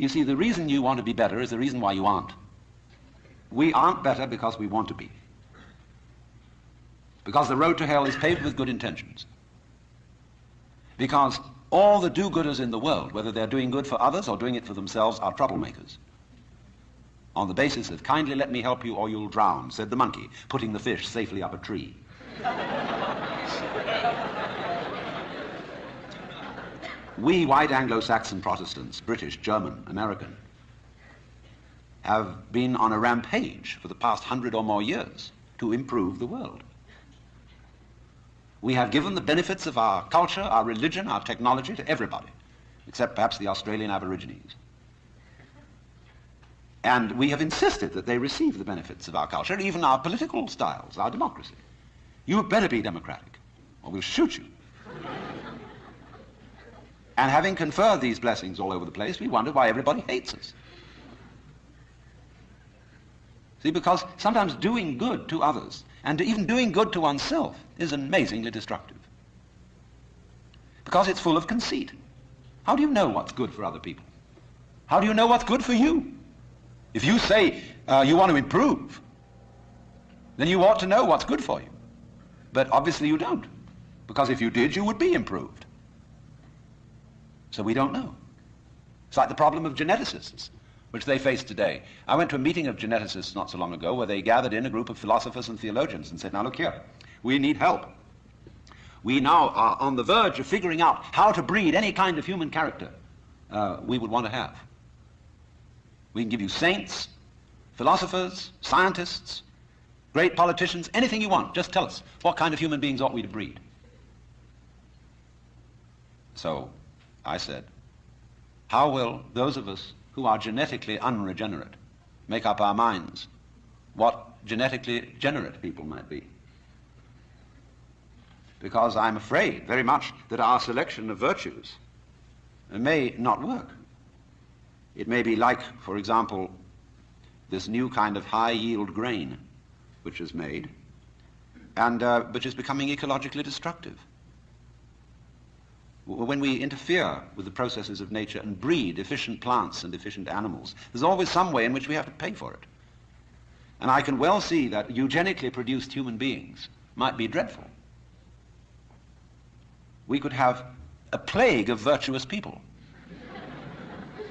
You see, the reason you want to be better is the reason why you aren't. We aren't better because we want to be. Because the road to hell is paved with good intentions. Because all the do-gooders in the world, whether they're doing good for others or doing it for themselves, are troublemakers. On the basis of, kindly let me help you or you'll drown, said the monkey, putting the fish safely up a tree. We white Anglo-Saxon Protestants, British, German, American, have been on a rampage for the past hundred or more years to improve the world. We have given the benefits of our culture, our religion, our technology to everybody, except perhaps the Australian Aborigines. And we have insisted that they receive the benefits of our culture, even our political styles, our democracy. You better be democratic, or we'll shoot you. And having conferred these blessings all over the place, we wonder why everybody hates us. See, because sometimes doing good to others and even doing good to oneself is amazingly destructive. Because it's full of conceit. How do you know what's good for other people? How do you know what's good for you? If you say uh, you want to improve, then you ought to know what's good for you. But obviously you don't. Because if you did, you would be improved. So we don't know. It's like the problem of geneticists which they face today. I went to a meeting of geneticists not so long ago where they gathered in a group of philosophers and theologians and said, now look here, we need help. We now are on the verge of figuring out how to breed any kind of human character uh, we would want to have. We can give you saints, philosophers, scientists, great politicians, anything you want. Just tell us, what kind of human beings ought we to breed? So I said, how will those of us who are genetically unregenerate make up our minds what genetically generate people might be. Because I'm afraid very much that our selection of virtues may not work. It may be like, for example, this new kind of high-yield grain which is made and uh, which is becoming ecologically destructive when we interfere with the processes of nature and breed efficient plants and efficient animals, there's always some way in which we have to pay for it. And I can well see that eugenically produced human beings might be dreadful. We could have a plague of virtuous people.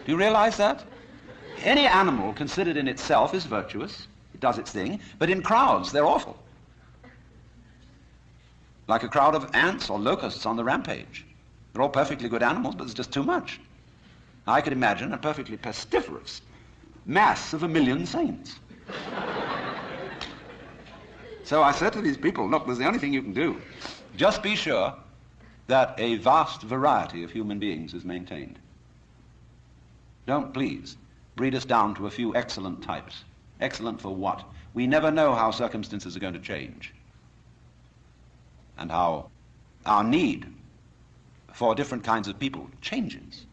Do you realize that? Any animal considered in itself is virtuous. It does its thing. But in crowds, they're awful. Like a crowd of ants or locusts on the rampage. They're all perfectly good animals, but it's just too much. I could imagine a perfectly pestiferous mass of a million saints. so I said to these people, look, there's the only thing you can do. Just be sure that a vast variety of human beings is maintained. Don't please breed us down to a few excellent types. Excellent for what? We never know how circumstances are going to change and how our need for different kinds of people changes.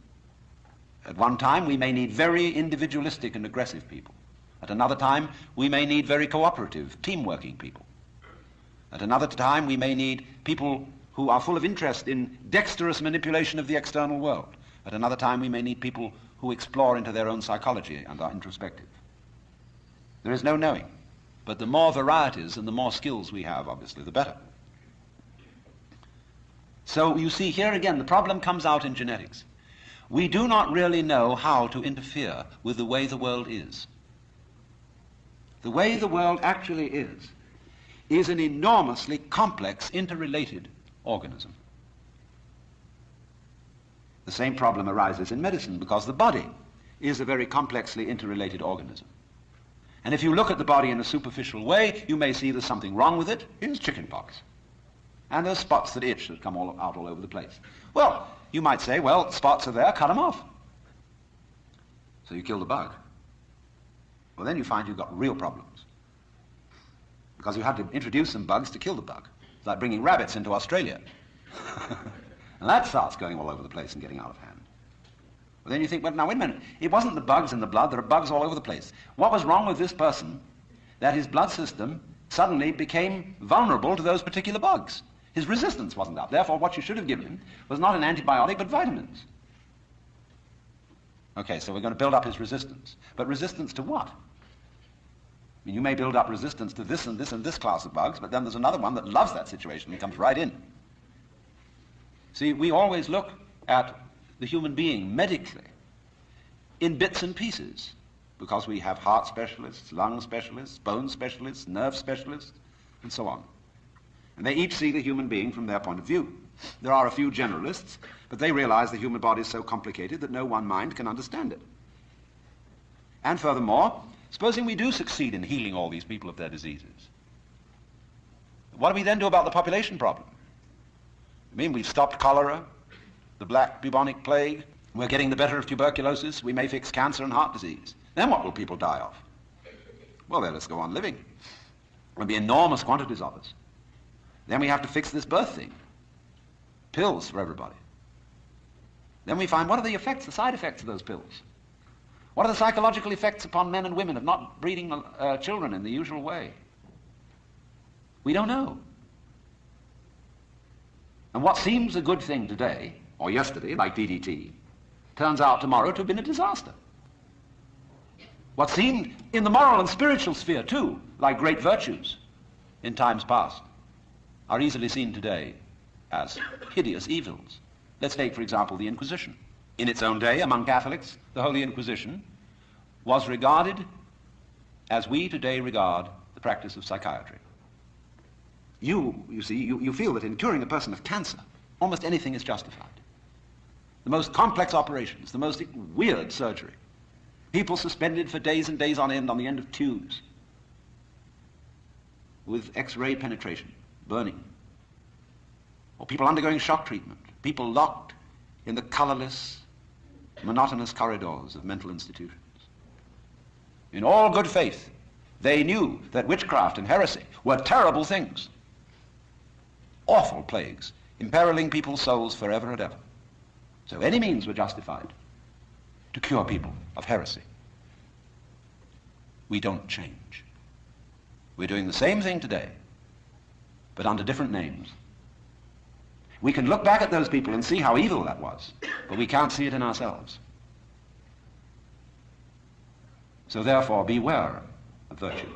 At one time, we may need very individualistic and aggressive people. At another time, we may need very cooperative, team-working people. At another time, we may need people who are full of interest in dexterous manipulation of the external world. At another time, we may need people who explore into their own psychology and are introspective. There is no knowing. But the more varieties and the more skills we have, obviously, the better. So you see here again, the problem comes out in genetics. We do not really know how to interfere with the way the world is. The way the world actually is, is an enormously complex, interrelated organism. The same problem arises in medicine because the body is a very complexly interrelated organism. And if you look at the body in a superficial way, you may see there's something wrong with it. Here's chickenpox. And there's spots that itch that come all out all over the place. Well, you might say, well, spots are there, cut them off. So you kill the bug. Well, then you find you've got real problems. Because you had to introduce some bugs to kill the bug. It's like bringing rabbits into Australia. and that starts going all over the place and getting out of hand. Well, then you think, well, now, wait a minute. It wasn't the bugs in the blood. There are bugs all over the place. What was wrong with this person that his blood system suddenly became vulnerable to those particular bugs? His resistance wasn't up. Therefore, what you should have given him was not an antibiotic, but vitamins. Okay, so we're going to build up his resistance. But resistance to what? I mean, you may build up resistance to this and this and this class of bugs, but then there's another one that loves that situation and comes right in. See, we always look at the human being medically in bits and pieces because we have heart specialists, lung specialists, bone specialists, nerve specialists, and so on. And they each see the human being from their point of view. There are a few generalists, but they realize the human body is so complicated that no one mind can understand it. And furthermore, supposing we do succeed in healing all these people of their diseases, what do we then do about the population problem? I mean, we've stopped cholera, the black bubonic plague, we're getting the better of tuberculosis, we may fix cancer and heart disease. Then what will people die of? Well, let us go on living. There'll be enormous quantities of us. Then we have to fix this birth thing. Pills for everybody. Then we find what are the effects, the side effects of those pills? What are the psychological effects upon men and women of not breeding uh, children in the usual way? We don't know. And what seems a good thing today, or yesterday, like DDT, turns out tomorrow to have been a disaster. What seemed in the moral and spiritual sphere, too, like great virtues in times past, are easily seen today as hideous evils. Let's take, for example, the Inquisition. In its own day, among Catholics, the Holy Inquisition was regarded as we today regard the practice of psychiatry. You, you see, you, you feel that in curing a person of cancer, almost anything is justified. The most complex operations, the most weird surgery. People suspended for days and days on end on the end of tubes with X-ray penetration, burning. Or people undergoing shock treatment, people locked in the colorless, monotonous corridors of mental institutions. In all good faith, they knew that witchcraft and heresy were terrible things, awful plagues, imperiling people's souls forever and ever. So any means were justified to cure people of heresy. We don't change. We're doing the same thing today, but under different names. We can look back at those people and see how evil that was, but we can't see it in ourselves. So therefore, beware of virtue.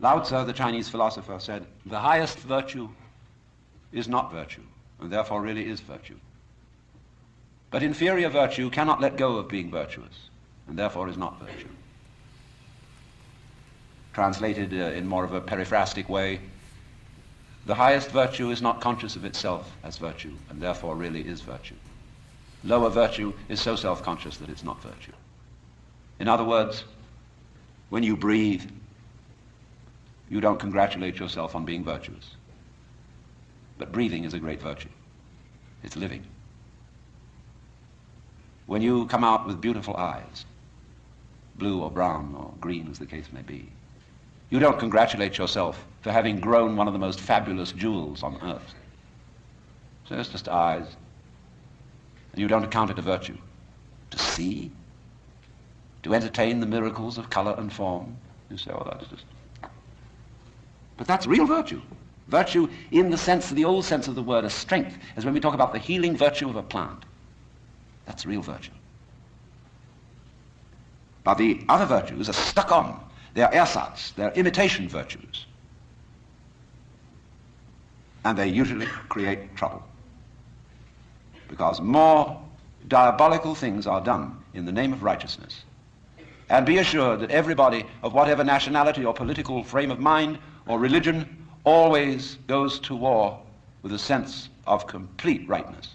Lao Tzu, the Chinese philosopher, said, the highest virtue is not virtue, and therefore really is virtue. But inferior virtue cannot let go of being virtuous, and therefore is not virtue. Translated uh, in more of a periphrastic way, the highest virtue is not conscious of itself as virtue, and therefore really is virtue. Lower virtue is so self-conscious that it's not virtue. In other words, when you breathe, you don't congratulate yourself on being virtuous. But breathing is a great virtue. It's living. When you come out with beautiful eyes, blue or brown or green as the case may be, you don't congratulate yourself for having grown one of the most fabulous jewels on earth. So it's just eyes. And you don't account it a virtue. To see, to entertain the miracles of color and form, you say, oh, that's just... But that's real virtue. Virtue in the sense, of the old sense of the word, a strength, as when we talk about the healing virtue of a plant. That's real virtue. But the other virtues are stuck on. They're ersatz, they're imitation virtues. And they usually create trouble. Because more diabolical things are done in the name of righteousness. And be assured that everybody of whatever nationality or political frame of mind or religion always goes to war with a sense of complete rightness.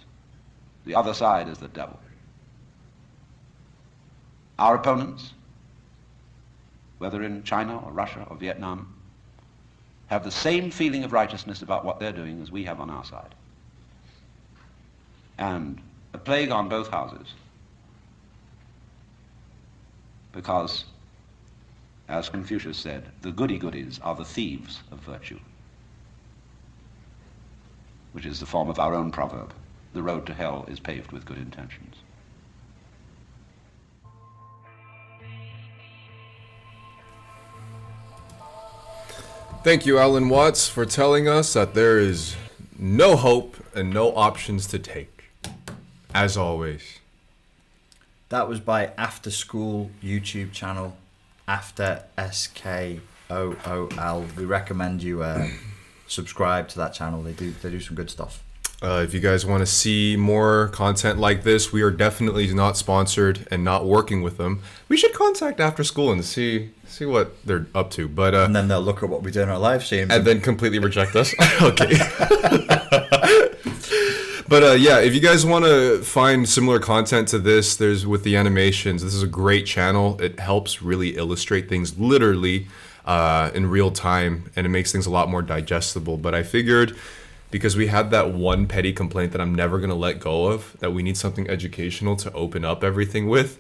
The other side is the devil. Our opponents, whether in China or Russia or Vietnam, have the same feeling of righteousness about what they're doing as we have on our side. And a plague on both houses. Because, as Confucius said, the goody-goodies are the thieves of virtue which is the form of our own proverb. The road to hell is paved with good intentions. Thank you, Alan Watts, for telling us that there is no hope and no options to take. As always. That was by After School YouTube channel, After S K O O L. We recommend you uh, subscribe to that channel. They do they do some good stuff. Uh, if you guys want to see more content like this, we are definitely not sponsored and not working with them. We should contact after school and see see what they're up to. But uh, And then they'll look at what we do in our live streams. and then completely reject us. okay. but uh, yeah, if you guys want to find similar content to this, there's with the animations. This is a great channel. It helps really illustrate things literally uh, in real time, and it makes things a lot more digestible. But I figured because we had that one petty complaint that I'm never gonna let go of, that we need something educational to open up everything with.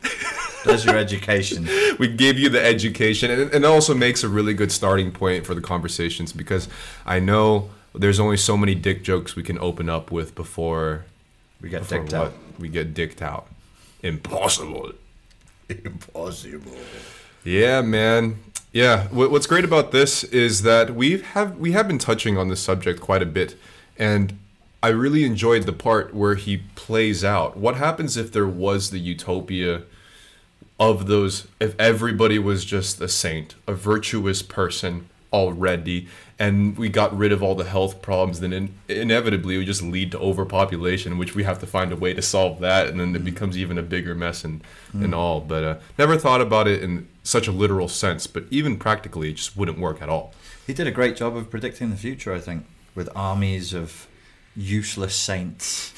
There's your education. we give you the education and and it also makes a really good starting point for the conversations because i know there's only so many dick jokes we can open up with before, We get before dicked out. we get dicked out impossible Impossible. yeah man yeah what's great about this is that we have we have been touching on this subject quite a bit and i really enjoyed the part where he plays out. What happens if there was the utopia of those if everybody was just a saint a virtuous person already and we got rid of all the health problems then in, inevitably it would just lead to overpopulation which we have to find a way to solve that and then it becomes even a bigger mess and, and all. But uh, never thought about it in such a literal sense but even practically it just wouldn't work at all. He did a great job of predicting the future, I think, with armies of useless saints.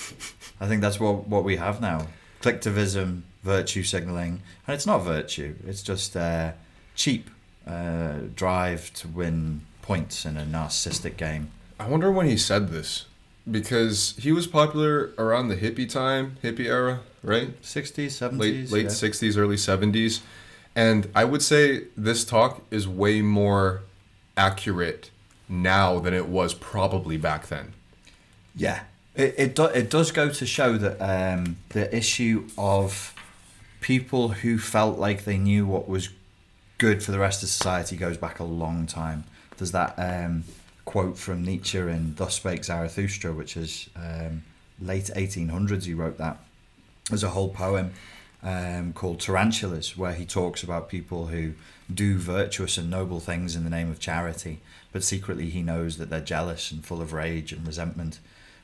I think that's what what we have now. Clicktivism, virtue signaling, and it's not virtue. It's just uh, cheap uh, drive to win points in a narcissistic game. i wonder when he said this because he was popular around the hippie time hippie era right Sixties, late seventies, late sixties, early seventies, and I would say this talk is way more accurate now than it was probably back then. Yeah, it it, do, it does go to show that um, the issue of people who felt like they knew what was good for the rest of society goes back a long time. There's that um, quote from Nietzsche in Thus Spake Zarathustra, which is um, late 1800s. He wrote that. There's a whole poem um, called Tarantulas where he talks about people who do virtuous and noble things in the name of charity, but secretly he knows that they're jealous and full of rage and resentment.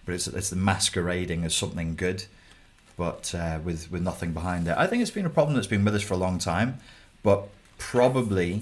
But it's it's the masquerading as something good, but uh, with with nothing behind it. I think it's been a problem that's been with us for a long time, but probably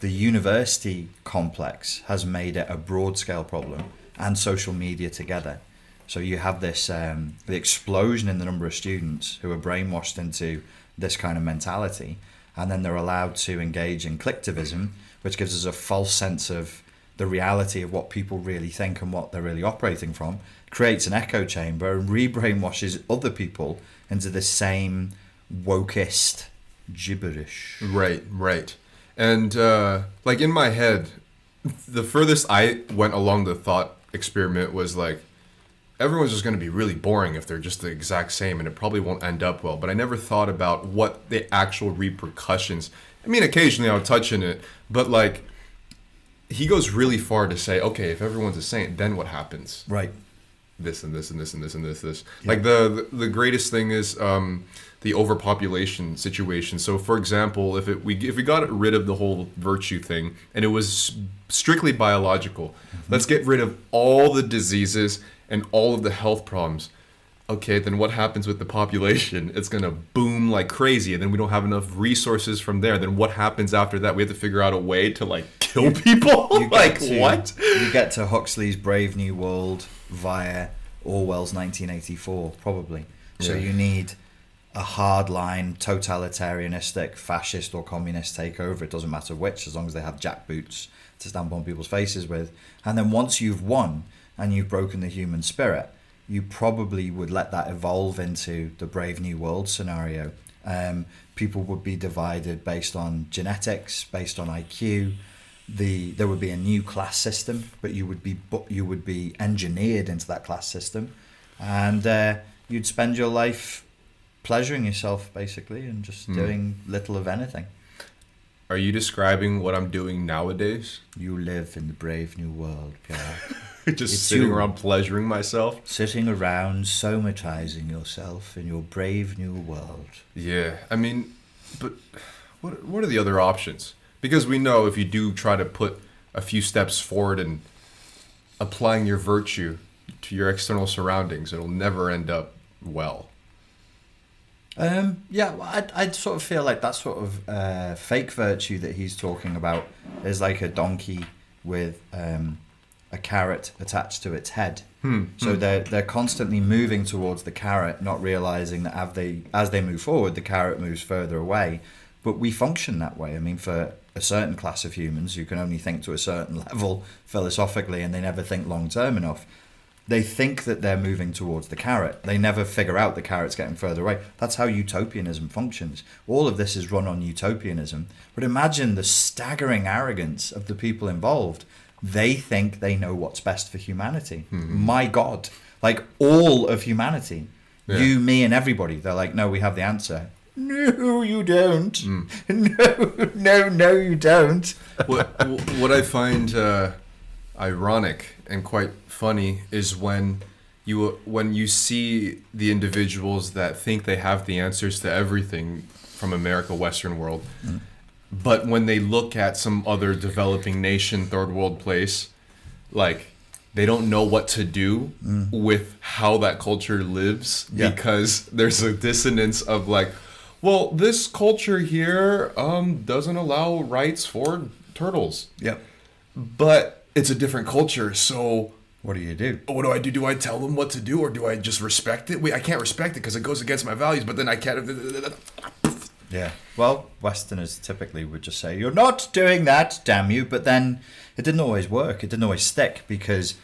the university complex has made it a broad scale problem and social media together. So you have this um, the explosion in the number of students who are brainwashed into this kind of mentality, and then they're allowed to engage in clicktivism, which gives us a false sense of the reality of what people really think and what they're really operating from, creates an echo chamber and re-brainwashes other people into the same wokeist gibberish. Right, right. And uh, like in my head, the furthest I went along the thought experiment was like everyone's just going to be really boring if they're just the exact same and it probably won't end up well. But I never thought about what the actual repercussions. I mean, occasionally I'll touch in it, but like he goes really far to say, okay, if everyone's a saint, then what happens? Right. this and this and this and this and this this like the the greatest thing is um the overpopulation situation so for example if it we if we got rid of the whole virtue thing and it was strictly biological let's get rid of all the diseases and all of the health problems okay then what happens with the population it's going to boom like crazy and then we don't have enough resources from there then what happens after that we have to figure out a way to like kill people like to- what You get to Huxley's Brave New World via Orwell's 1984, probably. So Yeah. you need a hardline, totalitarianistic, fascist or communist takeover. It doesn't matter which, as long as they have jackboots to stamp on people's faces with. And then once you've won and you've broken the human spirit, you probably would let that evolve into the Brave New World scenario. Um, people would be divided based on genetics, based on IQ. The there would be a new class system, but you would be bu- you would be engineered into that class system, and uh, you'd spend your life pleasuring yourself basically and just Hmm. doing little of anything. Are you describing what I'm doing nowadays? You live in the brave new world, Pierre. just You sitting do. around pleasuring myself. Sitting around somatizing yourself in your brave new world. Yeah, I mean, but what what are the other options? Because we know if you do try to put a few steps forward and applying your virtue to your external surroundings, it'll never end up well. Um, yeah, I'd, I'd sort of feel like that sort of uh, fake virtue that he's talking about is like a donkey with um, a carrot attached to its head. Hmm, so hmm. they're they're constantly moving towards the carrot, not realizing that as they as they move forward, the carrot moves further away. But we function that way. I mean, for a certain class of humans who can only think to a certain level philosophically, and they never think long term enough, they think that they're moving towards the carrot. They never figure out the carrot's getting further away. That's how utopianism functions. All of this is run on utopianism. But imagine the staggering arrogance of the people involved. They think they know what's best for humanity. Hmm. My God. Like all of humanity. Yeah. You, me, and everybody. They're like, no, we have the answer. No, you don't. Hmm. No, no, no, you don't. what what I find uh, ironic and quite funny is when you when you see the individuals that think they have the answers to everything from America, Western world, hmm. But when they look at some other developing nation, third world place, like they don't know what to do with how that culture lives Yeah. because there's a dissonance of like well this culture here um, doesn't allow rights for turtles Yep. but it's a different culture so What do you do? what do i do do i tell them what to do or do i just respect it wait i can't respect it because it goes against my values but then i can't Yeah. Well, Westerners typically would just say, You're not doing that, damn you. But then it didn't always work. It didn't always stick because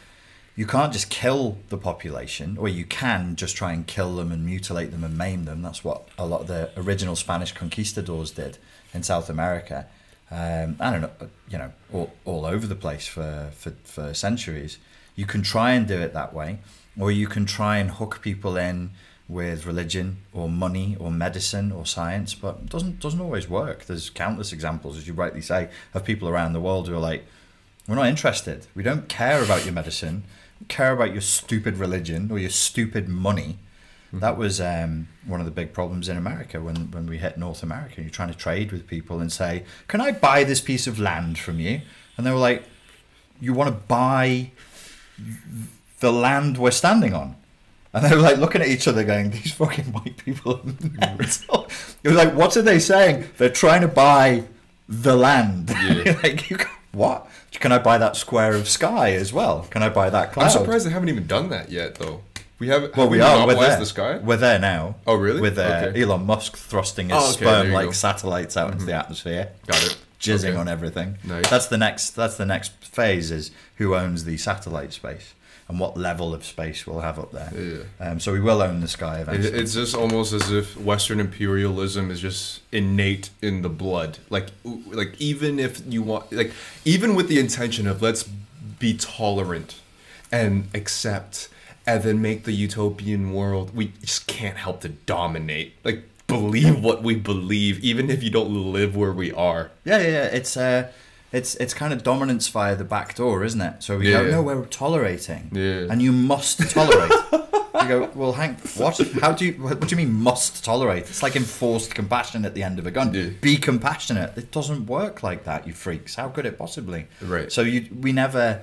you can't just kill the population, or you can just try and kill them and mutilate them and maim them. That's what a lot of the original Spanish conquistadors did in South America. Um, I don't know, you know, all, all over the place for, for, for centuries. You can try and do it that way, or you can try and hook people in with religion or money or medicine or science, but it doesn't doesn't always work. There's countless examples, as you rightly say, of people around the world who are like, "We're not interested. We don't care about your medicine. We care about your stupid religion or your stupid money." That was um, one of the big problems in America when, when we hit North America. You're trying to trade with people and say, "Can I buy this piece of land from you?" And they were like, "You want to buy the land we're standing on?" And they were like looking at each other, going, "These fucking white people are mental." It was like, "What are they saying? They're trying to buy the land." Yeah. like, you, what? Can I buy that square of sky as well? Can I buy that cloud? i'm surprised they haven't even done that yet though we haven't Well, have we are. We're there. the sky We're there now. Oh, really? With uh, Okay. Elon Musk thrusting his Oh, okay, sperm-like satellites out into the atmosphere, got it jizzing Okay. on everything. Nice. That's the next. That's the next phase. Is who owns the satellite space and what level of space we'll have up there. Yeah. Um, so we will own the sky It- eventually. It's just almost as if Western imperialism is just innate in the blood. Like, like even if you want, like, even with the intention of let's be tolerant and accept, and then make the utopian world, we just can't help to dominate. Like, believe what we believe, even if you don't live where we are. Yeah, yeah, yeah. It's uh, it's it's kind of dominance via the back door, isn't it? So we Yeah. go, no, we're tolerating, Yeah. and you must tolerate. you go, well, Hank, what? How do you? What do you mean must tolerate? It's like enforced compassion at the end of a gun. Yeah. Be compassionate. It doesn't work like that, you freaks. How could it possibly? Right. So you, we never.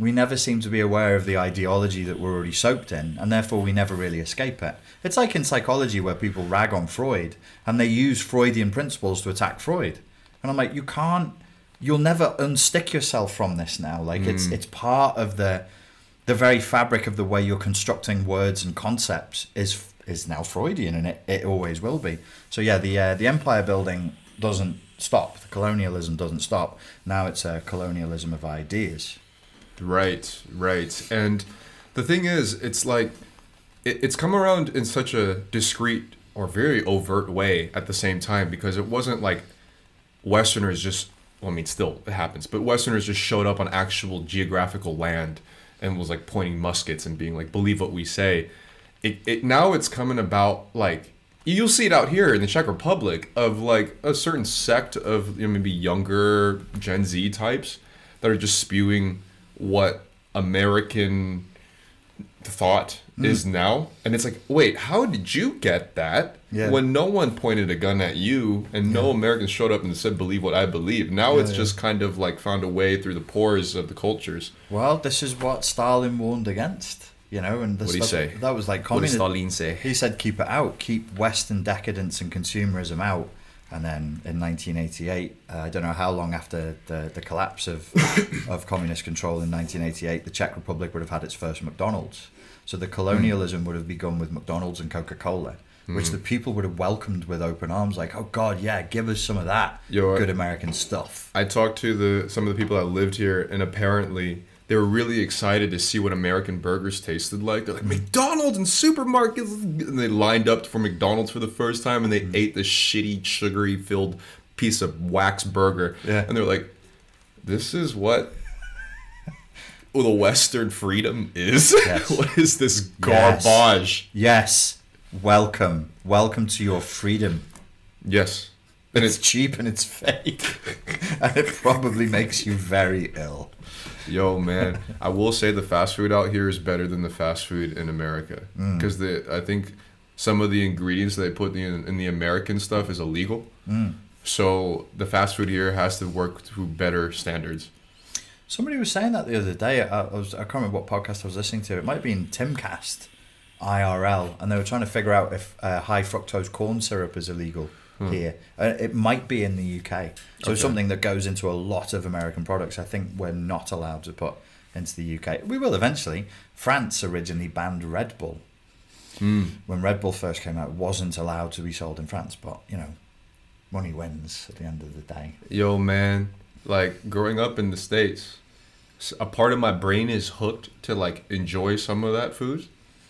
We never seem to be aware of the ideology that we're already soaked in, and therefore we never really escape it. It's like in psychology where people rag on Freud and they use Freudian principles to attack Freud. And I'm like, you can't, you'll never unstick yourself from this now. Like it's it's part of the the very fabric of the way you're constructing words and concepts is is now Freudian, and it, it always will be. So yeah, the uh, the empire building doesn't stop. The colonialism doesn't stop. Now it's a colonialism of ideas. Right, right. And the thing is, it's like it, it's come around in such a discreet or very overt way at the same time because it wasn't like Westerners just. Well, I mean, still it happens, but Westerners just showed up on actual geographical land and was like pointing muskets and being like, "Believe what we say." It, it now it's coming about like you'll see it out here in the Czech Republic of like a certain sect of you know, maybe younger Gen Z types that are just spewing what American thought Hmm. is now. And it's like, wait, how did you get that? Yeah. When no one pointed a gun at you and no Americans showed up and said, believe what I believe. Now Yeah, it's yeah. just kind of like found a way through the pores of the cultures. Well, this is what Stalin warned against, you know, and the What'd he stuff- say? That was like communism. What did. Stalin say? He said, "Keep it out. Keep Western decadence and consumerism out." And then in 1988, uh, I don't know how long after the, the collapse of of communist control in 1988, the Czech Republic would have had its first McDonald's. So the colonialism would have begun with McDonald's and Coca Cola, which the people would have welcomed with open arms, like, "Oh God, yeah, give us some of that Yo, good American stuff." I talked to the some of the people that lived here, and apparently they were really excited to see what American burgers tasted like. They're like McDonald's and supermarkets, and they lined up for McDonald's for the first time, and they Mm-hmm. ate the shitty, sugary filled piece of wax burger. Yeah. and they're like, "This is what." the Western freedom is. Yes. what is this Yes. garbage? Yes, welcome, welcome to your freedom. Yes, and It's it's cheap and it's fake, and it probably makes you very ill. Yo, man, I will say the fast food out here is better than the fast food in America because the I think some of the ingredients they put in, in the American stuff is illegal. So the fast food here has to work to better standards. Somebody was saying that the other day. I, I was I can't remember what podcast I was listening to. It might have been Timcast, IRL, and they were trying to figure out if uh, high fructose corn syrup is illegal here. Uh, it might be in the UK. So Okay. something that goes into a lot of American products. I think we're not allowed to put into the UK. We will eventually. France originally banned Red Bull. When Red Bull first came out, it wasn't allowed to be sold in France. But you know, money wins at the end of the day. Yo, man, like growing up in the states, a part of my brain is hooked to like enjoy some of that food.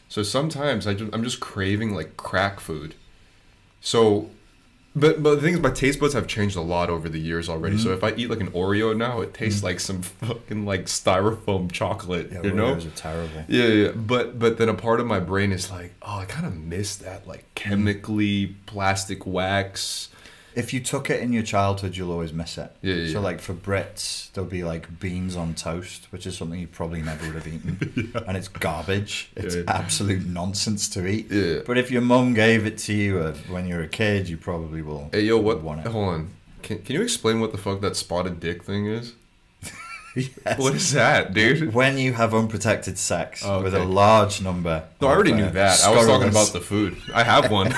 So sometimes I just, I'm just craving like crack food. So, but but the thing is, my taste buds have changed a lot over the years already. So mm-hmm. if I eat like an Oreo now, it tastes mm. like some fucking like styrofoam chocolate. Yeah, you know? Oreos are terrible. Yeah, yeah, but but then a part of my brain is like, oh, I kind of miss that like mm. chemically plastic wax. If you took it in your childhood, you'll always miss it. Yeah, yeah, So, like for Brits, there'll be like beans on toast, which is something you probably never would have eaten, and it's garbage. It's Yeah. absolute nonsense to eat. Yeah. But if your mum gave it to you uh, when you're a kid, you probably will. Hey, yo, what? Want it. Hold on. Can, can you explain what the fuck that spotted dick thing is? Yes. What is that, dude? When you have unprotected sex Oh, with a large number. No, I already knew uh, that. I was talking about the food. I have one.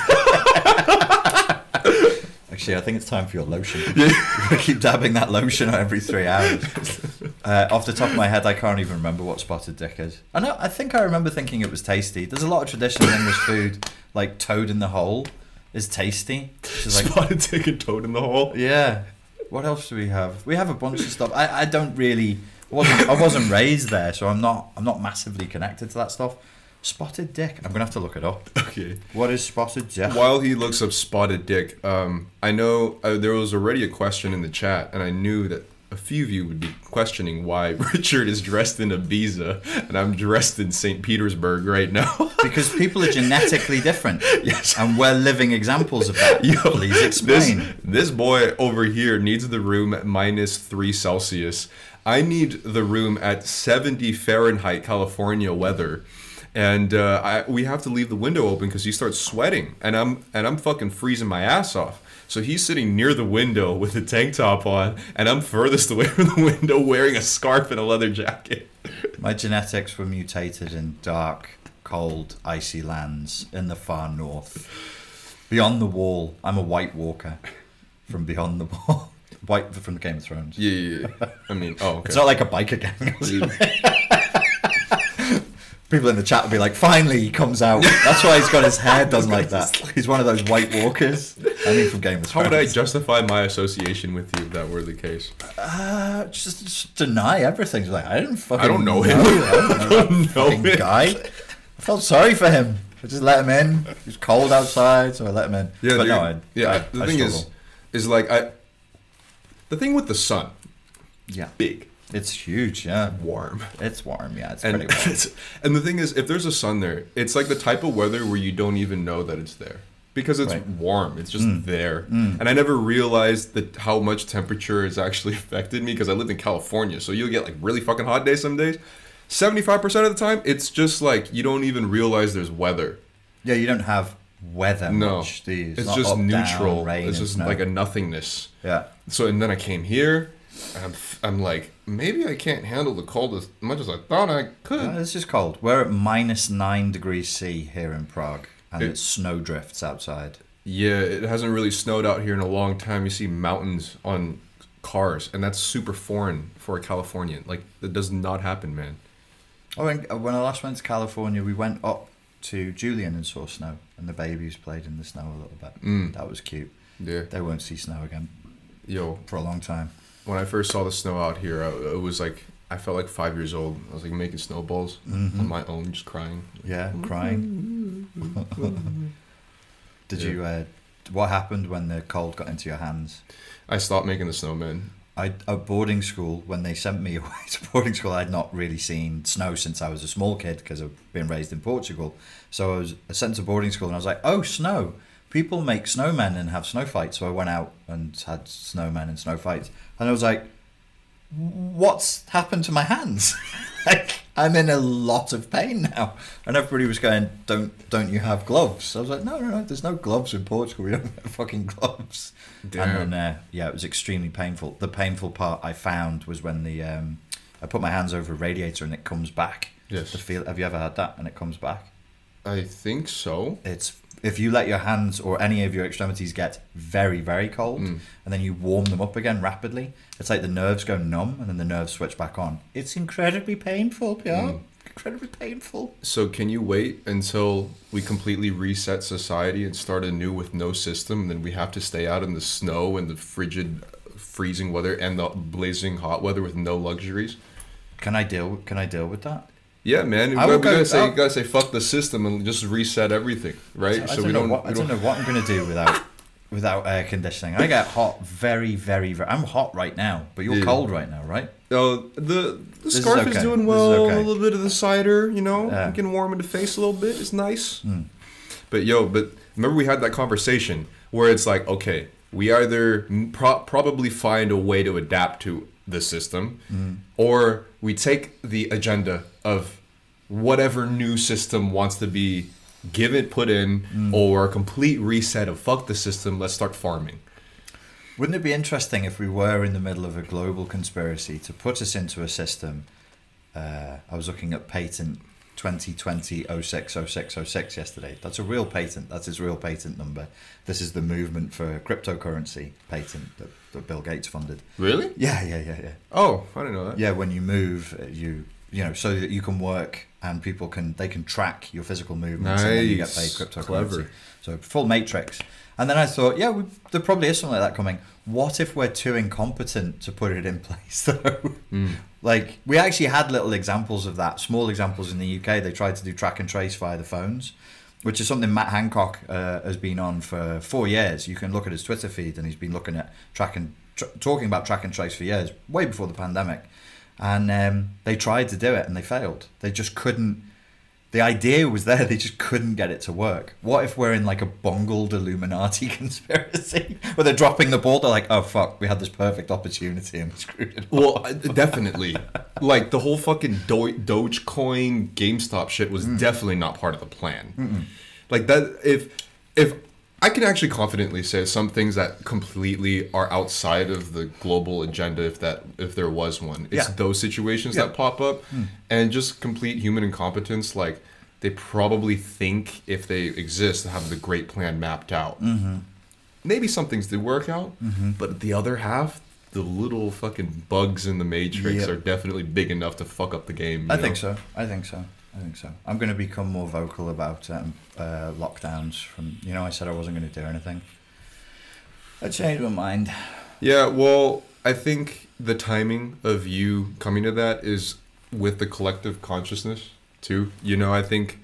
Actually, I think it's time for your lotion. I keep dabbing that lotion every three hours. Uh, off the top of my head, I can't even remember what spotted dick is. I know. I think I remember thinking it was tasty. There's a lot of traditional English food, like toad in the hole, is tasty. Like, spotted dick and toad in the hole. yeah. What else do we have? We have a bunch of stuff. I, I don't really wasn't I wasn't raised there, so I'm not I'm not massively connected to that stuff. Spotted dick. I'm gonna have to look it up. Okay. What is spotted dick? While he looks up spotted dick, um, I know uh, there was already a question in the chat, and I knew that a few of you would be questioning why Richard is dressed in Ibiza and I'm dressed in St. Petersburg right now. Because people are genetically different. Yes. And we're living examples of that. Yo, Please This, explain. this boy over here needs the room at minus three Celsius. I need the room at 70 Fahrenheit California weather. And uh, I, we have to leave the window open because he starts sweating, and I'm and I'm fucking freezing my ass off. So he's sitting near the window with a tank top on, and I'm furthest away from the window wearing a scarf and a leather jacket. My genetics were mutated in dark, cold, icy lands in the far north. Beyond the wall, I'm a White Walker from beyond the wall. White from the Game of Thrones. Yeah, yeah, yeah. I mean, oh, okay. It's not like a biker gang. Or something. People in the chat will be like, "Finally, he comes out." That's why he's got his hair done like that. He's one of those White Walkers. I mean, from Game of Thrones. How Thrones. would I justify my association with you if that were the case? Uh, just, just deny everything. Like I didn't fucking. I don't know him. I don't know that know fucking him. guy. I felt sorry for him. I just let him in. It was cold outside, so I let him in. Yeah, but dude. no, I, yeah. I, the I thing is, is like I. The thing with the sun, yeah, big, it's huge. Yeah, warm, it's warm. Yeah, it's and pretty warm. it's, and the thing is, if there's a sun there, it's like the type of weather where you don't even know that it's there because it's Right. warm. It's just mm. there, mm. and I never realized that how much temperature has actually affected me because I lived in California, so you'll get like really fucking hot days some days. 75% of the time, it's just like you don't even realize there's weather. Yeah, you don't have weather No. much, do you? It's not just up, down, neutral. rain it's just like a nothingness. yeah. So and then I came here, and I'm, I'm like, maybe I can't handle the cold as much as I thought I could. Uh, it's just cold. We're at minus nine degrees C here in Prague, and It- it's snow drifts outside. Yeah, it hasn't really snowed out here in a long time. You see mountains on cars, and that's super foreign for a Californian. Like that does not happen, man. Oh, and uh, when I last went to California, we went up to Julian and saw snow, and the babies played in the snow a little bit. Mm. That was cute. Yeah, They won't see snow again yo, for a long time. When I first saw the snow out here, I, it was like I felt like five years old. I was like making snowballs Mhm. on my own, just crying. Yeah, crying. Did Yeah. you? Uh, what happened when the cold got into your hands? I stopped making the snowman. I at boarding school when they sent me away to boarding school, I'd not really seen snow since I was a small kid because I've been raised in Portugal. So I was sent to boarding school and I was like, "Oh, snow! People make snowmen and have snow fights." So I went out and had snowmen and snow fights, and I was like, "What's happened to my hands? like I'm in a lot of pain now." And everybody was going, "Don't don't you have gloves?" I was like, "No, no, no. There's no gloves in Portugal. We don't have fucking gloves." Damn. And then, uh, yeah, it was extremely painful. The painful part I found was when the um, I put my hands over a radiator and it comes back. Yes. The feel. Have you ever had that? And it comes back. I think so. It's if you let your hands or any of your extremities get very very cold, Mm. and then you warm them up again rapidly. It's like the nerves go numb and then the nerves switch back on. It's incredibly painful, Pierre. Mm. Incredibly painful. So can you wait until we completely reset society and start anew with no system? And then we have to stay out in the snow and the frigid, freezing weather and the blazing hot weather with no luxuries. Can I deal? Can I deal with that? Yeah, man. I we gotta go- say, you gotta say, fuck the system and just reset everything, right? I so don't we know don't. what, we I don't know what I'm gonna do without without air conditioning. I get hot very, very, very. I'm hot right now, but you're Yeah. cold right now, right? Oh, the the This is scarf is, okay. doing This is well. okay. A little bit of the cider, you know, Yeah. getting warm in the face a little bit. It's nice. Mm. But yo, but remember we had that conversation where it's like, okay, we either pro- probably find a way to adapt to the system, Mm. or we take the agenda of whatever new system wants to be given, put in, Mm. or a complete reset of fuck the system. Let's start farming. Wouldn't it be interesting if we were in the middle of a global conspiracy to put us into a system? Uh, I was looking at patent 2020 060606 yesterday. That's a real patent. That's its real patent number. This is the movement for cryptocurrency patent that, that Bill Gates funded. Really? Yeah, yeah, yeah, yeah. Oh, I didn't know that. Yeah, when you move, uh, you you know, so that you can work and people can they can track your physical movements and then you get paid cryptocurrency. Clever. So full matrix. And then I thought, yeah, we, there probably is something like that coming. What if we're too incompetent to put it in place though? Mm. Like we actually had little examples of that, small examples in the UK. They tried to do track and trace via the phones, which is something Matt Hancock uh, has been on for four years. You can look at his Twitter feed, and he's been looking at track and tr- talking about track and trace for years, way before the pandemic. And um, they tried to do it, and they failed. They just couldn't. The idea was there, they just couldn't get it to work. What if we're in like a bungled Illuminati conspiracy where they're dropping the ball? They're like, oh fuck, we had this perfect opportunity and we screwed it. up." Well, definitely. like the whole fucking Do- Dogecoin, GameStop shit was definitely not part of the plan. Like that, if if I can actually confidently say some things that completely are outside of the global agenda, if that if there was one, it's Yeah. those situations Yeah. that pop up, hmm. and just complete human incompetence. Like they probably think if they exist, they have the great plan mapped out. Mm-hmm. Maybe some things did work out, mm-hmm. but the other half, the little fucking bugs in the matrix Yep. are definitely big enough to fuck up the game. I you think so. I think so. I think so. I'm going to become more vocal about um, uh, lockdowns. From you know, I said I wasn't going to do anything. I changed my mind. Yeah, well, I think the timing of you coming to that is with the collective consciousness too. You know, I think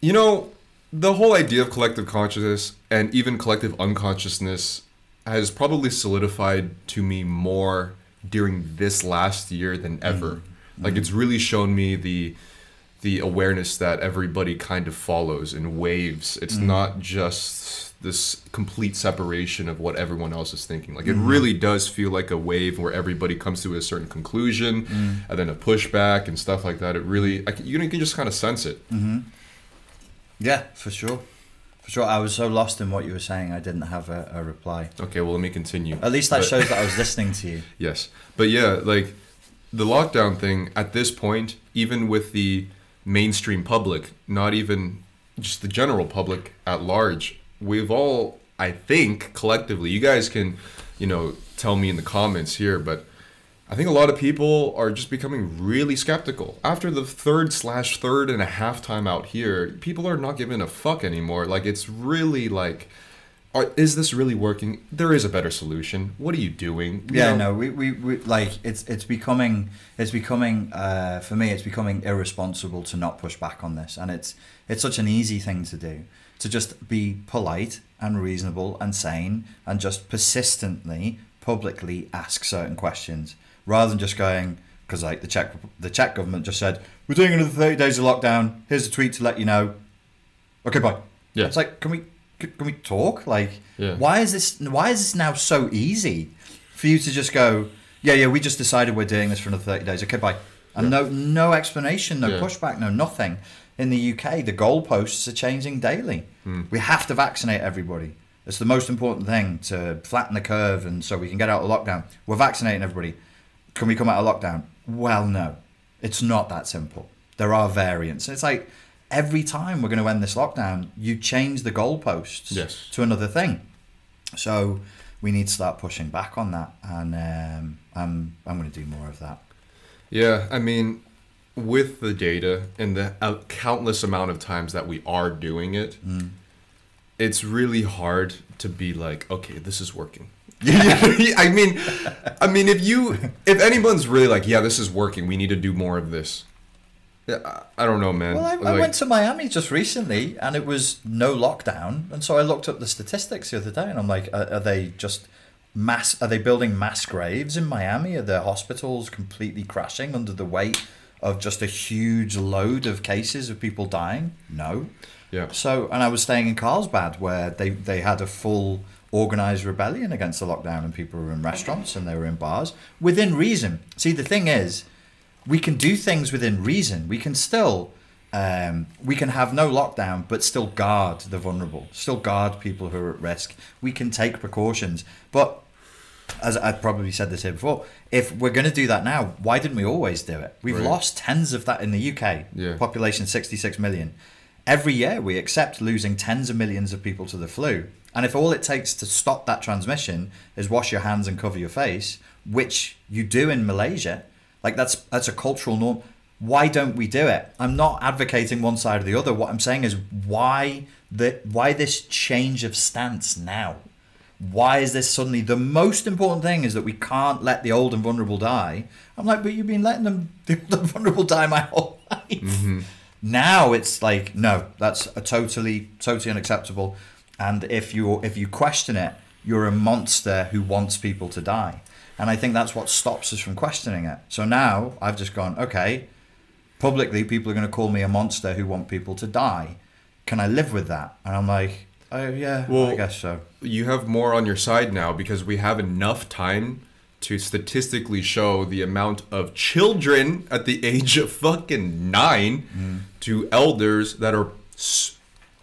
you know, the whole idea of collective consciousness and even collective unconsciousness has probably solidified to me more during this last year than ever. Like it's really shown me the the awareness that everybody kind of follows in waves. It's mm. not just this complete separation of what everyone else is thinking. Like it mm-hmm. really does feel like a wave where everybody comes to a certain conclusion, mm. and then a pushback and stuff like that. It really, I can, you can just kind of sense it. Mm-hmm. Yeah, for sure. For sure. I was so lost in what you were saying, I didn't have a, a reply. Okay, well let me continue. At least that But- shows that I was listening to you. Yes. But yeah, like the lockdown thing at this point, even with the mainstream public, not even just the general public at large, we've all, I think, collectively, you guys can, you know, tell me in the comments here, but I think a lot of people are just becoming really skeptical. After the third slash third and a half time out here, people are not giving a fuck anymore. Like, it's really like, are, is this really working? There is a better solution. What are you doing? You Yeah, know? no, we, we, we like it's it's becoming it's becoming uh, for me it's becoming irresponsible to not push back on this, and it's it's such an easy thing to do to just be polite and reasonable and sane and just persistently publicly ask certain questions rather than just going because like the Czech the Czech government just said we're doing another thirty days of lockdown. Here's a tweet to let you know. Okay, bye. Yeah. It's like can we can we talk? Like Yeah. why is this why is this now so easy for you to just go yeah yeah we just decided we're doing this for another 30 days. Okay bye. And no no explanation no Yeah. pushback no nothing. In the uk the goalposts are changing daily. Hmm. we have to vaccinate everybody. It's the most important thing to flatten the curve and so we can get out of lockdown. We're vaccinating everybody. Can we come out of lockdown? Well no. It's not that simple. There are variants. It's like every time we're going to end this lockdown you change the goalposts Yes. to another thing so we need to start pushing back on that, and um, I'm I'm going to do more of that. Yeah, I mean, with the data and the uh, countless amount of times that we are doing it, it's really hard to be like, okay, this is working. I mean, I mean, if you, if anyone's really like, yeah, this is working, we need to do more of this. Yeah, I, don't know, man. Well, I, I went to Miami just recently, and it was no lockdown, and so I looked up the statistics the other day, and I'm like, are, are they just mass? Are they building mass graves in Miami? Are their hospitals completely crashing under the weight of just a huge load of cases of people dying? No. Yeah. So, and I was staying in Carlsbad where they, they had a full organized rebellion against the lockdown, and people were in restaurants and they were in bars within reason. See, the thing is, we can do things within reason. We can still, um, we can have no lockdown, but still guard the vulnerable, still guard people who are at risk. We can take precautions, but as I've probably said this here before, if we're going to do that now, why didn't we always do it? We've Right. lost tens of that in the UK. Yeah. Population 66 million. Every year we accept losing tens of millions of people to the flu. And if all it takes to stop that transmission is wash your hands and cover your face, which you do in Malaysia, like that's that's a cultural norm. Why don't we do it? I'm not advocating one side or the other. What I'm saying is why the why this change of stance now? why is this suddenly the most important thing is that we can't let the old and vulnerable die i'm like but you've been letting them the old and vulnerable die my whole life mm-hmm. now it's like no that's a totally totally unacceptable and if you if you question it you're a monster who wants people to die and i think that's what stops us from questioning it. So now i've just gone okay publicly people are going to call me a monster who want people to die. Can i live with that? And i'm like oh yeah Well, i guess so. you have more on your side now because we have enough time to statistically show the amount of children at the age of fucking 9 mm. to elders that are s-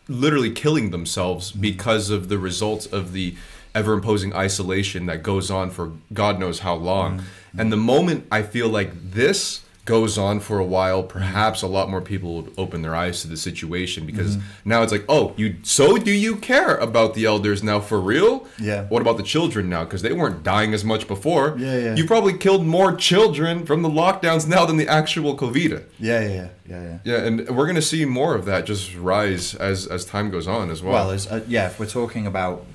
literally killing themselves mm. because of the results of the ever imposing isolation that goes on for God knows how long. And the moment I feel like this goes on for a while, perhaps a lot more people would open their eyes to the situation because now it's like, oh, you so do you care about the elders now for real? Yeah. What about the children now? Because they weren't dying as much before. Yeah, yeah. You probably killed more children from the lockdowns now than the actual COVID. Yeah, yeah, yeah, yeah. yeah. Yeah, and we're gonna see more of that just rise as as time goes on as well. Well, as, uh, yeah, if we're talking about,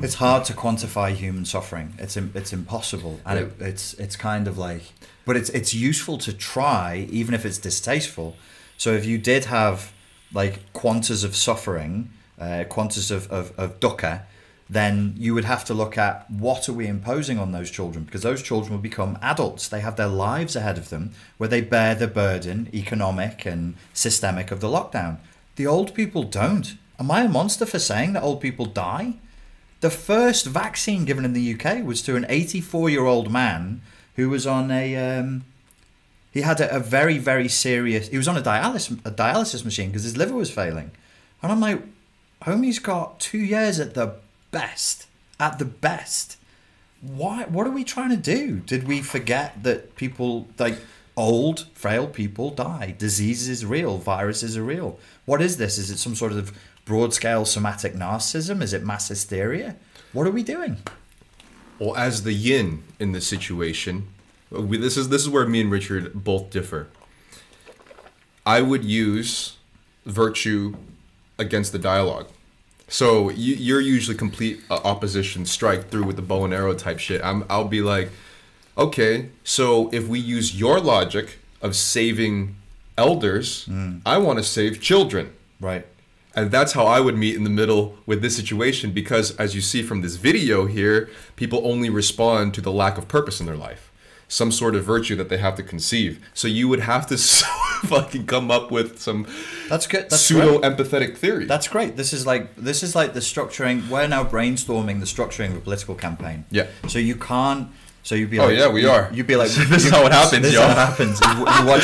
it's hard to quantify human suffering. It's it's impossible, and it, it's it's kind of like, but it's it's useful to try, even if it's distasteful. So if you did have like quantas of suffering, uh, quantas of, of, of dukkha, then you would have to look at what are we imposing on those children because those children will become adults. They have their lives ahead of them where they bear the burden, economic and systemic, of the lockdown. The old people don't. am I a monster for saying that old people die? The first vaccine given in the UK was to an 84 year old man who was on a. Um, he had a, a very, very serious. He was on a dialysis a dialysis machine because his liver was failing, and I'm like, homie's got two years at the best. At the best, why? What are we trying to do? Did we forget that people like old, frail people die? Disease is real. Viruses are real. What is this? Is it some sort of broad scale somatic narcissism? Is it mass hysteria? What are we doing? Well, as the yin in this situation, we, this is this is where me and Richard both differ. I would use virtue against the dialogue. So you, you're usually complete uh, opposition, strike through with the bow and arrow type shit. I'm, I'll be like, okay, so if we use your logic of saving elders, I want to save children. Right. And that's how I would meet in the middle with this situation because, as you see from this video here, people only respond to the lack of purpose in their life, some sort of virtue that they have to conceive. So you would have to fucking come up with some That's good. That's pseudo empathetic theory. That's great. This is like this is like the structuring. We're now brainstorming the structuring of a political campaign. Yeah. So you can't. So you'd be like, Oh, like, yeah, we you- are. You'd be like, This is how it happens, This is how it happens. You, you watch.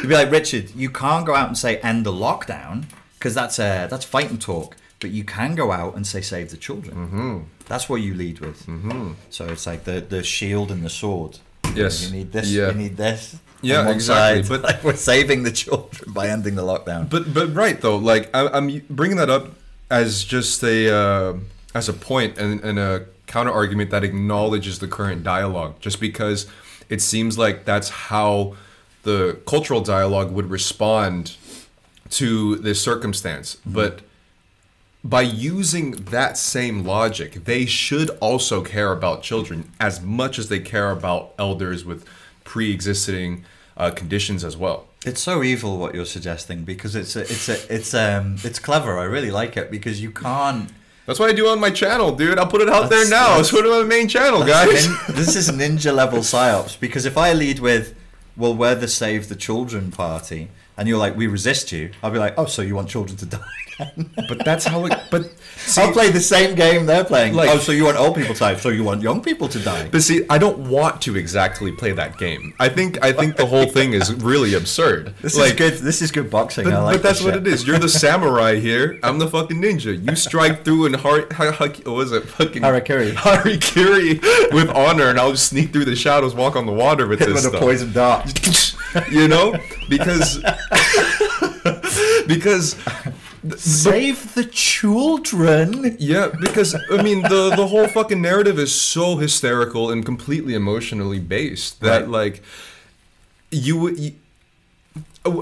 You'd be like, Richard, you can't go out and say end the lockdown because that's uh, that's fight and talk. But you can go out and say save the children. Mm-hmm. That's what you lead with. Mm-hmm. So it's like the the shield and the sword. Yes. You need this. Yeah. You need this. Yeah, exactly. side. But- like we're saving the children by ending the lockdown. But but right though, like I, I'm bringing that up as just a uh, as a point and, and a counter argument that acknowledges the current dialogue, just because it seems like that's how the cultural dialogue would respond to this circumstance. But by using that same logic, they should also care about children as much as they care about elders with pre-existing uh, conditions as well. It's so evil what you're suggesting because it's a, it's a, it's um it's clever. I really like it because you can't. That's what I do on my channel, dude. I'll put it out there now. It's one of my main channel, guys. Nin- this is ninja level psyops because if I lead with, well, we're the save the children party, and you're like, we resist you, I'll be like, oh, so you want children to die? but that's how it. But I'll play the same game they're playing. Like- oh, so you want old people to die? So you want young people to die? But see, I don't want to exactly play that game. I think I think the whole thing is really absurd. This is good. This is good boxing. But, I like but that's what shit. it is. You're the samurai here. I'm the fucking ninja. You strike through and har- ha- ha- what was it? Fucking Harakiri. Harakiri with honor, and I'll just sneak through the shadows, walk on the water with Hit this with a stuff. poison dart. You know, because because Save the children. Yeah, because I mean the the whole fucking narrative is so hysterical and completely emotionally based that Right. like you would. you-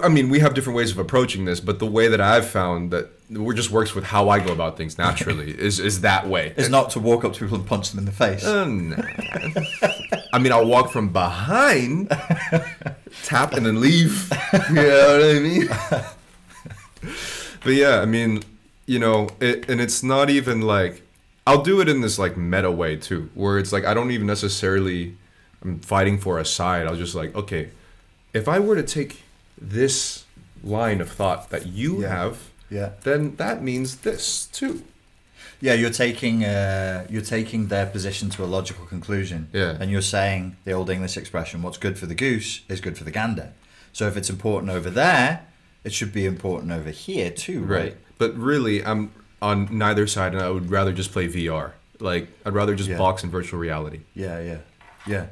I mean, we have different ways of approaching this, but the way that I've found that it just works with how I go about things naturally is is that way. Is not to walk up to people and punch them in the face. Uh, nah. I mean, I'll walk from behind, tap, and then leave. You know what I mean? but yeah, I mean, you know, it, and it's not even like I'll do it in this like meta way too, where it's like I don't even necessarily I'm fighting for a side. I'll just like, okay, if I were to take this line of thought that you Yeah. have, Yeah. then that means this too. Yeah, you're taking uh, you're taking their position to a logical conclusion. Yeah. And you're saying the old English expression, "What's good for the goose is good for the gander." So if it's important over there, it should be important over here too, right? Right. But really, I'm on neither side, and I would rather just play VR. Like, I'd rather just Yeah. box in virtual reality. Yeah, yeah, yeah.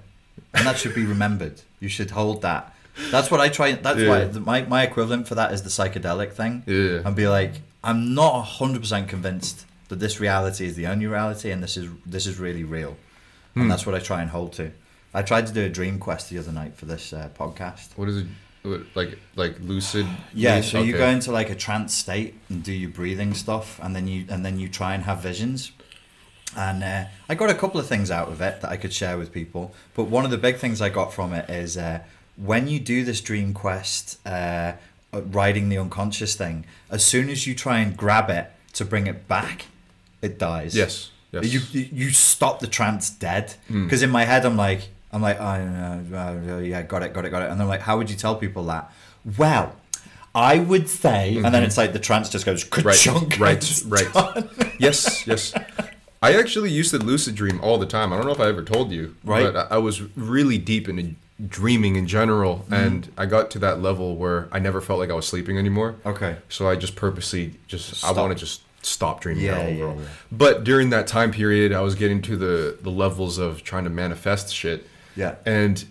And that should be remembered. You should hold that. That's what I try. That's Yeah. why my my equivalent for that is the psychedelic thing. Yeah. And be like, I'm not hundred percent convinced that this reality is the only reality, and this is this is really real. Hmm. And that's what I try and hold to. I tried to do a dream quest the other night for this uh, podcast. What is it? Like, like lucid? Yeah, so you go into like a trance state and do your breathing stuff, and then you and then you try and have visions. And uh, I got a couple of things out of it that I could share with people. But one of the big things I got from it is uh, when you do this dream quest, uh, uh, riding the unconscious thing, as soon as you try and grab it to bring it back, it dies. Yes. Yes. You, you stop the trance dead because in my head I'm like I'm like oh, yeah got it got it got it and I'm like how would you tell people that well I would say, and then it's like the trance just goes Mm-hmm. Right, right, right. yes, yes. I actually used to lucid dream all the time. I don't know if I ever told you, Right. But I I was really deep into dreaming in general, Mm-hmm. and I got to that level where I never felt like I was sleeping anymore. Okay. So I just purposely just I Stop. want to just stop dreaming. Yeah, at all, yeah, overall. yeah. But during that time period, I was getting to the the levels of trying to manifest shit. Yeah. And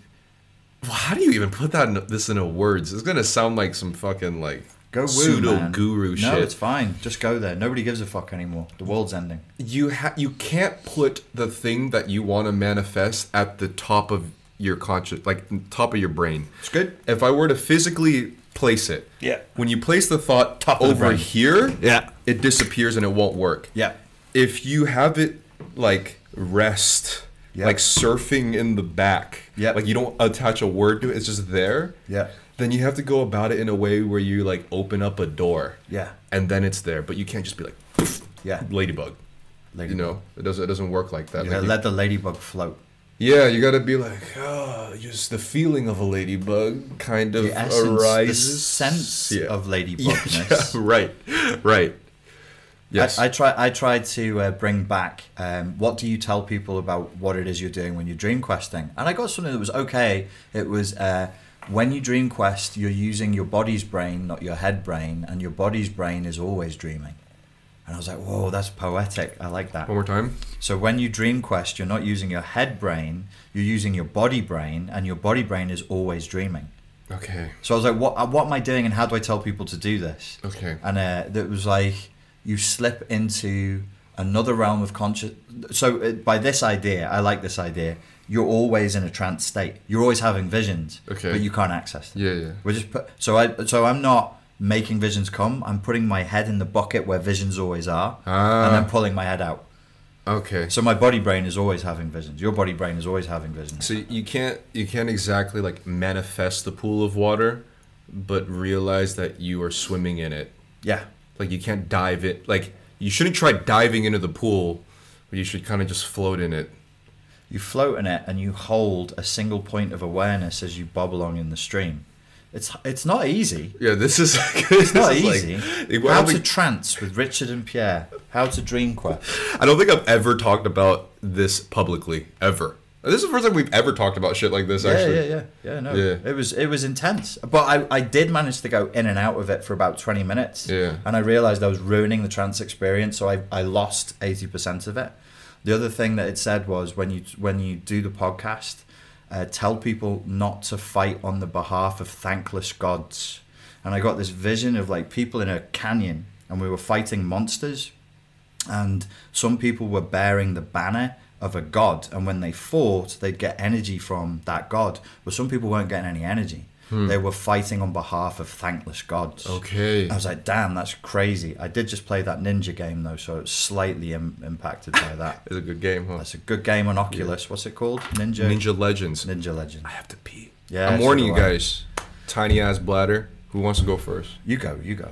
well, how do you even put that in, this into words? It's gonna sound like some fucking like Go woo, pseudo man. guru no, shit. it's fine. Just go there. Nobody gives a fuck anymore. The world's ending. you ha- you can't put the thing that you want to manifest at the top of your conscious like top of your brain It's good. if i were to physically place it Yeah. when you place the thought Top of the over here Yeah. it disappears and it won't work Yeah. if you have it like rest Yeah. like surfing in the back Yeah. like you don't attach a word to it it's just there Yeah. then you have to go about it in a way where you like open up a door Yeah. and then it's there but you can't just be like Yeah. ladybug Ladybug. you know it doesn't it doesn't work like that You Like, gotta let the ladybug float. Yeah you gotta be like oh just the feeling of a ladybug kind of The essence, the sense Yeah. of yeah, ladybugness. yeah, right right yes I, I try. I try to uh, bring back. Um, what do you tell people about what it is you're doing when you're dream questing? And I got something that was okay. It was uh, when you dream quest, you're using your body's brain, not your head brain, and your body's brain is always dreaming. And I was like, whoa, that's poetic. I like that. one more time So when you dream quest, you're not using your head brain, you're using your body brain, and your body brain is always dreaming. okay So I was like, what, what am I doing, and how do I tell people to do this? okay and uh, that was like you slip into another realm of conscious. So uh, by this idea, I like this idea. You're always in a trance state. You're always having visions, Okay. but you can't access them. yeah yeah We're just put, so I so I'm not making visions come. I'm putting my head in the bucket where visions always are, Ah. and then pulling my head out. okay So my body brain is always having visions. Your body brain is always having visions. So you can't you can't exactly like manifest the pool of water, but realize that you are swimming in it. Yeah, Like you can't dive it. Like you shouldn't try diving into the pool, but you should kind of just float in it. you float in it and you hold a single point of awareness as you bob along in the stream. It's it's not easy. Yeah, this is It's not easy. Like, How to don't trance with Richard and Pierre. How to dream quest. I don't think I've ever talked about this publicly ever. This is the first time we've ever talked about shit like this. Yeah, Actually, yeah, yeah, yeah. No, Yeah. it was it was intense. But I, I did manage to go in and out of it for about twenty minutes. Yeah. And I realized I was ruining the trance experience, so I, I lost eighty percent of it. The other thing that it said was when you when you do the podcast, uh, tell people not to fight on the behalf of thankless gods. And I got this vision of like people in a canyon, and we were fighting monsters, and some people were bearing the banner of a god. And when they fought they'd get energy from that god. But some people weren't getting any energy they were fighting on behalf of thankless gods Okay. i was like damn that's crazy i did just play that ninja game though so it's slightly Im- impacted by that It's a good game, huh? that's a good game on oculus what's it called ninja Ninja Legends. ninja legend I have to pee. Yeah, I'm warning you guys. Tiny ass bladder. Who wants to go first? you go you go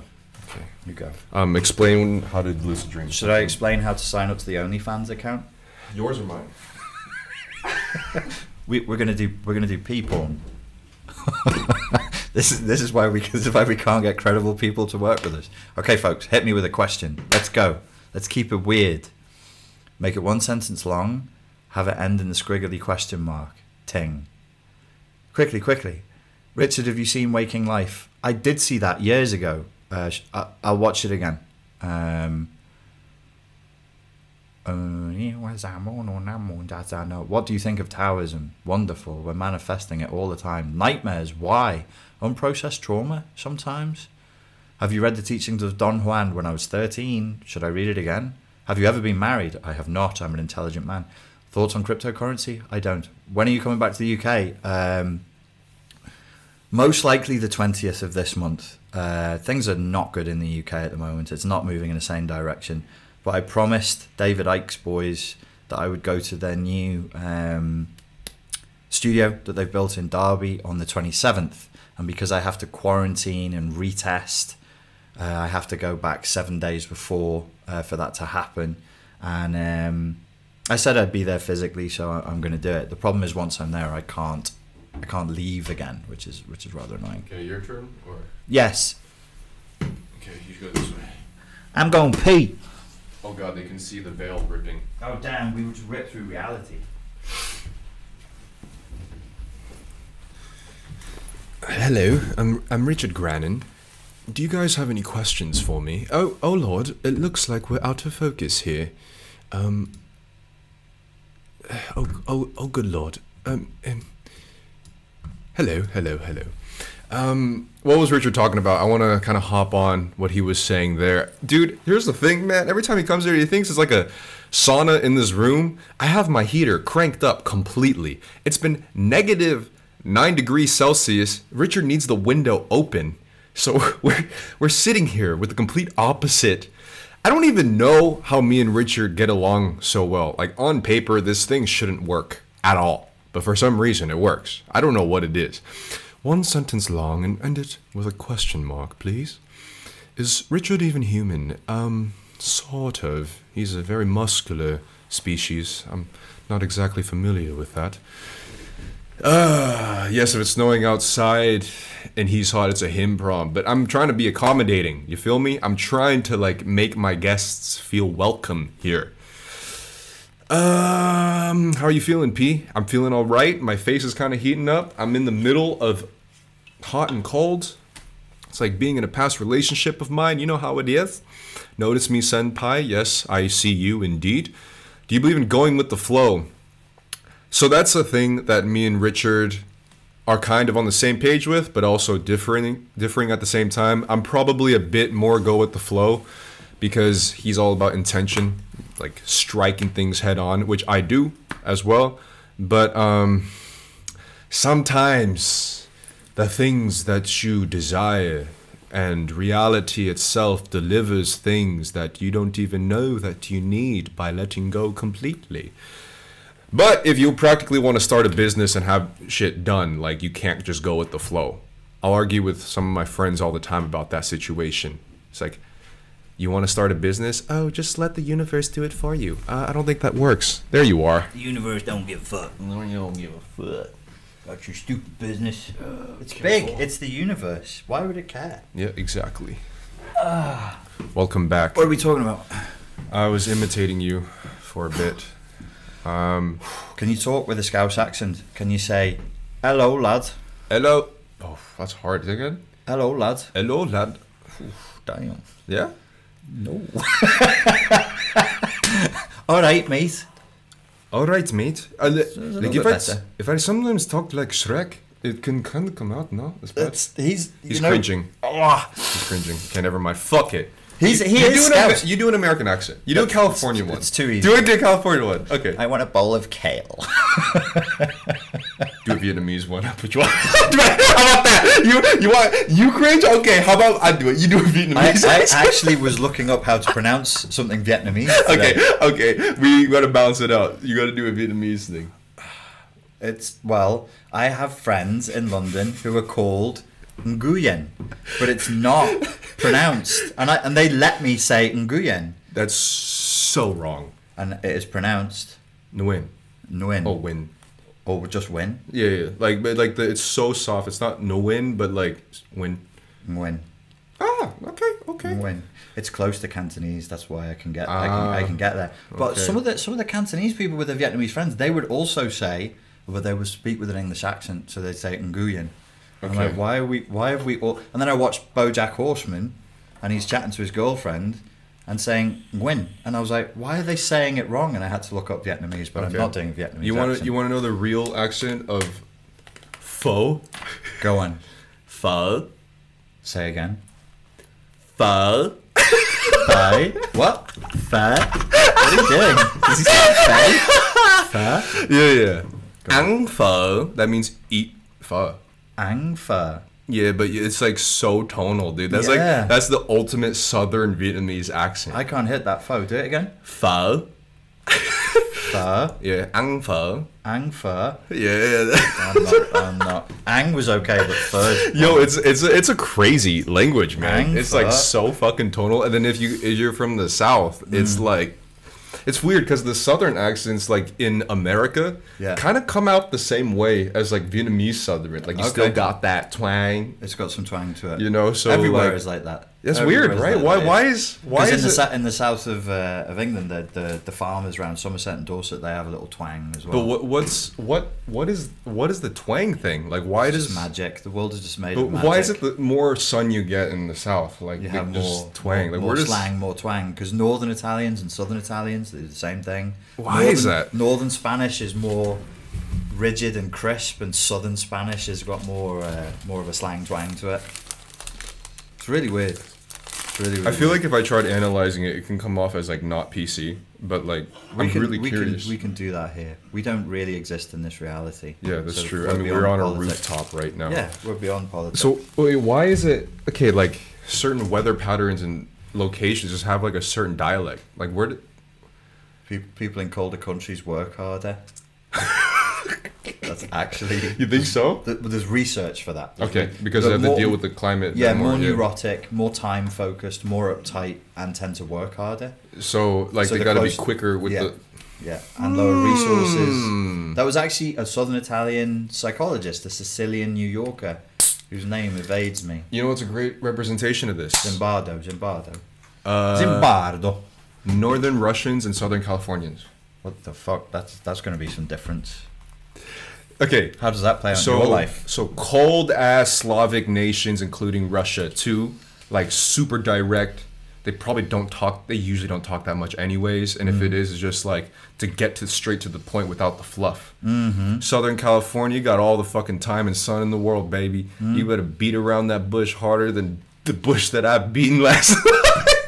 Okay. you go Um, explain how to lucid dream. should i explain how to sign up to the onlyfans account Yours or mine? we, we're gonna do we're gonna do pee porn. this is this is why we this is why we can't get credible people to work with us. Okay, folks, hit me with a question. Let's go. Let's keep it weird. Make it one sentence long. Have it end in the squiggly question mark. Ting. Quickly, quickly. Richard, have you seen Waking Life? I did see that years ago. Uh, I, I'll watch it again. Um, what do you think of Taoism? Wonderful. We're manifesting it all the time. Nightmares. Why? Unprocessed trauma sometimes. Have you read the teachings of Don Juan when I was 13? Should I read it again? Have you ever been married? I have not. I'm an intelligent man. Thoughts on cryptocurrency? I don't. When are you coming back to the UK? Um, most likely the 20th of this month. Uh, things are not good in the UK at the moment. It's not moving in the same direction. But I promised David Icke's boys that I would go to their new um, studio that they've built in Derby on the 27th. And because I have to quarantine and retest, uh, I have to go back seven days before uh, for that to happen. And um, I said I'd be there physically, so I- I'm going to do it. The problem is once I'm there, I can't, I can't leave again, which is which is rather annoying. Okay, your turn. Or Yes. Okay, you go this way. I'm going pee. Oh god, they can see the veil ripping. Oh damn, we just ripped through reality. Hello, I'm I'm Richard Grannon. Do you guys have any questions for me? Oh, oh lord, it looks like we're out of focus here. Um. Oh, oh, oh, good lord. Um. um hello, hello, hello. Um, what was Richard talking about? I want to kind of hop on what he was saying there. Dude, here's the thing, man. Every time he comes here, he thinks it's like a sauna in this room. I have my heater cranked up completely. It's been negative 9 degrees Celsius. Richard needs the window open. So we're, we're sitting here with the complete opposite. I don't even know how me and Richard get along so well. Like, on paper, this thing shouldn't work at all. But for some reason, it works. I don't know what it is. One sentence long and end it with a question mark, please. Is Richard even human? Um, sort of. He's a very muscular species. I'm not exactly familiar with that. Uh, yes, if it's snowing outside and he's hot, it's a him problem. But I'm trying to be accommodating. You feel me? I'm trying to like make my guests feel welcome here. Um, how are you feeling, P? I'm feeling all right. My face is kind of heating up. I'm in the middle of hot and cold. It's like being in a past relationship of mine. You know how it is. Notice me, senpai. Yes, I see you indeed. Do you believe in going with the flow? So that's a thing that me and Richard are kind of on the same page with, but also differing differing at the same time. I'm probably a bit more go with the flow because he's all about intention like striking things head on, which I do as well. But um, sometimes the things that you desire and reality itself delivers things that you don't even know that you need by letting go completely. But if you practically want to start a business and have shit done, like you can't just go with the flow. I'll argue with some of my friends all the time about that situation. It's like, you want to start a business? Oh, just let the universe do it for you. Uh, I don't think that works. There you are. The universe don't give a fuck. No, you don't give a fuck. Got your stupid business. Uh, it's careful. big. It's the universe. Why would it care? Yeah, exactly. Uh, Welcome back. What are we talking about? I was imitating you for a bit. Um, Can you talk with a Scouse accent? Can you say, "Hello, lad"? Hello. Oh, that's hard. Again. Hello, lad. Hello, lad. Oof, damn. Yeah. No. All right, mate. All right, mate. Uh, like if, I, if I sometimes talk like Shrek, it can kind of come out, no? It's, it's he's he's you know, cringing. Oh. He's cringing. Okay, never mind. Fuck it. He's he you is do an, you do an American accent. You do a California it's, one. It's too easy. Do a California one. Okay. I want a bowl of kale. do a Vietnamese one. Which one? how about that? You you want you cringe? Okay. How about I do it? You do a Vietnamese. I, I actually was looking up how to pronounce something Vietnamese. Today. Okay. Okay. We got to balance it out. You got to do a Vietnamese thing. It's well, I have friends in London who are called Nguyen, but it's not pronounced, and I and they let me say Nguyen. That's so wrong. And it is pronounced Nguyen. Nguyen. Oh, win. Or just win. Yeah, yeah. Like, but like the it's so soft. It's not no win, but like win. Win. Ah, okay, okay. Win. It's close to Cantonese. That's why I can get. Ah, I, can, I can get there. But okay. some of the some of the Cantonese people with their Vietnamese friends, they would also say, but they would speak with an English accent, so they'd say Nguyen. Okay. I'm like, why are we? Why have we all? And then I watched BoJack Horseman, and he's chatting to his girlfriend and saying "Nguyen," and I was like, why are they saying it wrong? And I had to look up Vietnamese, but okay. I'm not doing Vietnamese. You want to? You want to know the real accent of pho? Go on. Pho. Say again. Pho. Pho. What? Pho. What are you doing? Is he saying pho? Pho. Yeah, yeah. Ang pho. That means eat pho. Ang pho. Yeah, but it's like so tonal, dude. That's yeah. like that's the ultimate Southern Vietnamese accent. I can't hit that pho. Do it again. Pho. pho. Yeah, ang pho. Ang pho. Yeah. I'm not. I'm not. Ang was okay, but pho. Yo, it's it's it's a crazy language, man. Ang it's pho. like so fucking tonal. And then if you if you're from the South, mm. it's like it's weird because the southern accents, like in America, yeah. kind of come out the same way as like Vietnamese southern. Like you okay. still got that twang. It's got some twang to it. You know, so everywhere like, is like that. That's weird, right? that? Why? Yeah. Why is? Why Because in is the it? in the south of uh, of England, the, the the farmers around Somerset and Dorset, they have a little twang as well. But what, what's what? What is what is the twang thing? Like, why It's does? just magic? The world is just made But of magic. why is it the more sun you get in the south? Like, you they have just more twang? more, like, more where does? slang, more twang? Because northern Italians and southern Italians they do the same thing. Why is Northern- that? Northern Spanish is more rigid and crisp, and southern Spanish has got more uh, more of a slang twang to it. It's really weird. It's really, really I feel weird. like if I tried analyzing it, it can come off as like not PC. But like, we I'm can, really we curious. Can, we can do that here. We don't really exist in this reality. yeah, that's So true. we're I mean, we're on a rooftop right now. Yeah, we're beyond politics. So wait, why is it okay? Like certain weather patterns and locations just have like a certain dialect. Like where? Did, Pe- people in colder countries work harder. That's actually. you think so? th- There's research for that. Okay, because they have to deal with the climate. Yeah, more yeah. neurotic, more time focused, more uptight, and tend to work harder. So like So they the got to be quicker with yeah. the. Yeah, and lower Hmm. resources. That was actually a Southern Italian psychologist, a Sicilian New Yorker, whose name evades me. You know what's a great representation of this? Zimbardo, Zimbardo. Uh, Zimbardo. Northern Russians and Southern Californians. What the fuck? That's that's going to be some difference. Okay, How does that play on so your life? so cold ass Slavic nations, including Russia, too, like super direct. They probably don't talk. They usually don't talk that much, anyways. And Mm. if it is, it's just like to get to straight to the point without the fluff. Mm-hmm. Southern California got all the fucking time and sun in the world, baby. Mm. You better beat around that bush harder than the bush that I beaten last.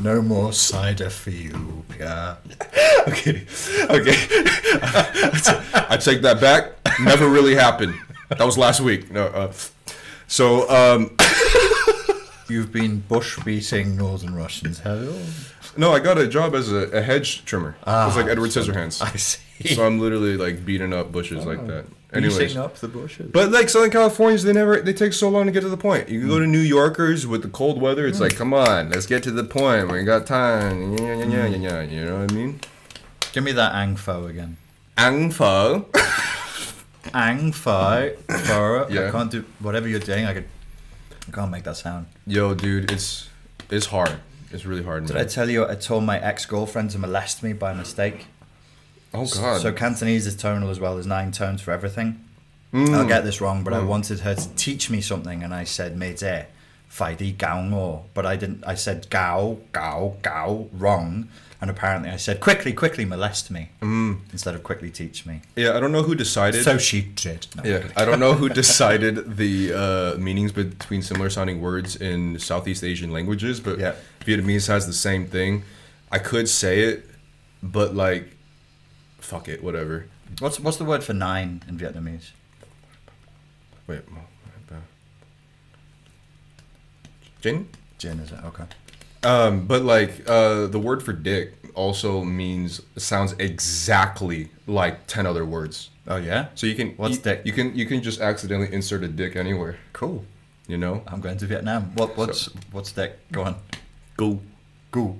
No more cider for you, Pierre. okay, okay. I take that back. Never really happened. That was last week. No. Uh, so um, You've been bush beating Northern Russians, have you? no, I got a job as a, a hedge trimmer. Ah, it's like Edward Scissorhands. I see. So I'm literally like beating up bushes like that. Anyways. Beating up the bushes. But like Southern Californians, they never they take so long to get to the point. You can go to New Yorkers with the cold weather. It's like, come on, let's get to the point. We ain't got time. Yeah, yeah, yeah, yeah, yeah. You know what I mean? Give me that ang angfo again. Angfo. Angfo. For Yeah. I can't do whatever you're doing. I could. I can't make that sound. Yo, dude, it's it's hard. It's really hard, Did I tell you I told my ex girlfriend to molest me by mistake? Oh God. So Cantonese is tonal as well. There's nine tones for everything. Mm. I'll get this wrong, but I Mm. wanted her to teach me something, and I said "mede faidi gao ngo," but I didn't. I said "gao gao gao" wrong, and apparently I said "quickly, quickly molest me" instead of "quickly teach me." Yeah, I don't know who decided. So she did. No, yeah, I don't know who decided the uh, meanings between similar sounding words in Southeast Asian languages, but Yeah. Vietnamese has the same thing. I could say it, but like, fuck it, whatever. What's what's the word for nine in Vietnamese? Wait, Jin? Jin is it? Okay. Um, but like uh, the word for dick also means sounds exactly like ten other words. Oh yeah. So you can What's you, dick? You can you can just accidentally insert a dick anywhere. Cool. You know, I'm going to Vietnam. What what's what's that? Go on. go. Go.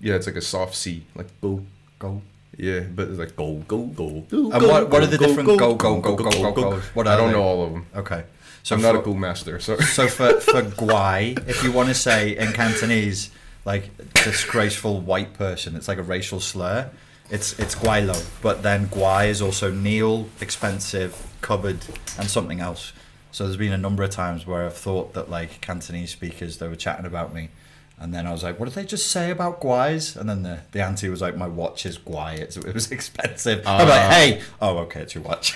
Yeah, it's like a soft C, like go. Go. Yeah, but it's like go go go. go And what- what are the different go, go, go, go, go, goes? What I don't know all of them. Okay. So I'm not a cool master, so So for for guai, if you want to say in Cantonese like disgraceful white person, it's like a racial slur. It's it's guai lo, but then guai is also kneel, expensive, cupboard, and something else. So there's been a number of times where I've thought that like Cantonese speakers they were chatting about me, and then I was like, what did they just say about guais? And then the the auntie was like, my watch is guai. It's, it was expensive. I'm like, Ah. hey, oh okay, it's your watch.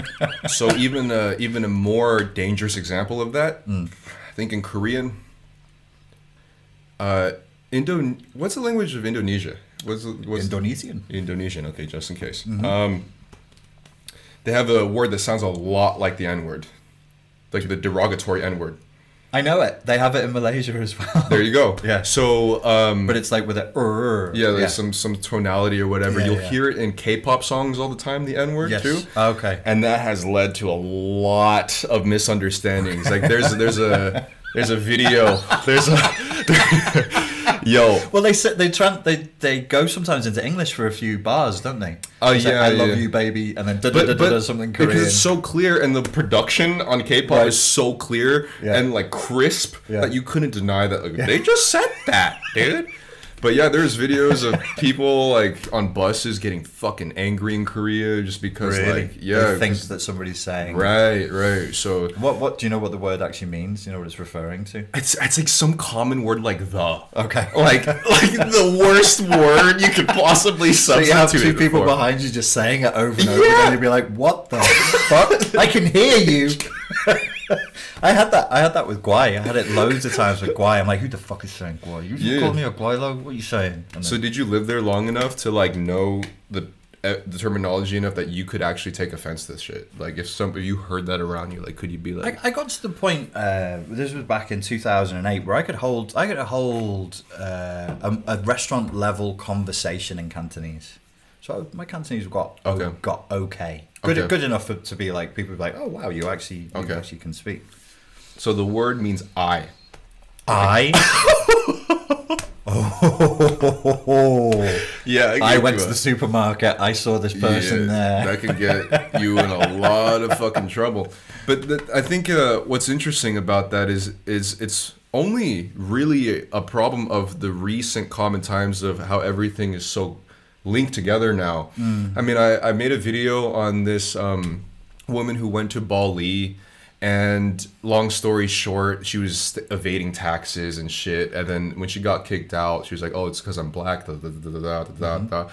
so even uh, even a more dangerous example of that, Mm. I think in Korean. Uh, Indo. What's the language of Indonesia? What's, what's Indonesian. Indonesian? Okay, just in case. Mm-hmm. Um, they have a word that sounds a lot like the N word, like the derogatory N word. I know it. They have it in Malaysia as well. There you go. Yeah. So um, But it's like with a er. yeah, there's some some tonality or whatever. Yeah, You'll yeah. hear it in K-pop songs all the time. The N word yes. too. Okay. and that has led to a lot of misunderstandings. Like there's there's a there's a video there's a Yo. Well, they sit, they tran they they go sometimes into English for a few bars, don't they? Oh, It's like, yeah, I love you, baby, and then da, da, da, da, da, something Korean. because it's so clear and the production on K-pop Right. is so clear Yeah. and like crisp Yeah. that you couldn't deny that like, they just said that, dude. But yeah, there's videos of people like on buses getting fucking angry in Korea just because really, like yeah, 'cause- that somebody's saying. right, right. So What what do you know what the word actually means? You know what it's referring to? it's it's like some common word like the. Okay. Like like the worst word you could possibly substitute. So you have two people for. behind you just saying it over and over Yeah. again. You'd be like, "What the fuck? I can hear you." I had that. I had that with Guai. I had it loads of times with Guai. I'm like, "Who the fuck is saying Guai? You Yeah. call me a Guai What are you saying?" And So did you live there long enough to like know the uh, the terminology enough that you could actually take offense to this shit? Like if some if you heard that around you, like could you be like, I, I got to the point. Uh, this was back in 2008, where I could hold. I could hold uh, a, a restaurant level conversation in Cantonese. So my Cantonese got Okay. got okay, good Okay. good enough for, to be like people be like, oh wow, you actually you actually can speak. so the word means I. I. oh, Yeah, I went to the supermarket. I saw this person there. That can get you in a lot of fucking trouble. But the, I think uh, what's interesting about that is is it's only really a, a problem of the recent common times of how everything is so linked together now. I mean, I, I made a video on this um, woman who went to Bali. And long story short, she was evading taxes and shit. And then when she got kicked out, she was like, "Oh, it's because I'm black." Da, da, da, da, da, da, da.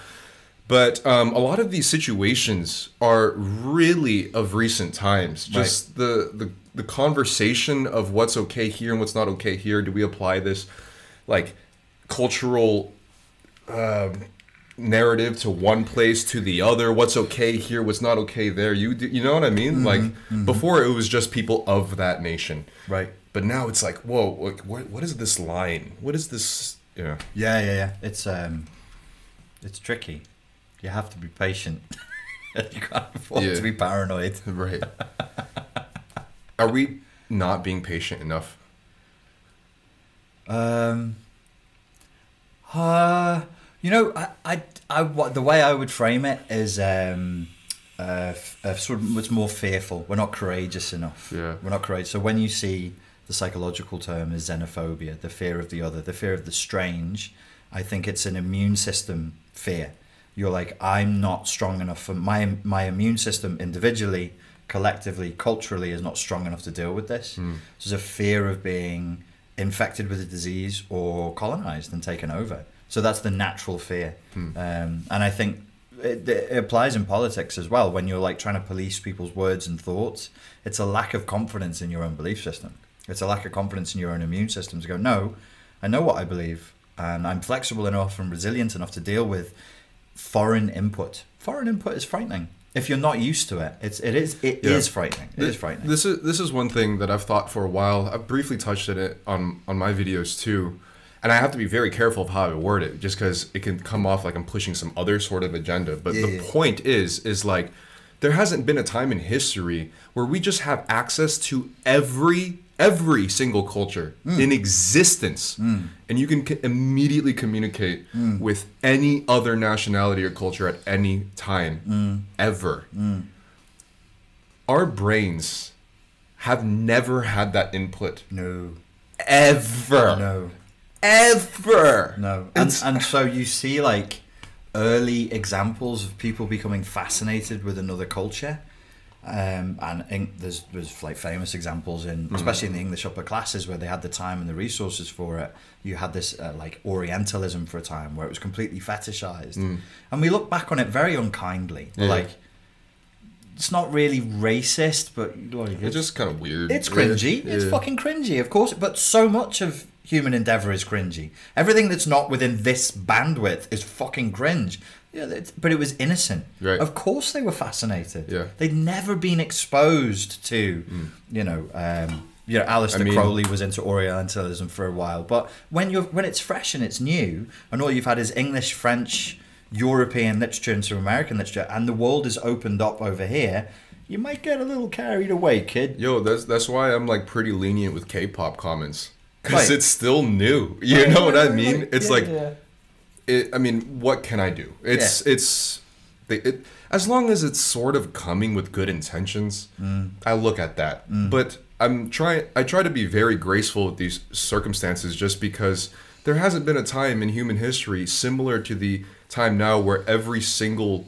But um, a lot of these situations are really of recent times. Just the, the the conversation of what's okay here and what's not okay here. Do we apply this like cultural um, narrative to one place to the other? What's okay here? What's not okay there? You do, you know what I mean? Like before, it was just people of that nation, Right. But now it's like, whoa, like, what what is this line? What is this? Yeah. Yeah, yeah, yeah. It's um, it's tricky. You have to be patient. you can't afford Yeah. to be paranoid. Right. Are we not being patient enough? Um, uh, you know, I, I, I, what the way I would frame it is um, uh, uh, sort of much more fearful. We're not courageous enough. Yeah. We're not courageous. So when you see the psychological term is xenophobia, the fear of the other, the fear of the strange, I think it's an immune system fear. You're like, I'm not strong enough for my my immune system individually, collectively, culturally is not strong enough to deal with this. Hmm. So there's a fear of being infected with a disease or colonized and taken over. So that's the natural fear. Hmm. Um, and I think it, it applies in politics as well. When you're like trying to police people's words and thoughts, it's a lack of confidence in your own belief system. It's a lack of confidence in your own immune system to go, no, I know what I believe, and I'm flexible enough and resilient enough to deal with foreign input. Foreign input is frightening. If you're not used to it, it's it is it is Yeah. frightening. It Th- is frightening. This is this is one thing that I've thought for a while. I've briefly touched on it on on my videos too, and I have to be very careful of how I word it, just because it can come off like I'm pushing some other sort of agenda. But the Yeah. point is, is like there hasn't been a time in history where we just have access to every every single culture Hmm. in existence, and you can c- immediately communicate Hmm. with any other nationality or culture at any time Hmm. ever our brains have never had that input no, ever no. Ever No, and and so you see like early examples of people becoming fascinated with another culture, um, and in, there's there's like famous examples in especially in the English upper classes where they had the time and the resources for it. You had this uh, like Orientalism for a time where it was completely fetishized, and we look back on it very unkindly. Yeah. Like it's not really racist, but like, it's just kind of weird it's cringy. Yeah. It's fucking cringy, of course. But so much of human endeavor is cringy. Everything that's not within this bandwidth is fucking cringe. Yeah, it's, but it was innocent. Right. Of course, they were fascinated. Yeah. They'd never been exposed to, you know. Um, you know, Aleister I mean- Crowley was into Orientalism for a while, but when you're when it's fresh and it's new, and all you've had is English, French, European literature into American literature, and the world is opened up over here, you might get a little carried away, kid. yo that's that's why i'm like pretty lenient with k-pop comments because it's still new. You know what I mean? It's Yeah, like, yeah. it, I mean, what can I do? It's it's they, it, as long as it's sort of coming with good intentions, Mm. I look at that. Mm. But I'm trying. I try to be very graceful with these circumstances, just because there hasn't been a time in human history similar to the time now where every single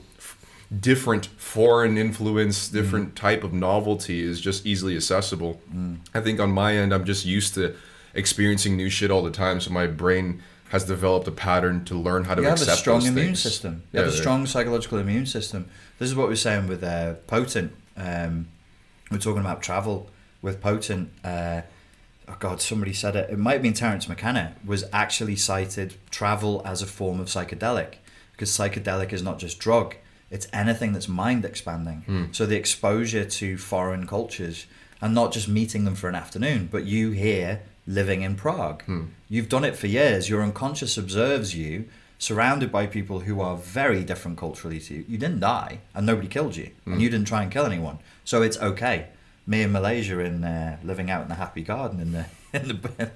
different foreign influence, different mm. type of novelty is just easily accessible. Mm. I think on my end, I'm just used to experiencing new shit all the time, so my brain has developed a pattern to learn how to You have a strong immune things. system. You have a strong psychological immune system. This is what we're saying with uh, potent. Um, we're talking about travel with potent. Uh, oh God, somebody said it. It might have been Terence McKenna was actually cited travel as a form of psychedelic because psychedelic is not just drug. It's anything that's mind expanding. Hmm. So the exposure to foreign cultures and not just meeting them for an afternoon, but you here living in Prague. Hmm. You've done it for years. Your unconscious observes you surrounded by people who are very different culturally to you. You didn't die and nobody killed you Hmm. and you didn't try and kill anyone. So it's okay. Me in Malaysia in uh, living out in the happy garden in the in the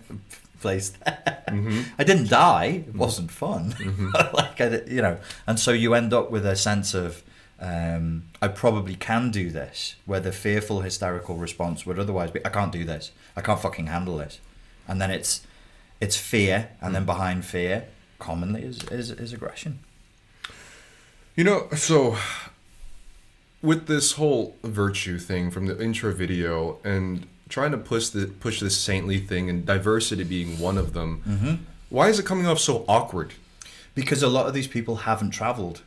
place there. Mm-hmm. I didn't die. It wasn't fun. like I, you know, and so you end up with a sense of um, I probably can do this, where the fearful hysterical response would otherwise be I can't do this. I can't fucking handle this. And then it's it's fear, and then behind fear, commonly is is, is aggression. You know, so with this whole virtue thing from the intro video and trying to push the push this saintly thing and diversity being one of them, Mm-hmm. why is it coming off so awkward? Because a lot of these people haven't travelled.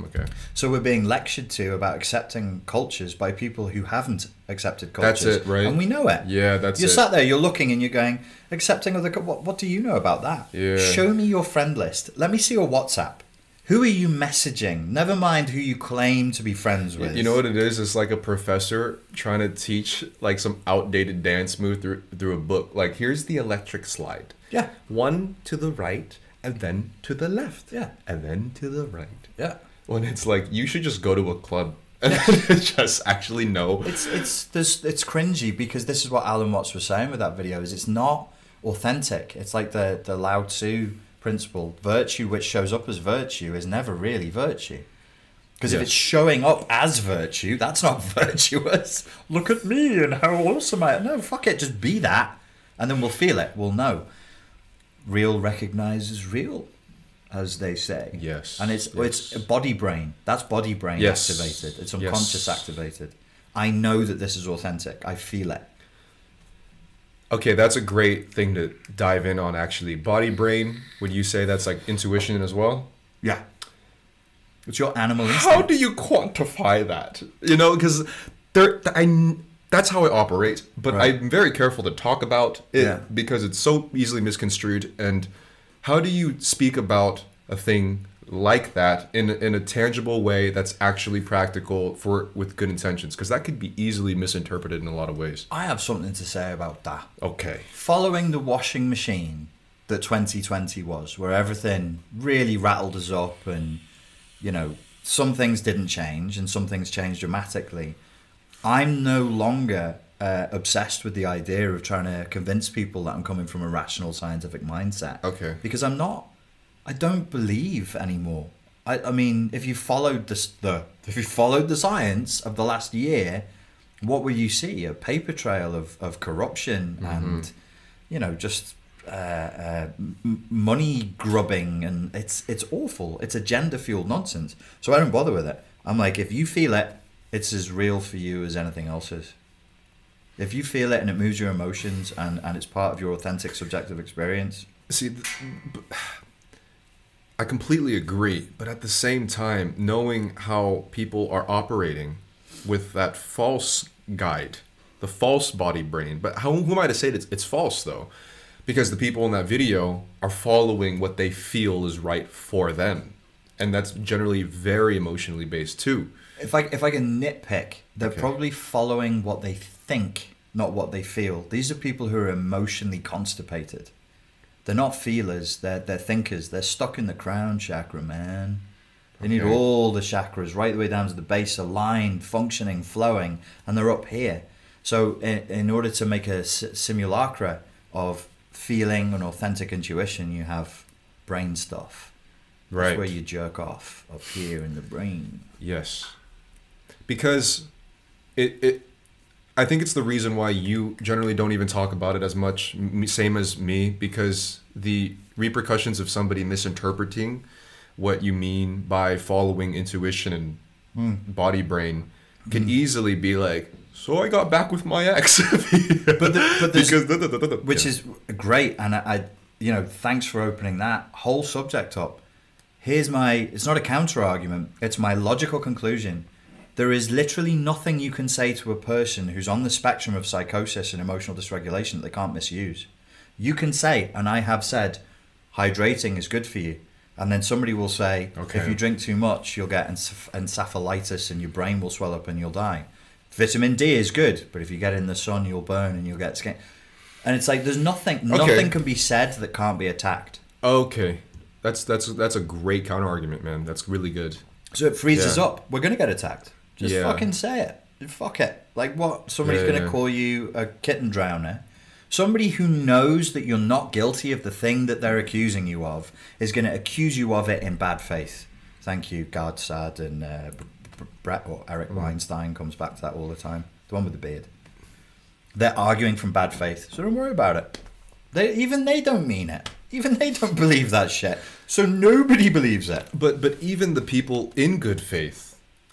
Okay, So we're being lectured to about accepting cultures by people who haven't accepted That's cultures. it, right? And we know it. yeah, that's you're it. sat there, you're looking, and you're going, accepting other. What, what do you know about that? Yeah. Show me your friend list. Let me see your WhatsApp. Who are you messaging? Never mind who you claim to be friends with. You know what it is? It's like a professor trying to teach like some outdated dance move through through a book. Like here's the electric slide. Yeah. One to the right and then to the left. Yeah. And then to the right. Yeah. When it's like you should just go to a club just actually no. It's it's this it's cringy because this is what Alan Watts was saying with that video is it's not authentic. It's like the the Lao Tzu principle. Virtue which shows up as virtue is never really virtue. Because if it's showing up as virtue, that's not virtuous. Look at me and how awesome I am. No, fuck it, just be that. And then we'll feel it. We'll know. Real recognizes real, as they say. Yes, And it's it's yes. body brain. That's body brain Yes. activated. It's Yes. unconscious activated. I know that this is authentic. I feel it. Okay, that's a great thing to dive in on actually. Body brain, would you say that's like intuition as well? Yeah. It's your animal instinct. How do you quantify that? You know, because there, I, that's how I operate. But Right. I'm very careful to talk about it Yeah. because it's so easily misconstrued. And how do you speak about a thing like that in a, in a tangible way that's actually practical for with good intentions? Because that could be easily misinterpreted in a lot of ways. I have something to say about that. Okay. Following the washing machine that 2020 was, where everything really rattled us up and, you know, some things didn't change and some things changed dramatically. I'm no longer uh, obsessed with the idea of trying to convince people that I'm coming from a rational scientific mindset. Okay. Because I'm not. I don't believe anymore. I, I mean, if you followed this, the if you followed the science of the last year, what will you see? A paper trail of, of corruption and, you know, just uh, uh, m- money grubbing, and it's it's awful. It's agenda fueled nonsense. So I don't bother with it. I'm like, if you feel it, it's as real for you as anything else is. If you feel it and it moves your emotions and, and it's part of your authentic subjective experience, See, I completely agree, but at the same time, knowing how people are operating with that false guide, the false body brain, but how, who am I to say it's, it's false though? Because the people in that video are following what they feel is right for them. And that's generally very emotionally based too. If I if I can nitpick, they're Okay. probably following what they think, not what they feel. These are people who are emotionally constipated. They're not feelers. They're they're thinkers. They're stuck in the crown chakra, man. They need Okay. all the chakras right the way down to the base, aligned, functioning, flowing, and they're up here. So in, in order to make a simulacra of feeling and authentic intuition, you have brain stuff. Right. That's where you jerk off up here in the brain. Yes. Because it it I think it's the reason why you generally don't even talk about it as much m- same as me because the repercussions of somebody misinterpreting what you mean by following intuition and hmm. body brain can hmm. easily be like so I got back with my ex. But, the, but because which Yeah. is great and I, I you know thanks for opening that whole subject up. Here's my it's not a counter argument it's my logical conclusion there is literally nothing you can say to a person who's on the spectrum of psychosis and emotional dysregulation that they can't misuse you can say and i have said hydrating is good for you and then somebody will say Okay. if you drink too much you'll get enceph- encephalitis and your brain will swell up and you'll die vitamin d is good but if you get in the sun you'll burn and you'll get skin and it's like there's nothing nothing can be said that can't be attacked. Okay. That's that's that's a great counter argument, man. That's really good. So it frees us Yeah. up. We're gonna get attacked. Just Yeah. fucking say it. Fuck it. Like what? Somebody's Yeah, gonna yeah. call you a kitten drowner. Somebody who knows that you're not guilty of the thing that they're accusing you of is going to accuse you of it in bad faith. Thank you, Gad Saad and uh, Brett or Eric Mm. Weinstein comes back to that all the time. The one with the beard. They're arguing from bad faith, so don't worry about it. They even they don't mean it. Even they don't believe that shit. So nobody believes it. But but even the people in good faith,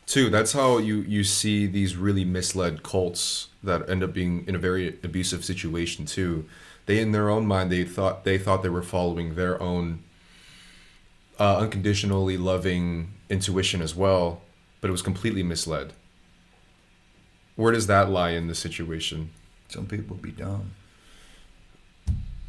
too. That's how you you see these really misled cults that end up being in a very abusive situation too. They in their own mind they thought they thought they were following their own uh, unconditionally loving intuition as well, but it was completely misled. Where does that lie in the situation? Some people be dumb.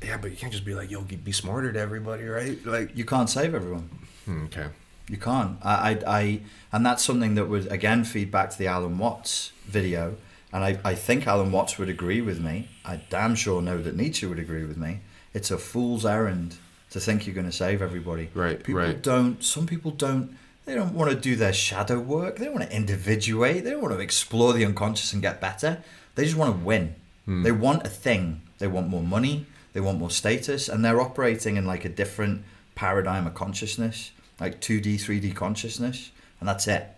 Yeah, but you can't just be like, "Yo, be smarter to everybody," right? Like, You can't save everyone. hmm, okay, You can't. I, I, I, and that's something that would again feed back to the Alan Watts video. And I, I think Alan Watts would agree with me. I damn sure know that Nietzsche would agree with me. It's a fool's errand to think you're going to save everybody. Right, People right. don't. Some people don't. They don't want to do their shadow work. They don't want to individuate. They don't want to explore the unconscious and get better. They just want to win. Hmm. They want a thing. They want more money. They want more status, and they're operating in like a different paradigm of consciousness, like two D, three D consciousness, and that's it.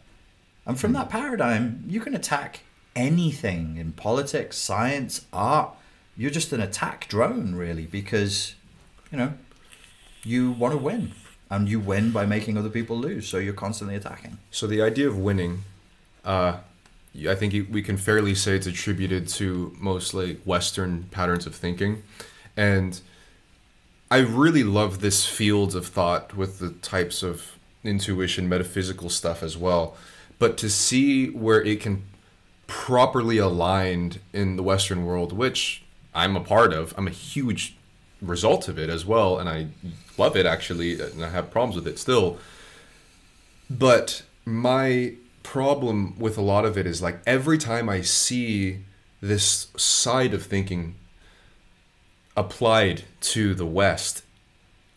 And Hmm. from that paradigm, you can attack anything in politics, science, art. You're just an attack drone, really, because you know you want to win, and you win by making other people lose. So you're constantly attacking. So the idea of winning, uh, I think we can fairly say it's attributed to mostly Western patterns of thinking, and I really love this field of thought with the types of intuition, metaphysical stuff as well. But to see where it can properly aligned in the Western world, which I'm a part of, I'm a huge result of it as well, and I love it actually, and I have problems with it still. But my problem with a lot of it is like every time I see this side of thinking applied to the West,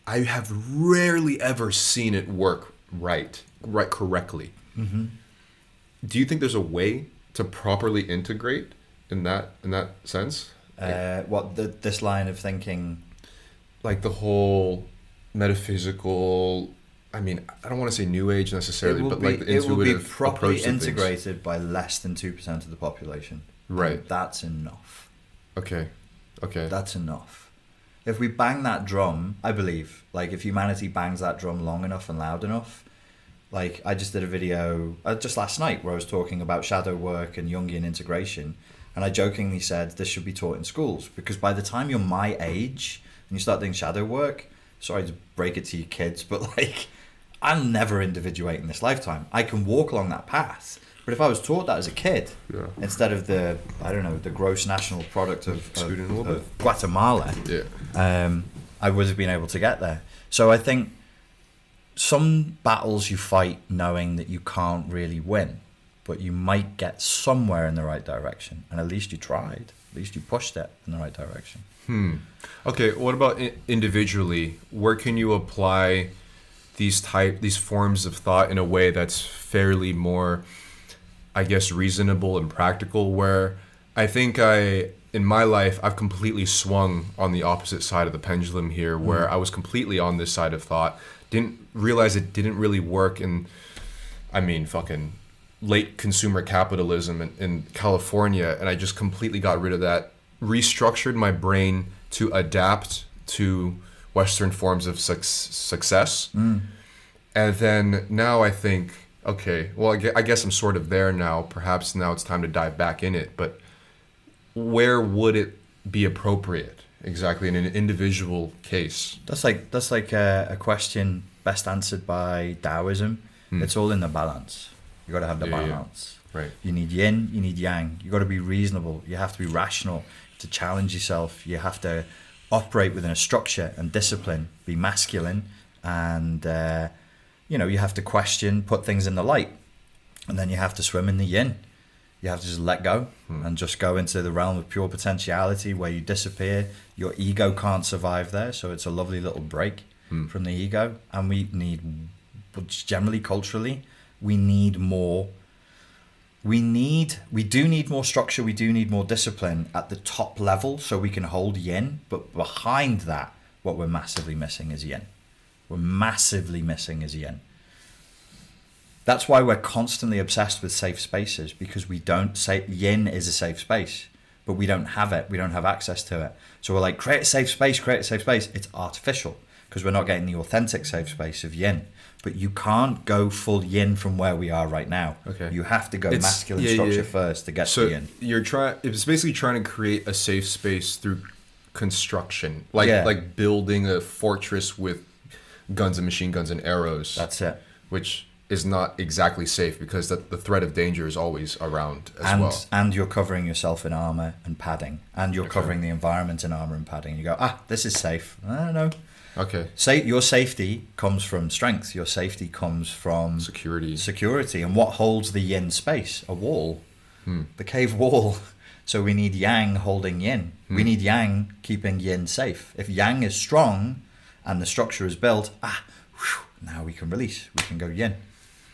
I have rarely ever seen it work right, right correctly. Mm-hmm. Do you think there's a way to properly integrate in that in that sense? Uh, what the, this line of thinking? Like the whole metaphysical. I mean, I don't want to say new age necessarily, but be, like the it will be intuitive properly integrated by less than two percent of the population. Right. That's enough. Okay. Okay. That's enough. If we bang that drum, I believe, like if humanity bangs that drum long enough and loud enough, like I just did a video uh, just last night where I was talking about shadow work and Jungian integration, and I jokingly said this should be taught in schools because by the time you're my age and you start doing shadow work, sorry to break it to you kids, but like I'll never individuate in this lifetime. I can walk along that path. But if I was taught that as a kid, Yeah. instead of the I don't know the gross national product of, of, Scooting a little of Guatemala, yeah. um, I would have been able to get there. So I think some battles you fight knowing that you can't really win, but you might get somewhere in the right direction, and at least you tried. At least you pushed it in the right direction. Hmm. Okay. What about individually? Where can you apply these type these forms of thought in a way that's fairly more, I guess, reasonable and practical? Where I think I in my life, I've completely swung on the opposite side of the pendulum here, mm-hmm. where I was completely on this side of thought. Didn't realize it didn't really work And I mean, fucking late consumer capitalism in, in California, and I just completely got rid of that. Restructured my brain to adapt to Western forms of suc success. Mm. And then now I think, okay, well, I guess I'm sort of there now. Perhaps now it's time to dive back in it. But where would it be appropriate exactly in an individual case? That's like that's like a, a question best answered by Taoism. It's all in the balance. You got to have the Hmm. Yeah, yeah. balance. Right. You need yin, you need yang. You got to be reasonable. You have to be rational. To challenge yourself, you have to operate within a structure and discipline. Be masculine, and uh, you know you have to question, put things in the light, and then you have to swim in the yin. You have to just let go hmm. and just go into the realm of pure potentiality where you disappear. Your ego can't survive there, so it's a lovely little break hmm. from the ego. And we need, but generally culturally, we need more. We need, we do need more structure. We do need more discipline at the top level, so we can hold yin. But behind that, what we're massively missing is yin. We're massively missing is yin. That's why we're constantly obsessed with safe spaces because we don't say yin is a safe space, but we don't have it. We don't have access to it. So we're like, create a safe space, create a safe space. It's artificial because we're not getting the authentic safe space of yin. But you can't go full yin from where we are right now. Okay. You have to go It's- masculine yeah, structure yeah. first to get So to yin. you're trying. It's basically trying to create a safe space through construction, like Yeah. like building a fortress with guns and machine guns and arrows. That's it. which is not exactly safe because the, the threat of danger is always around as and well. and you're covering yourself in armor and padding, and you're Okay. covering the environment in armor and padding. You go, ah, this is safe. I don't know. Okay, Say your safety comes from strength. Your safety comes from security. security. And what holds the yin space? A wall, the cave wall. So we need yang holding yin. We need yang keeping yin safe. If yang is strong and the structure is built, ah, whew, now we can release. We can go yin.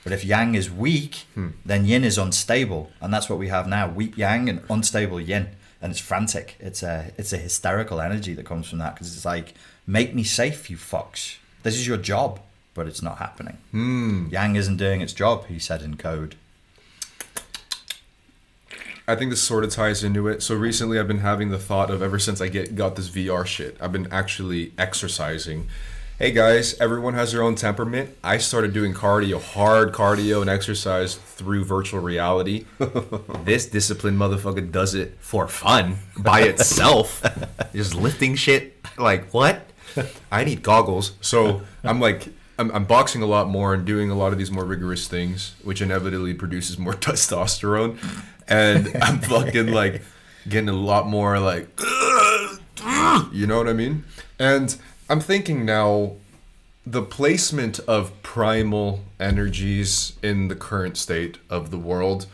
But if yang is weak, then yin is unstable, and that's what we have now: weak yang and unstable yin, and it's frantic. It's a it's a hysterical energy that comes from that because it's like, make me safe, you fucks. This is your job, but it's not happening. Yang isn't doing its job, he said in code. I think this sort of ties into it. So recently, I've been having the thought of ever since I get got this VR shit. I've been actually exercising. Hey guys, everyone has their own temperament. I started doing cardio, hard cardio and exercise through virtual reality. this disciplined motherfucker does it for fun by itself, just lifting shit. Like what? I need goggles. So I'm like, I'm, I'm boxing a lot more and doing a lot of these more rigorous things, which inevitably produces more testosterone. And I'm fucking like getting a lot more like, you know what I mean? And I'm thinking now, the placement of primal energies in the current state of the world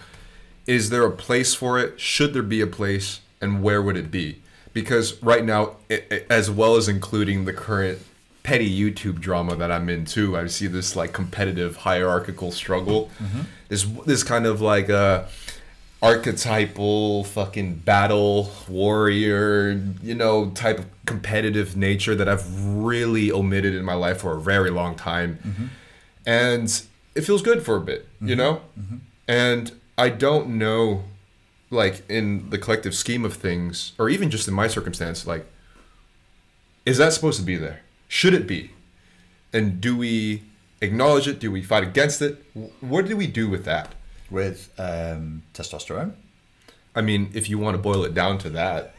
is there a place for it? Should there be a place? And where would it be? Because right now i i as well as including the current petty youtube drama that i'm in too i see this like competitive hierarchical struggle. This this kind of like uh archetypal fucking battle warrior you know type of competitive nature that i've really omitted in my life for a very long time. Mm-hmm. And it feels good for a bit you mm-hmm. know? Mm-hmm. And i don't know like in the collective scheme of things or even just in my circumstance like is that supposed to be there? Should it be? And do we acknowledge it? Do we fight against it? What do we do with that With um, testosterone. i mean if you want to boil it down to that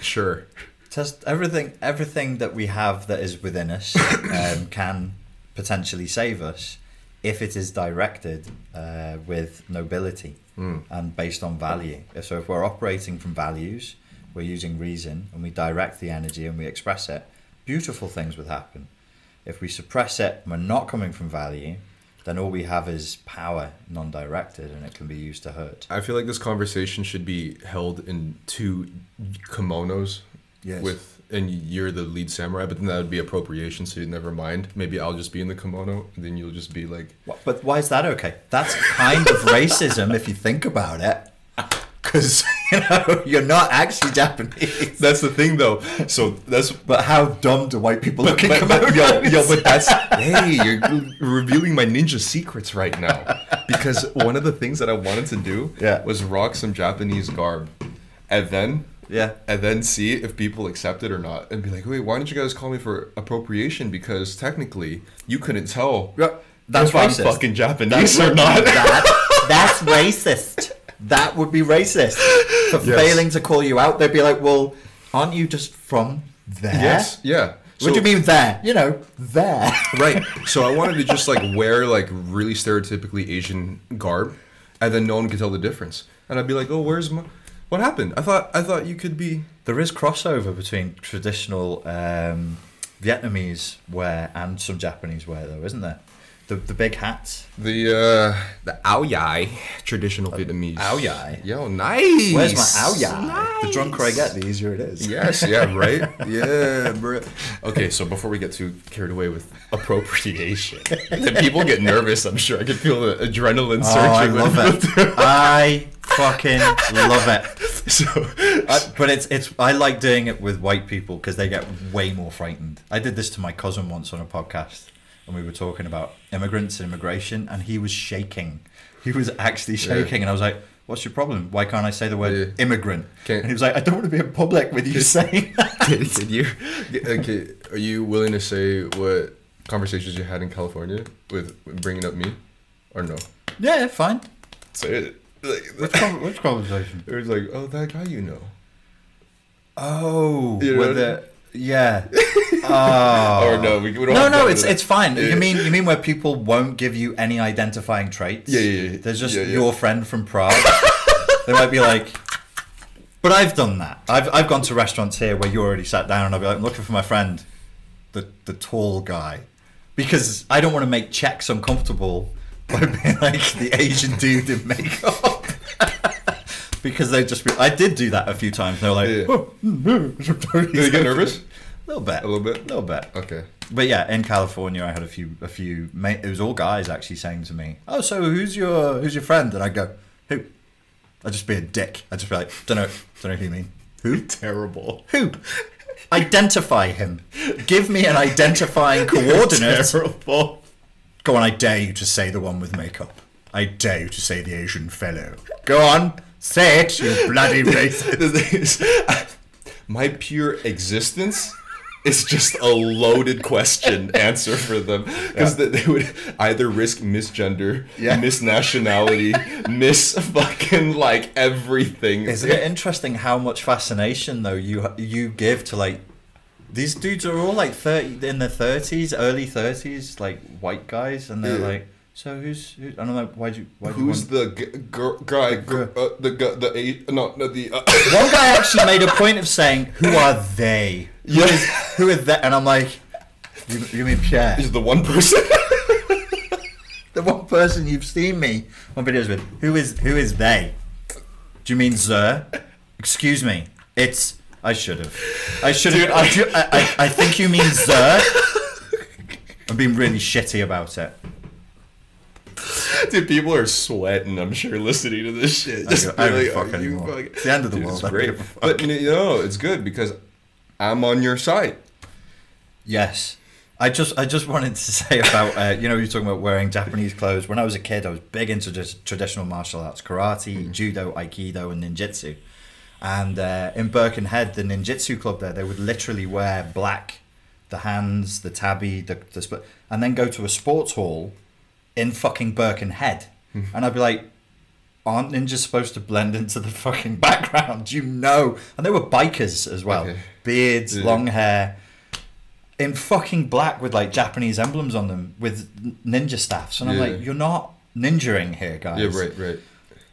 sure Test everything. Everything that we have that is within us um, can potentially save us if it is directed uh, with nobility and based on value. So if we're operating from values, we're using reason, and we direct the energy and we express it, beautiful things would happen. If we suppress it, and we're not coming from value, then all we have is power, non-directed, and it can be used to hurt. I feel like this conversation should be held in two kimonos. Yes. With and you're the lead samurai, but then that would be appropriation. So you never mind. Maybe I'll just be in the kimono, and then you'll just be like, But why is that okay? That's kind of racism if you think about it. Because You know, you're not actually Japanese. That's the thing, though. So that's But how dumb do white people look in but, yo, yo, but that's hey, you're revealing my ninja secrets right now. Because one of the things that I wanted to do Yeah. was rock some Japanese garb, and then Yeah. and then see if people accept it or not, and be like, wait, why didn't you guys call me for appropriation? Because technically, you couldn't tell Yeah, that's if I'm fucking Japanese That's or not. That, that's racist. That would be racist. For Yes. failing to call you out, they'd be like, well, aren't you just from there? yes, yeah. What do you mean there? You know, there. right so i wanted to just like wear like really stereotypically asian garb and then no one could tell the difference and i'd be like oh where's my what happened i thought i thought you could be There is crossover between traditional um, Vietnamese wear and some Japanese wear, though, isn't there? The, the big hats. the uh the ao yai traditional vietnamese Ao Yai? yo nice Where's my ao yai? The drunker I get, the easier it is. Yes, yeah, right? Yeah, bro. Okay, so before we get too carried away with appropriation, then people get nervous. I'm sure I can feel the adrenaline Oh, I surging. love it. I fucking love it. So, I, but it's it's I like doing it with white people because they get way more frightened. I did this to my cousin once on a podcast, and we were talking about immigrants and immigration, and he was shaking. He was actually shaking, and I was like, "What's your problem? Why can't I say the word Yeah. immigrant?" Can't- And he was like, "I don't want to be in public with you saying that." can, can you? Okay, are you willing to say what conversations you had in California with bringing up me, or no? yeah, fine. Say it. Like, Which, which conversation? it was like, oh, that guy you know. Oh, You know with the yeah. Oh. Or no, we, we don't No, have no, it's it's fine. Yeah. You mean you mean where people won't give you any identifying traits? Yeah, yeah, yeah. There's just Yeah, yeah. your friend from Prague. they might be like, but I've done that. I've I've gone to restaurants here where you already sat down, and I'll be like, I'm looking for my friend, the the tall guy, because I don't want to make Czechs uncomfortable by being like the Asian dude in makeup. Because they just be, I did do that a few times. They were like, Yeah. oh, hmm, hmm, no. Did you get nervous? A little bit. A little bit? A little bit. Okay. But yeah, in California, I had a few, a few. It was all guys actually saying to me, "Oh, so who's your who's your friend?" And I go, "Who?" I'd just be a dick. I'd just be like, "Don't know, don't know who you mean." Who? Terrible. Who? Identify him. Give me an identifying coordinate. Terrible. Go on, I dare you to say the one with makeup. I dare you to say the Asian fellow. Go on, say it, you bloody racist. the thing is, my pure existence is just a loaded question answer for them because Yeah. they would either risk misgender, Yeah. miss nationality, miss fucking like everything. Isn't it interesting how much fascination though you you give to like these dudes are all like thirty in their thirties, early thirties, like white guys, and they're Yeah. like, so who's who? I don't know why you why Who's you the g- gr- guy? Gr- uh, the gu- the eight? No, no, the. Uh, one guy actually made a point of saying, "Who are they? Who Yeah. is who is that?" And I'm like, "You, you mean Pierre, is the one person? the one person you've seen me on videos with? Who is who is they? Do you mean Zer? Excuse me, it's." I should have. I should have. I, I, I, I think you mean Zer. I'm being really shitty about it. Dude, people are sweating. I'm sure listening to this shit. I don't- I don't fuck you anymore. fucking-" It's the end of the Dude, world. It's great, give a fuck. but you know, it's good because I'm on your side. Yes. I just I just wanted to say about uh, you know you're talking about wearing Japanese clothes. When I was a kid, I was big into just traditional martial arts: karate, judo, aikido, and ninjutsu. And uh, in Birkenhead, the ninjutsu club there, they would literally wear black, the hands, the tabi, the, the split, and then go to a sports hall in fucking Birkenhead. And I'd be like, aren't ninjas supposed to blend into the fucking background? You know. And they were bikers as well. Okay. Beards, Yeah. long hair. In fucking black with like Japanese emblems on them with ninja staffs. And I'm Yeah. like, you're not ninjaing here, guys. Yeah, right, right.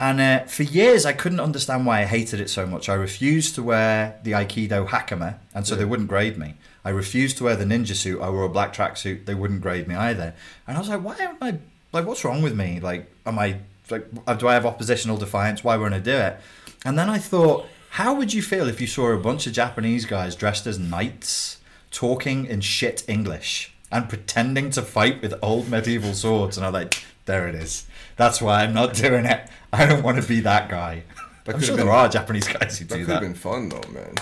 And uh, for years, I couldn't understand why I hated it so much. I refused to wear the Aikido hakama, and so they wouldn't grade me. I refused to wear the ninja suit. I wore a black tracksuit. They wouldn't grade me either. And I was like, why am I like, what's wrong with me? Like, am I like, uh, do I have oppositional defiance? Why won't I do it? And then I thought, how would you feel if you saw a bunch of Japanese guys dressed as knights, talking in shit English and pretending to fight with old medieval swords? And I'm like, there it is. That's why I'm not doing it. I don't want to be that guy. That I'm sure been- there are Japanese guys who do That do could have been fun though, man.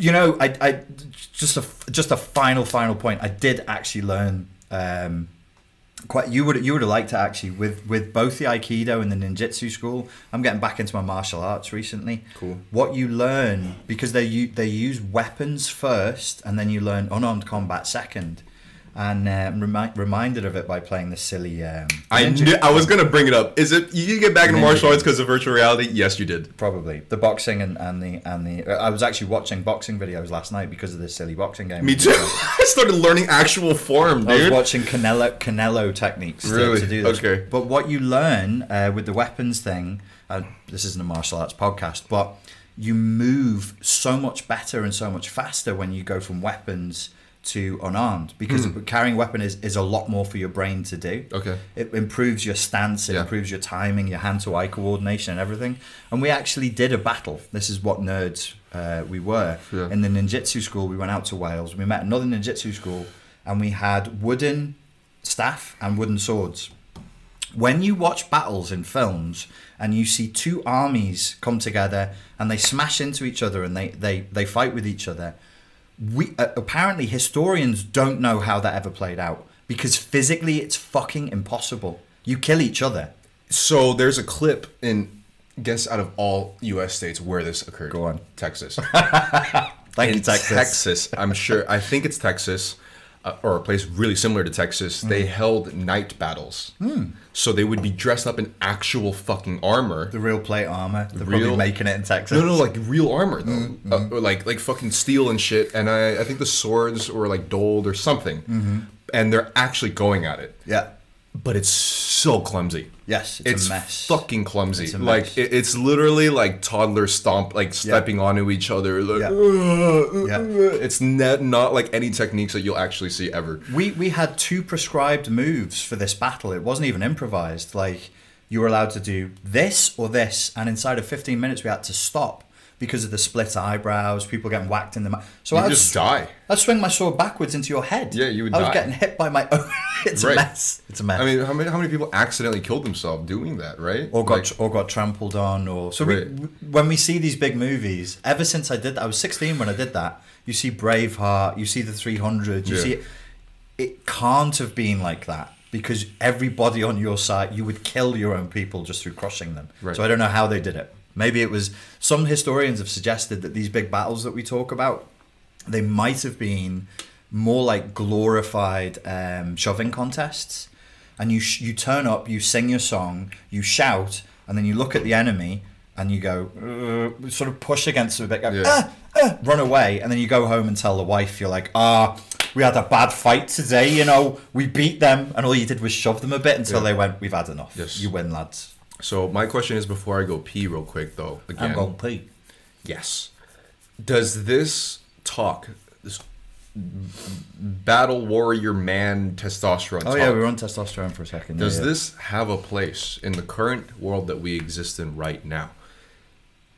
You know, I, I just a just a final final point. I did actually learn um, quite. You would you would have liked to actually with with both the aikido and the ninjutsu school. I'm getting back into my martial arts recently. Cool. What you learn because they u- they use weapons first, and then you learn unarmed combat second. And uh, remi- reminded of it by playing the silly. Um, I knew, I was gonna bring it up. Is it you get back into martial arts because of virtual reality? Yes, you did. Probably the boxing and, and the and the. I was actually watching boxing videos last night because of this silly boxing game. Me too. I started learning actual form, I was watching Canelo Canelo techniques to, Really? to do this. Okay. But what you learn uh, with the weapons thing, uh, this isn't a martial arts podcast, but you move so much better and so much faster when you go from weapons to unarmed because carrying a weapon is, is a lot more for your brain to do. Okay. It improves your stance, it Yeah. improves your timing, your hand to eye coordination, and everything. And we actually did a battle. This is what nerds uh, we were. Yeah. In the ninjutsu school, we went out to Wales. We met another ninjutsu school, and we had wooden staff and wooden swords. When you watch battles in films and you see two armies come together and they smash into each other and they, they, they fight with each other, we uh, apparently historians don't know how that ever played out because physically it's fucking impossible. You kill each other. So there's a clip in guess out of all U.S. states where this occurred. Go on. Texas. Thank in you, Texas. Texas, I'm sure. I think it's Texas, uh, or a place really similar to Texas. Hmm. They held night battles. Hmm. So they would be dressed up in actual fucking armor. The real plate armor. They're Real- making it in Texas. No, no, like real armor though, hmm, uh, or like like fucking steel and shit. And I, I think the swords were like doled or something, mm-hmm. and they're actually going at it. Yeah. But it's so clumsy. Yes, it's, It's a mess. fucking clumsy. It's like it, it's literally like toddlers stomp, like stepping onto each other. Like, Yeah. Yeah. it's not not like any techniques that you'll actually see ever. We we had two prescribed moves for this battle. It wasn't even improvised. Like you were allowed to do this or this, and inside of 15 minutes we had to stop because of the split eyebrows, people getting whacked in the mouth. So I'd just die. I'd swing my sword backwards into your head. Yeah, you would I was die. getting hit by my own. it's Right. a mess. It's a mess. I mean, how many how many people accidentally killed themselves doing that? Right? or got Like, or got trampled on or so Right. we, when we see these big movies ever since i did that i was 16 when i did that you see braveheart you see the 300 you Yeah. see it, it can't have been like that because everybody on your side you would kill your own people just through crushing them Right. so i don't know how they did it maybe it was some historians have suggested that these big battles that we talk about they might have been more like glorified um, shoving contests. And you sh- you turn up, you sing your song, you shout, and then you look at the enemy and you go uh, sort of push against them a bit, go, Yeah. ah, ah, run away, and then you go home and tell the wife you're like ah. We had a bad fight today, you know. We beat them, and all you did was shove them a bit until Yeah. they went. We've had enough. Yes. You win, lads. So my question is, before I go pee real quick though, again, I'm going pee. Yes. Does this talk, this battle warrior man testosterone Oh talk, yeah, we were on testosterone for a second. does yeah, yeah. this have a place in the current world that we exist in right now?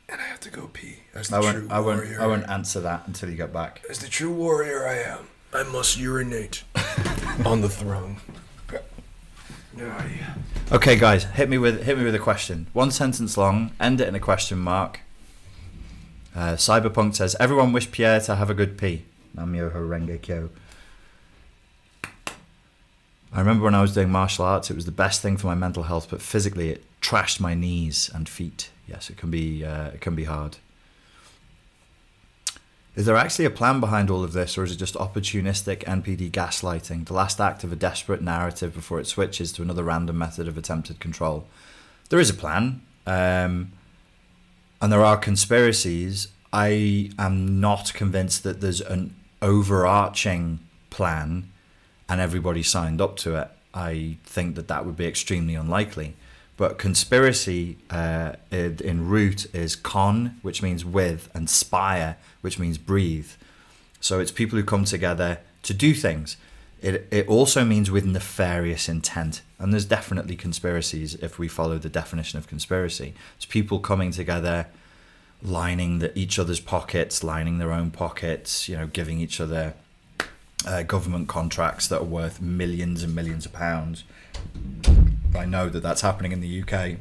And I have to go pee. As the I true won't. I won't. warrior, I won't answer that until you get back. as the true warrior I am, I must urinate on the throne. Okay, guys, hit me with hit me with a question. One sentence long. End it in a question mark. Uh, Cyberpunk says, "Everyone wish Pierre to have a good pee." Nam Myoho Renge Kyo. I remember when I was doing martial arts, it was the best thing for my mental health, but physically, it trashed my knees and feet. Yes, it can be uh, it can be hard. Is there actually a plan behind all of this, or is it just opportunistic NPD gaslighting, the last act of a desperate narrative before it switches to another random method of attempted control? There is a plan, um, and there are conspiracies. I am not convinced that there's an overarching plan and everybody signed up to it. I think that that would be extremely unlikely. But conspiracy uh, in, root is con, which means with, and spire, which means breathe. So it's people who come together to do things. It, it also means with nefarious intent. And there's definitely conspiracies if we follow the definition of conspiracy. It's people coming together, lining the, each other's pockets, lining their own pockets, you know, giving each other uh, government contracts that are worth millions and millions of pounds. I know that that's happening in the UK.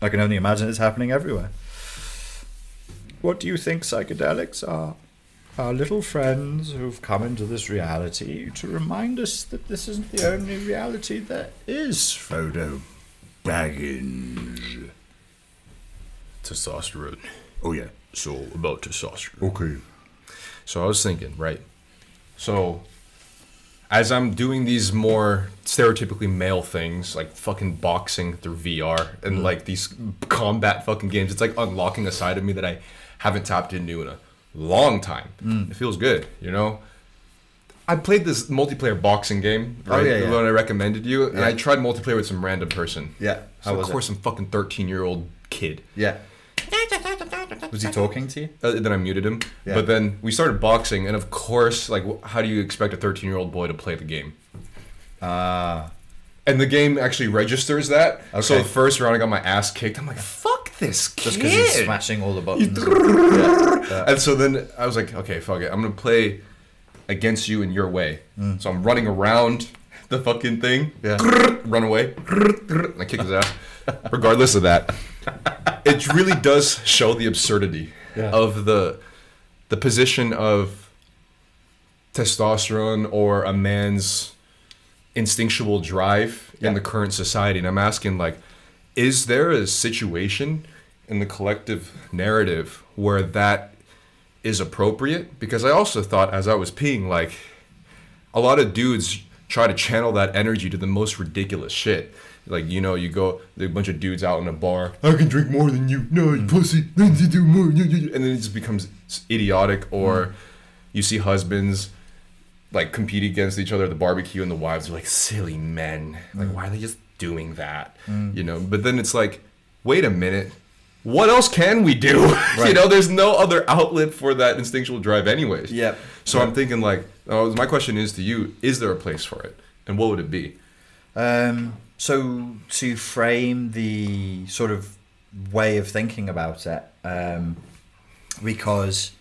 I can only imagine it's happening everywhere. what do you think psychedelics are? Our little friends who've come into this reality to remind us that this isn't the only reality there is, Frodo Baggins. Testosterone. Oh, yeah. So, all about testosterone. Okay. So I was thinking, right? So as I'm doing these more stereotypically male things, like fucking boxing through VR and mm. like these combat fucking games, it's like unlocking a side of me that I haven't tapped into in a long time. Mm. It feels good, you know? I played this multiplayer boxing game, Oh, right? yeah, The one I recommended you, and I tried multiplayer with some random person. Yeah. So How of course, it? some fucking thirteen-year-old kid. Yeah. Was he talking to you? Uh, then I muted him. Yeah. But then we started boxing, and of course, like, how do you expect a 13 year old boy to play the game? Ah. And the game actually registers that. Okay. So the first round, I got my ass kicked. I'm like, fuck this kid. just because he's smashing all the buttons. yeah. yeah. And so then I was like, okay, fuck it. I'm gonna play against you in your way. So I'm running around the fucking thing. Yeah. Run away. And I kick his ass. Regardless of that, it really does show the absurdity Yeah. of the the position of testosterone or a man's instinctual drive Yeah. in the current society. And I'm asking, like, is there a situation in the collective narrative where that is appropriate? Because I also thought, as I was peeing, like, a lot of dudes try to channel that energy to the most ridiculous shit. Like, you know, you go, there's a bunch of dudes out in a bar, I can drink more than you. No, you pussy. Then you do more. And then it just becomes idiotic. Or you see husbands like compete against each other at the barbecue, and the wives are like, silly men. Like, why are they just doing that? You know, but then it's like, wait a minute. What else can we do? you know, there's no other outlet for that instinctual drive, anyways. Yep. So I'm thinking like, uh, my question is to you: Is there a place for it, and what would it be? Um, so to frame the sort of way of thinking about it, um, because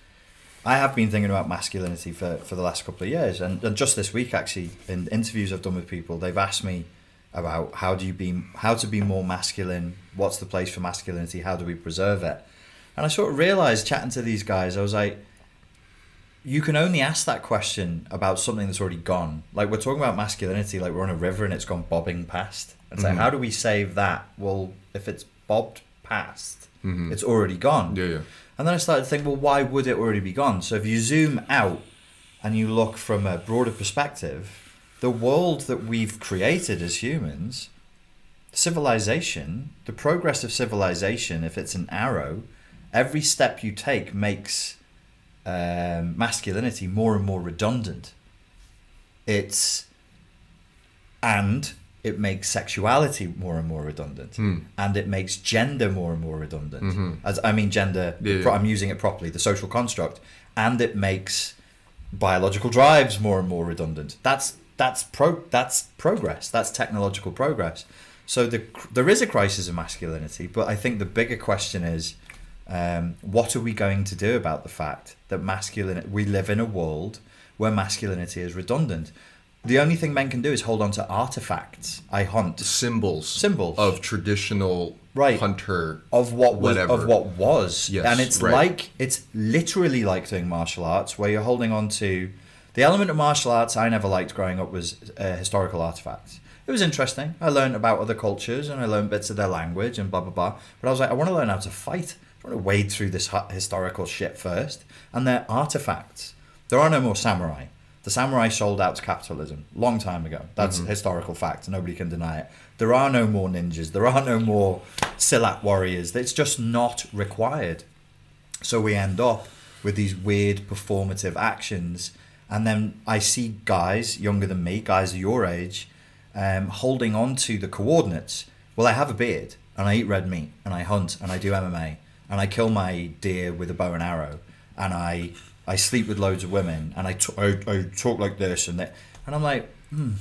I have been thinking about masculinity for, for the last couple of years, and, and just this week actually, in interviews I've done with people, they've asked me about how do you be how to be more masculine, what's the place for masculinity, how do we preserve it, and I sort of realized chatting to these guys, I was like, you can only ask that question about something that's already gone. Like we're talking about masculinity, like we're on a river and it's gone bobbing past. It's like, Mhm. how do we save that? Well, if it's bobbed past, Mhm. it's already gone. Yeah, yeah. And then I started to think, well, why would it already be gone? So if you zoom out and you look from a broader perspective, the world that we've created as humans, civilization, the progress of civilization, if it's an arrow, every step you take makes um, masculinity more and more redundant. It's and it makes sexuality more and more redundant, Hmm. and it makes gender more and more redundant. Mhm. As I mean, gender. Yeah. I'm using it properly. The social construct, and it makes biological drives more and more redundant. That's that's pro that's progress. That's technological progress. So the there is a crisis of masculinity, but I think the bigger question is, um, what are we going to do about the fact that masculine we live in a world where masculinity is redundant? The only thing men can do is hold on to artifacts. I hunt Symbols, Symbols. of traditional Right. hunter. of what was Whatever. of what was Yes, and it's right. like it's literally like doing martial arts where you're holding on to the element of martial arts i never liked growing up was uh, historical artifacts it was interesting i learned about other cultures and i learned bits of their language and blah blah blah but i was like i want to learn how to fight i want to wade through this historical shit first and they're artifacts there are no more samurai the samurai sold out to capitalism long time ago. That's a historical fact. Nobody can deny it. There are no more ninjas. There are no more Silat warriors. It's just not required. So we end up with these weird performative actions. And then I see guys younger than me, guys your age, um, holding on to the coordinates. Well, I have a beard and I eat red meat and I hunt and I do MMA and I kill my deer with a bow and arrow and I I sleep with loads of women and I, t- I, I talk like this and that. And I'm like, hmm.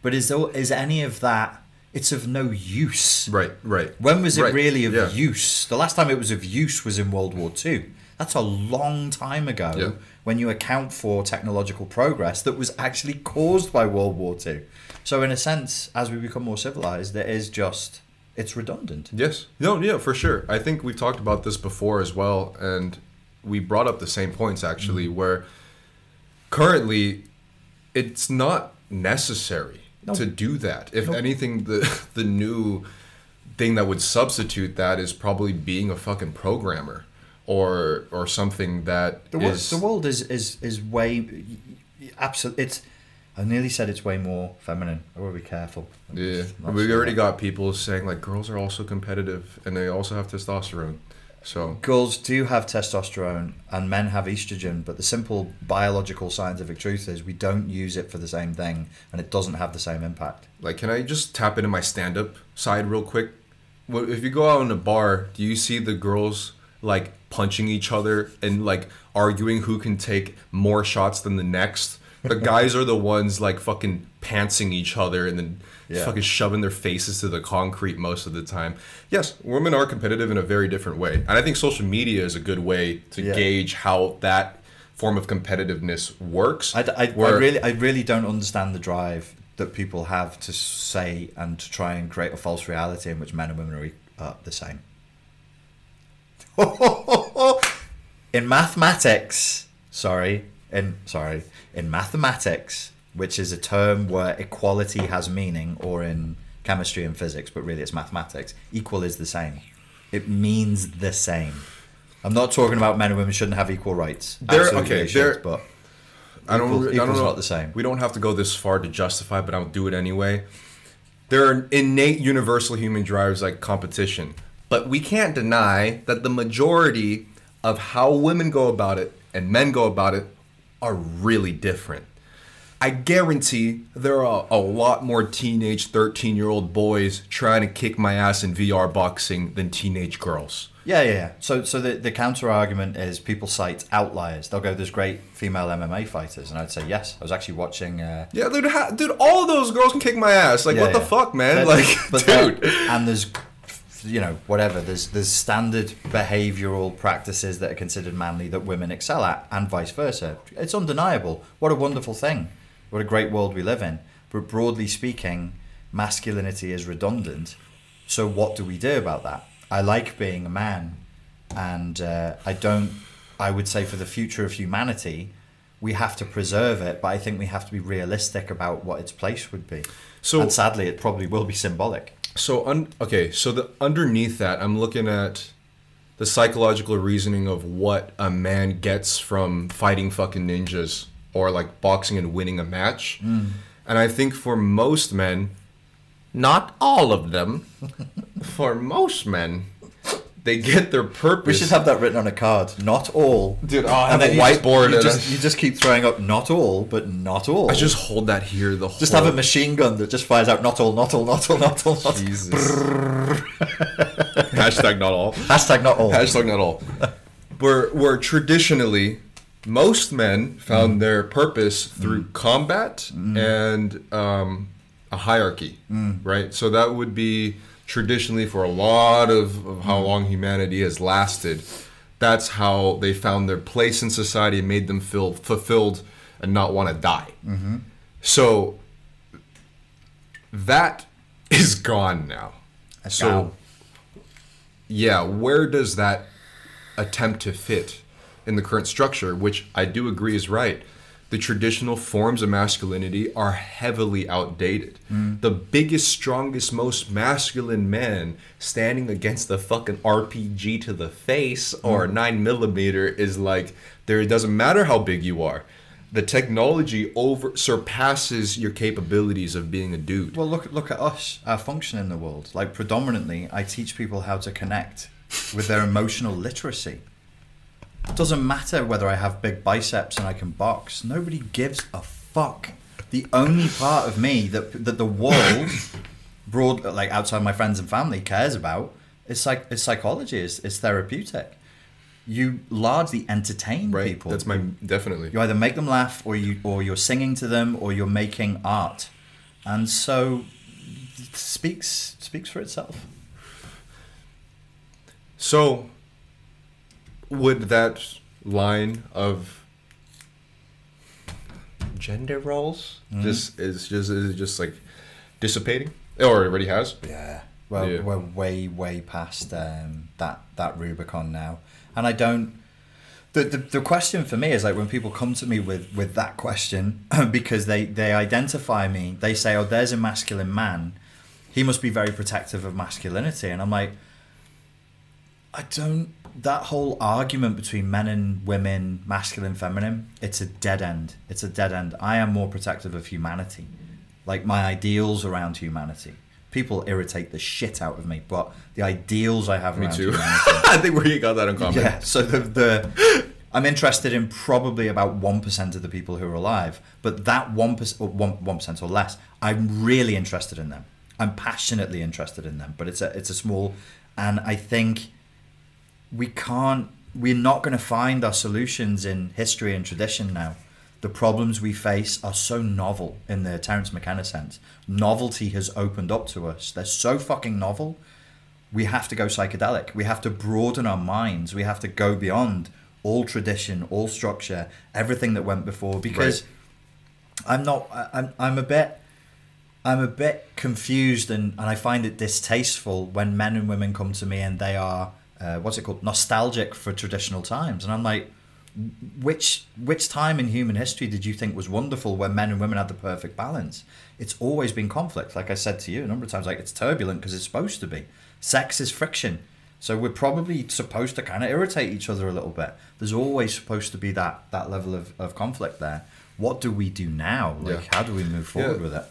But is, there, is any of that, it's of no use. Right, right. When was it Right, really of yeah. use? The last time it was of use was in World War Two. That's a long time ago Yeah. when you account for technological progress that was actually caused by World War Two. So, in a sense, as we become more civilized, it is just it's redundant. Yes. No, yeah, for sure. I think we've talked about this before as well, and we brought up the same points actually, Mm-hmm. where currently it's not necessary No. to do that. If Nope. anything, the the new thing that would substitute that is probably being a fucking programmer or or something that The, wo- is- the world is is is way absolutely. It's. I nearly said it's way more feminine. I will be careful. Yeah, we've already that. got people saying like girls are also competitive and they also have testosterone. So Girls do have testosterone and men have estrogen, but the simple biological scientific truth is we don't use it for the same thing and it doesn't have the same impact. Like, can I just tap into my stand up side real quick? If you go out in a bar, do you see the girls like punching each other and like arguing who can take more shots than the next? The guys are the ones like fucking pantsing each other and then Yeah. fucking shoving their faces to the concrete most of the time. Yes, women are competitive in a very different way. And I think social media is a good way to Yeah. gauge how that form of competitiveness works. I, I, I really I really don't understand the drive that people have to say and to try and create a false reality in which men and women are uh, the same. in mathematics, sorry, in sorry, in mathematics, which is a term where equality has meaning, or in chemistry and physics, but really it's mathematics. Equal is the same. It means the same. I'm not talking about men and women shouldn't have equal rights. They're- Absolutely okay, they should, but I don't, Equals- I don't know. not the same. We don't have to go this far to justify, but I'll do it anyway. There are innate universal human drives like competition, but we can't deny that the majority of how women go about it and men go about it are really different. I guarantee there are a lot more teenage 13 year old boys trying to kick my ass in VR boxing than teenage girls. Yeah, yeah, yeah. So, so the, the counter argument is people cite outliers. They'll go, "There's great female MMA fighters," and I'd say, "Yes." I was actually watching. Uh, Yeah, dude, ha- dude, all of those girls can kick my ass. Like, yeah, what the fuck, man? But- like, but dude. and there's, you know, whatever. There's there's standard behavioural practices that are considered manly that women excel at, and vice versa. It's undeniable. What a wonderful thing. What a great world we live in. But broadly speaking, masculinity is redundant. So what do we do about that? I like being a man, and uh, I don't. I would say for the future of humanity, we have to preserve it, but I think we have to be realistic about what its place would be. So- and sadly, it probably will be symbolic. So un- okay, so the underneath that, I'm looking at the psychological reasoning of what a man gets from fighting fucking ninjas or like boxing and winning a match. Mm. And I think for most men, not all of them, for most men, they get their purpose. We should have that written on a card. Not all. Dude, I'll have then a you just- whiteboard You just, you just keep throwing up not all, but not all. I just hold that here the whole. just have a machine gun that just fires out not all, not all, not all, not all, not. Jesus. Hashtag not all. Hashtag not all. Hashtag not all. Where where traditionally most men found mm. their purpose through mm. combat mm. and um, a hierarchy, right? So that would be traditionally for a lot of, of how mm-hmm. long humanity has lasted. That's how they found their place in society and made them feel fulfilled and not want to die. Mm-hmm. So that is gone now. That's so gone. yeah, where does that attempt to fit in the current structure, which I do agree is right? The traditional forms of masculinity are heavily outdated. Mm. The biggest, strongest, most masculine man standing against the fucking RPG to the face or a 9 millimeter is like, there it doesn't matter how big you are. The technology over surpasses your capabilities of being a dude. Well, look look at us, our function in the world. Like predominantly, I teach people how to connect with their emotional literacy. It doesn't matter whether I have big biceps and I can box. Nobody gives a fuck. The only part of me that that the world, broad like outside my friends and family, cares about is like is psychology. Is is therapeutic. You largely entertain right? people. That's my definitely. You either make them laugh, or you, or you're singing to them, or you're making art, and so it speaks speaks for itself. So, would that line of gender roles just is just is just like dissipating, or it already has? Yeah, We're, Yeah. we're way, way past um, that that Rubicon now, and I don't. The, the, the question for me is like when people come to me with, with that question because they, they identify me they say oh there's a masculine man he must be very protective of masculinity and i'm like i don't that whole argument between men and women masculine feminine it's a dead end it's a dead end i am more protective of humanity like my ideals around humanity people irritate the shit out of me but the ideals i have Me around too. humanity I think we got that in common. yeah. So the the I'm interested in probably about one percent of the people who are alive, but that one percent or one one percent or less, I'm really interested in them. I'm passionately interested in them, but it's a it's a small, and I think we can't. We're not going to find our solutions in history and tradition now. The problems we face are so novel in the Terence McKenna sense. Novelty has opened up to us. They're so fucking novel we have to go psychedelic. We have to broaden our minds. We have to go beyond all tradition, all structure, everything that went before. Because I'm not. I'm. I'm a bit. I'm a bit confused, and, and I find it distasteful when men and women come to me and they are uh, what's it called nostalgic for traditional times, and I'm like, which which time in human history did you think was wonderful when men and women had the perfect balance? It's always been conflict. Like I said to you a number of times, like it's turbulent because it's supposed to be. Sex is friction. So we're probably supposed to kind of irritate each other a little bit. There's always supposed to be that that level of, of conflict there. What do we do now? Like Yeah. how do we move forward Yeah. with it?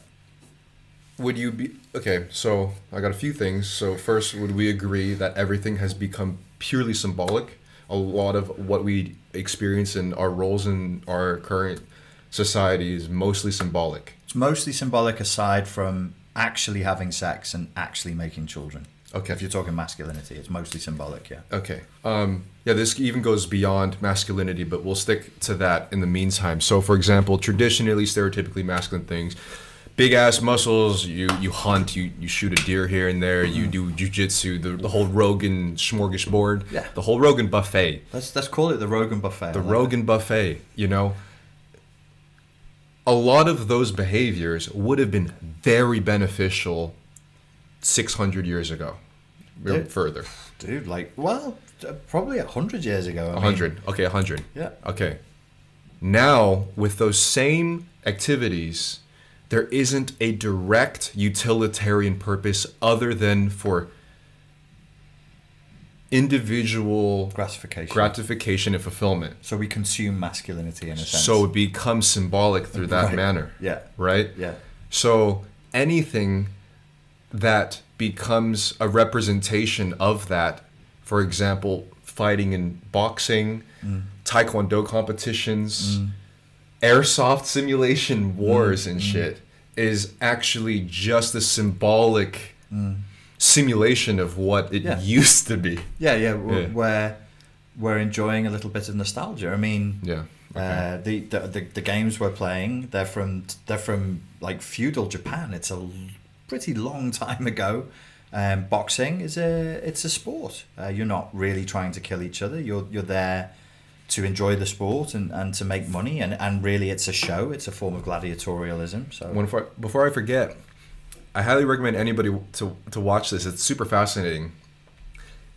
Would you be okay? So I got a few things. So first, would we agree that everything has become purely symbolic? A lot of what we experience in our roles in our current society is mostly symbolic. It's mostly symbolic aside from actually having sex and actually making children. Okay. If you're talking masculinity, it's mostly symbolic, yeah. Okay. Um, yeah, this even goes beyond masculinity, but we'll stick to that in the meantime. So, for example, traditionally, stereotypically masculine things, big ass muscles. You you hunt. You you shoot a deer here and there. You mm-hmm. do jujitsu. The the whole Rogan smorgasbord. Yeah. The whole Rogan buffet. Let's let's call it the Rogan buffet. The like Rogan buffet. You know. A lot of those behaviors would have been very beneficial 600 years ago, Yeah. further. dude. Like, well, probably a hundred years ago. I A mean, hundred. Okay, a hundred. Yeah. Okay. Now, with those same activities, there isn't a direct utilitarian purpose other than for individual gratification. gratification and fulfillment. so we consume masculinity in a sense. So it becomes symbolic through that Right. manner. yeah, Right? yeah, So anything that becomes a representation of that, for example, fighting in boxing, Mm. taekwondo competitions, airsoft simulation wars Mm. and shit, is actually just a symbolic simulation of what it Mm. Yeah. used to be. yeah, yeah. We're, Yeah. we're we're enjoying a little bit of nostalgia. I mean, Yeah. Uh, the, the, the the games we're playing, they're from they're from like feudal Japan. It's a pretty long time ago. Um, boxing is a it's a sport. Uh, you're not really trying to kill each other. You're you're there to enjoy the sport and, and to make money and, and really it's a show. It's a form of gladiatorialism. So before, before I forget, I highly recommend anybody to, to watch this. It's super fascinating.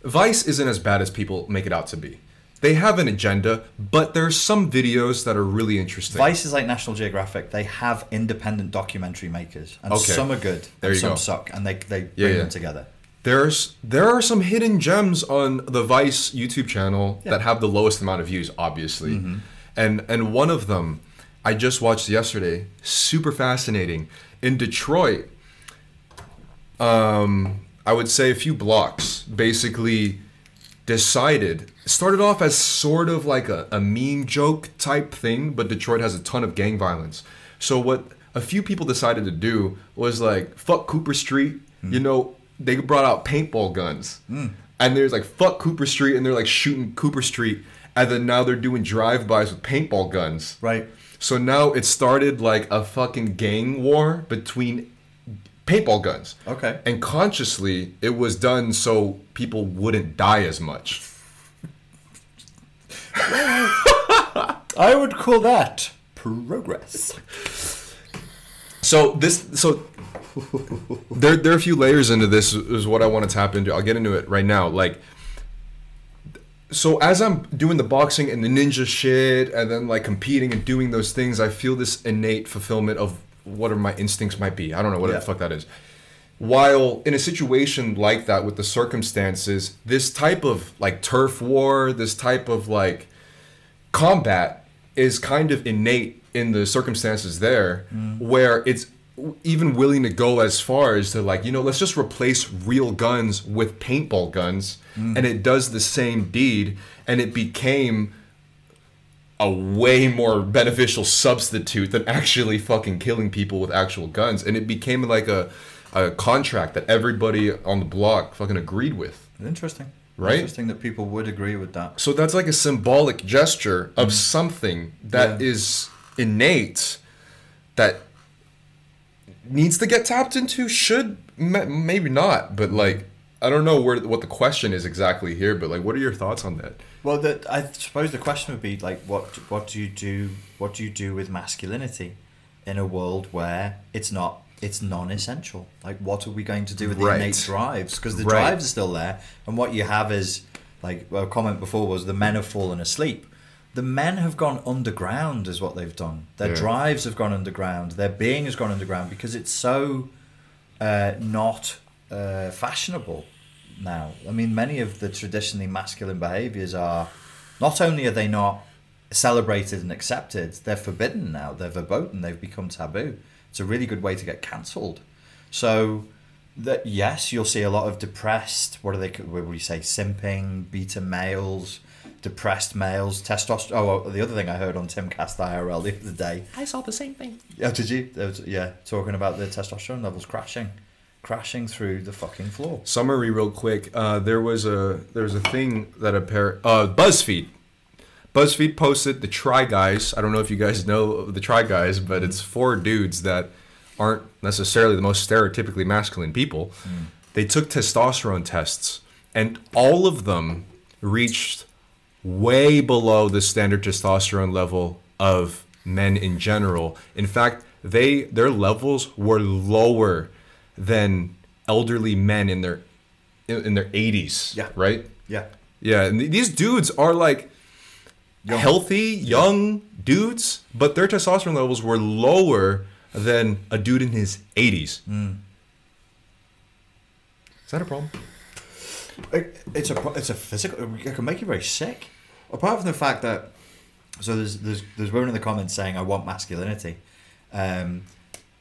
Vice isn't as bad as people make it out to be. They have an agenda, but there's some videos that are really interesting. Vice is like National Geographic. They have independent documentary makers, and Okay. some are good, There and some go. suck, and they they bring Yeah, yeah. them together. There's there are some hidden gems on the Vice YouTube channel Yeah. that have the lowest amount of views, obviously. Mm-hmm. And and one of them I just watched yesterday, super fascinating. In Detroit, um, I would say a few blocks basically decided started off as sort of like a, a meme joke type thing, but Detroit has a ton of gang violence. So what a few people decided to do was like fuck Cooper Street, you know, they brought out paintball guns. Hmm. And there's like fuck Cooper Street and they're like shooting Cooper Street and then now they're doing drive-bys with paintball guns. Right. So now it started like a fucking gang war between paintball guns. Okay. And consciously, it was done so people wouldn't die as much. I would call that progress. So this, so there there are a few layers into this is what I want to tap into. I'll get into it right now. Like so as I'm doing the boxing and the ninja shit and then like competing and doing those things, I feel this innate fulfillment of whatever my instincts might be. I don't know what Yeah. the fuck that is. While in a situation like that with the circumstances, this type of like turf war, this type of like combat is kind of innate in the circumstances there mm. where it's even willing to go as far as to like you know let's just replace real guns with paintball guns mm. and it does the same deed and it became a way more beneficial substitute than actually fucking killing people with actual guns and it became like a a contract that everybody on the block fucking agreed with Interesting. Right? Interesting that people would agree with that. so that's like a symbolic gesture of mm. something that Yeah. is innate that needs to get tapped into. Should maybe not, but like I don't know where what the question is exactly here. But like, what are your thoughts on that? Well, the, I suppose the question would be like, what what do you do? What do you do with masculinity in a world where it's not it's non-essential? Like, what are we going to do with the Right. innate drives? Because the Right. drives are still there, and what you have is like a comment before was the men have fallen asleep. The men have gone underground, is what they've done. Their Yeah. drives have gone underground. Their being has gone underground because it's so uh, not uh, fashionable now. I mean, many of the traditionally masculine behaviors are not only are they not celebrated and accepted, they're forbidden now. They're verboten. They've become taboo. It's a really good way to get cancelled. So that yes, you'll see a lot of depressed. What do they? What would you say? Simping, beta males, depressed males, testosterone. Oh, well, the other thing I heard on Timcast IRL the other day. I saw the same thing. Yeah, did you? Was, yeah, talking about the testosterone levels crashing, crashing through the fucking floor. Summary, real quick. Uh, there was a there was a thing that a pair uh, BuzzFeed. BuzzFeed posted the Try Guys. I don't know if you guys know the Try Guys, but it's four dudes that aren't necessarily the most stereotypically masculine people. They took testosterone tests, and all of them reached way below the standard testosterone level of men in general. In fact, they their levels were lower than elderly men in their in, in their 80s. Yeah. Right? Yeah, Yeah, and th- these dudes are like Young. healthy, young dudes, but their testosterone levels were lower than a dude in his 80s. Hmm. Is that a problem? It- it's a it's a physical. It can make you very sick. Apart from the fact that, so there's there's there's women in the comments saying I want masculinity. Um,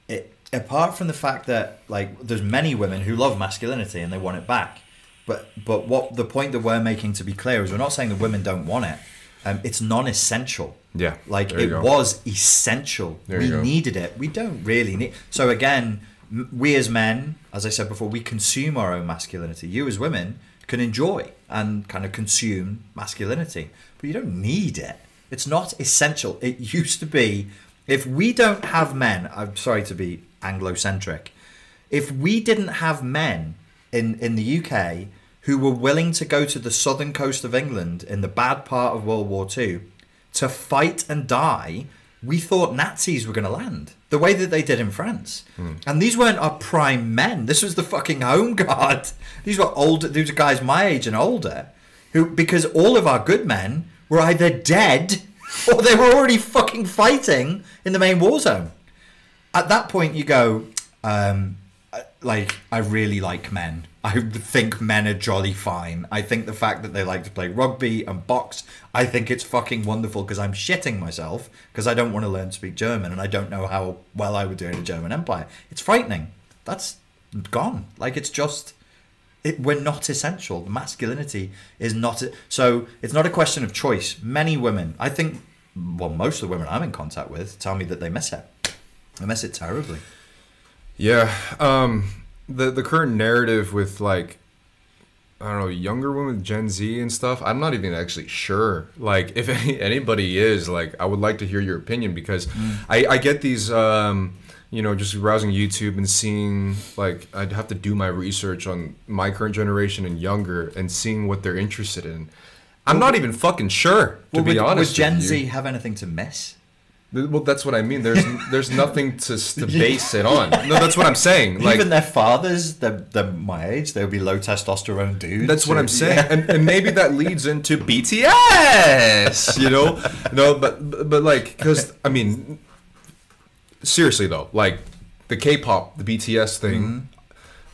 it apart from the fact that like there's many women who love masculinity and they want it back, but but what the point that we're making to be clear is we're not saying that women don't want it. Um, it's non-essential. Yeah, like it go. was essential. There we needed it. We don't really need. So again, we as men, as I said before, we consume our own masculinity. You as women can enjoy and kind of consume masculinity, but you don't need it. It's not essential. It used to be. If we don't have men, I'm sorry to be Anglo-centric. If we didn't have men in in the UK who were willing to go to the southern coast of England in the bad part of World War II to fight and die, we thought Nazis were going to land the way that they did in France. And these weren't our prime men. This was the fucking home guard. These were old. These were guys my age and older, who because all of our good men were either dead or they were already fucking fighting in the main war zone. At that point, you go, um, like I really like men. I think men are jolly fine. I think the fact that they like to play rugby and box, I think it's fucking wonderful because I'm shitting myself because I don't want to learn to speak German and I don't know how well I would do in a German empire. It's frightening. That's gone. Like it's just it, we're not essential. Masculinity is not so. It's not a question of choice. Many women, I think, well, most of the women I'm in contact with tell me that they miss it. They miss it terribly. Yeah, um, the the current narrative with like I don't know younger women, Gen Z and stuff. I'm not even actually sure. Like if any, anybody is like, I would like to hear your opinion because I I get these um you know just browsing YouTube and seeing like I'd have to do my research on my current generation and younger and seeing what they're interested in. I'm not even fucking sure to Well, be would, honest. would Gen. Z have anything to miss? Well, that's what I mean. There's there's nothing to to base it on. No, that's what I'm saying. Like Even their fathers, they're, they're my age, they'll be low testosterone dudes. That's what I'm saying, Yeah. and, and maybe that leads into BTS. You know, no, but but, but like, because I mean, seriously though, like the K-pop, the BTS thing, Mm-hmm.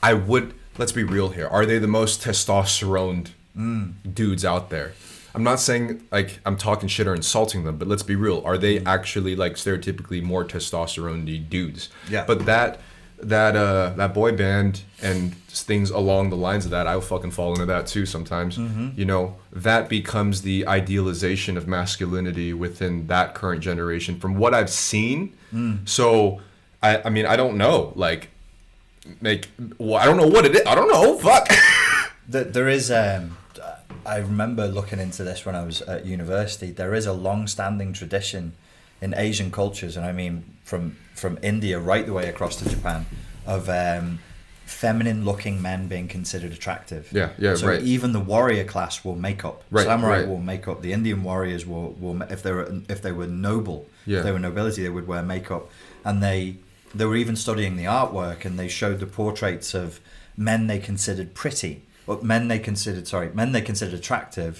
I would let's be real here. Are they the most testosterone Mm. dudes out there? I'm not saying like I'm talking shit or insulting them, but let's be real. Are they actually like stereotypically more testosterone dudes? Yeah. But that that uh that boy band and things along the lines of that, I'll fucking fall into that too sometimes. You know, that becomes the idealization of masculinity within that current generation from what I've seen. So I I mean I don't know. Like like well, I don't know what it is. I don't know. Fuck. Th- there is um i remember looking into this when i was at university there is a long-standing tradition in asian cultures and i mean from from india right the way across to japan of um feminine looking men being considered attractive Yeah, yeah, so right. even the warrior class will make up Right, samurai right. will make up the indian warriors will, will if they were if they were noble Yeah. if they were nobility they would wear makeup and they they were even studying the artwork and they showed the portraits of men they considered pretty but men they considered sorry men they considered attractive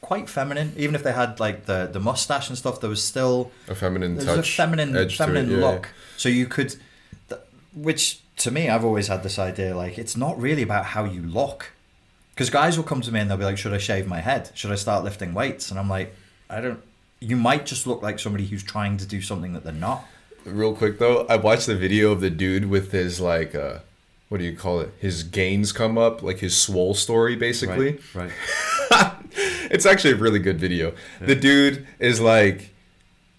quite feminine. Even if they had like the the mustache and stuff there was still A feminine touch, a feminine to it, feminine yeah, look. So you could th- which to me i've always had this idea like it's not really about how you look. Because guys will come to me and they'll be like should i shave my head? Should i start lifting weights? And i'm like i don't you might just look like somebody who's trying to do something that they're not. Real quick though, I watched the video of the dude with his like uh what do you call it? His gains come up, like his swole story basically. right it's actually a really good video. The dude is like,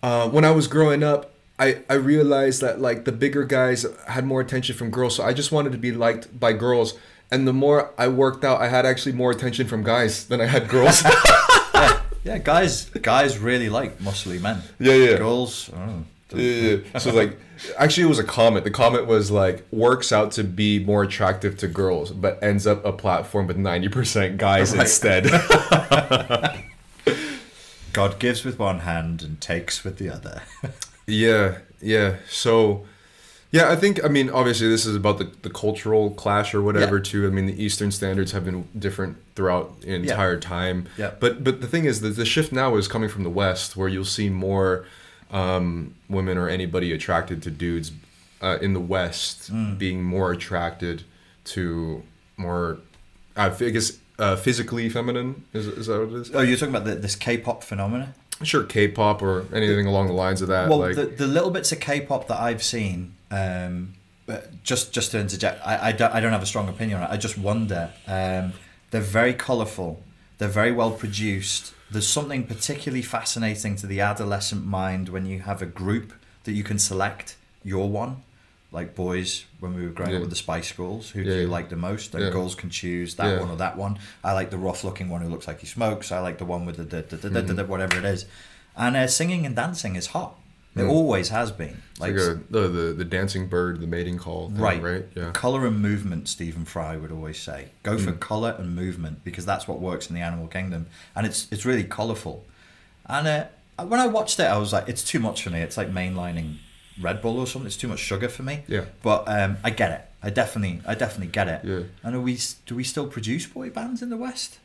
uh, when I was growing up, I, I realized that like the bigger guys had more attention from girls, so I just wanted to be liked by girls. And the more I worked out, I had actually more attention from guys than I had girls. yeah guys guys really like muscly men Yeah, yeah. girls oh, Yeah, yeah, yeah. So like, actually, it was a comment. The comment was like, works out to be more attractive to girls, but ends up a platform with ninety percent guys Right. instead. god gives with one hand and takes with the other yeah, yeah. So, yeah, I think I mean obviously this is about the, the cultural clash or whatever Yeah. too. I mean the Eastern standards have been different throughout the entire time. Yeah. But but the thing is that the shift now is coming from the West, where you'll see more um, women or anybody attracted to dudes uh, in the West Mm. being more attracted to more, I guess, uh, physically feminine. Is, is that what it is? oh you're talking about the, this k-pop phenomena Sure, K-pop or anything along the lines of that. well, like, the, the little bits of K-pop that I've seen, um, but just just to interject, I, I, don't, I don't have a strong opinion on it. I just wonder. Um, they're very colourful. They're very well produced. There's something particularly fascinating to the adolescent mind when you have a group that you can select your one. Like boys, when we were growing Yeah. up with the Spice Girls, who Yeah, do you like the most? And Yeah. girls can choose that one or that one. I like the rough looking one who looks like he smokes. I like the one with the, Mm-hmm. whatever it is. And uh, singing and dancing is hot. It Mm. always has been. It's like, a, the, the the dancing bird, the mating call, thing, right, Right, yeah. Color and movement, Stephen Fry would always say. Go for Mm. color and movement because that's what works in the animal kingdom, and it's it's really colorful. And uh, when I watched it, I was like, it's too much for me. It's like mainlining Red Bull or something. It's too much sugar for me. Yeah. But um, I get it. I definitely, I definitely get it. Yeah. And are we? Do we still produce boy bands in the West?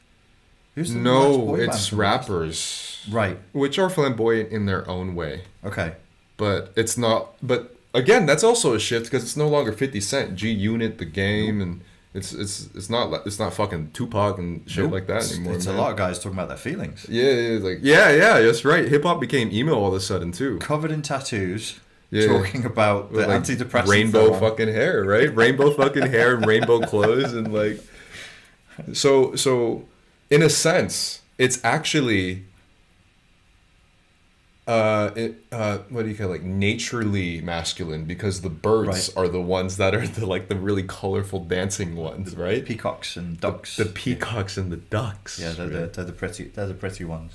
Who's the No, it's in the West? rappers, Right. which are flamboyant in their own way, Okay. but it's not. But again, that's also a shift because it's no longer Fifty Cent, G Unit, the game, and it's it's it's not like- it's not fucking Tupac and shit Nope. like that It's- anymore. It's a lot of guys talking about their feelings. Yeah, yeah, like yeah, yeah, that's right. Hip hop became emo all of a sudden too. Covered in tattoos. Yeah. Talking about the like, antidepressant. rainbow film. fucking hair, right? Rainbow fucking hair, and rainbow clothes, and like, so so, in a sense, it's actually, uh, it uh, what do you call it, like naturally masculine because the birds Right. are the ones that are the like the really colorful dancing ones, right? peacocks and ducks. The peacocks and the ducks. yeah, they're, the, they're the pretty. They're the pretty ones.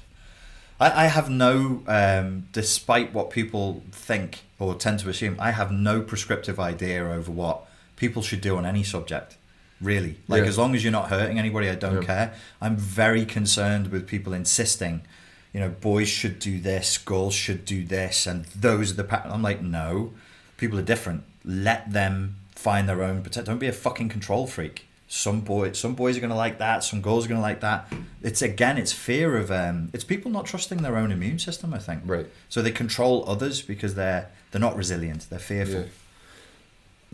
I, I have no, um, despite what people think or tend to assume, I have no prescriptive idea over what people should do on any subject. Really, like Yeah. as long as you're not hurting anybody, I don't Yeah. care. I'm very concerned with people insisting, you know, boys should do this, girls should do this, and those are the pattern. I'm like, no, people are different. Let them find their own. But don't be a fucking control freak. Some boys, some boys are gonna like that. Some girls are gonna like that. It's again, it's fear of, um, it's people not trusting their own immune system. I think. Right. So they control others because they're they're not resilient. They're fearful. Yeah.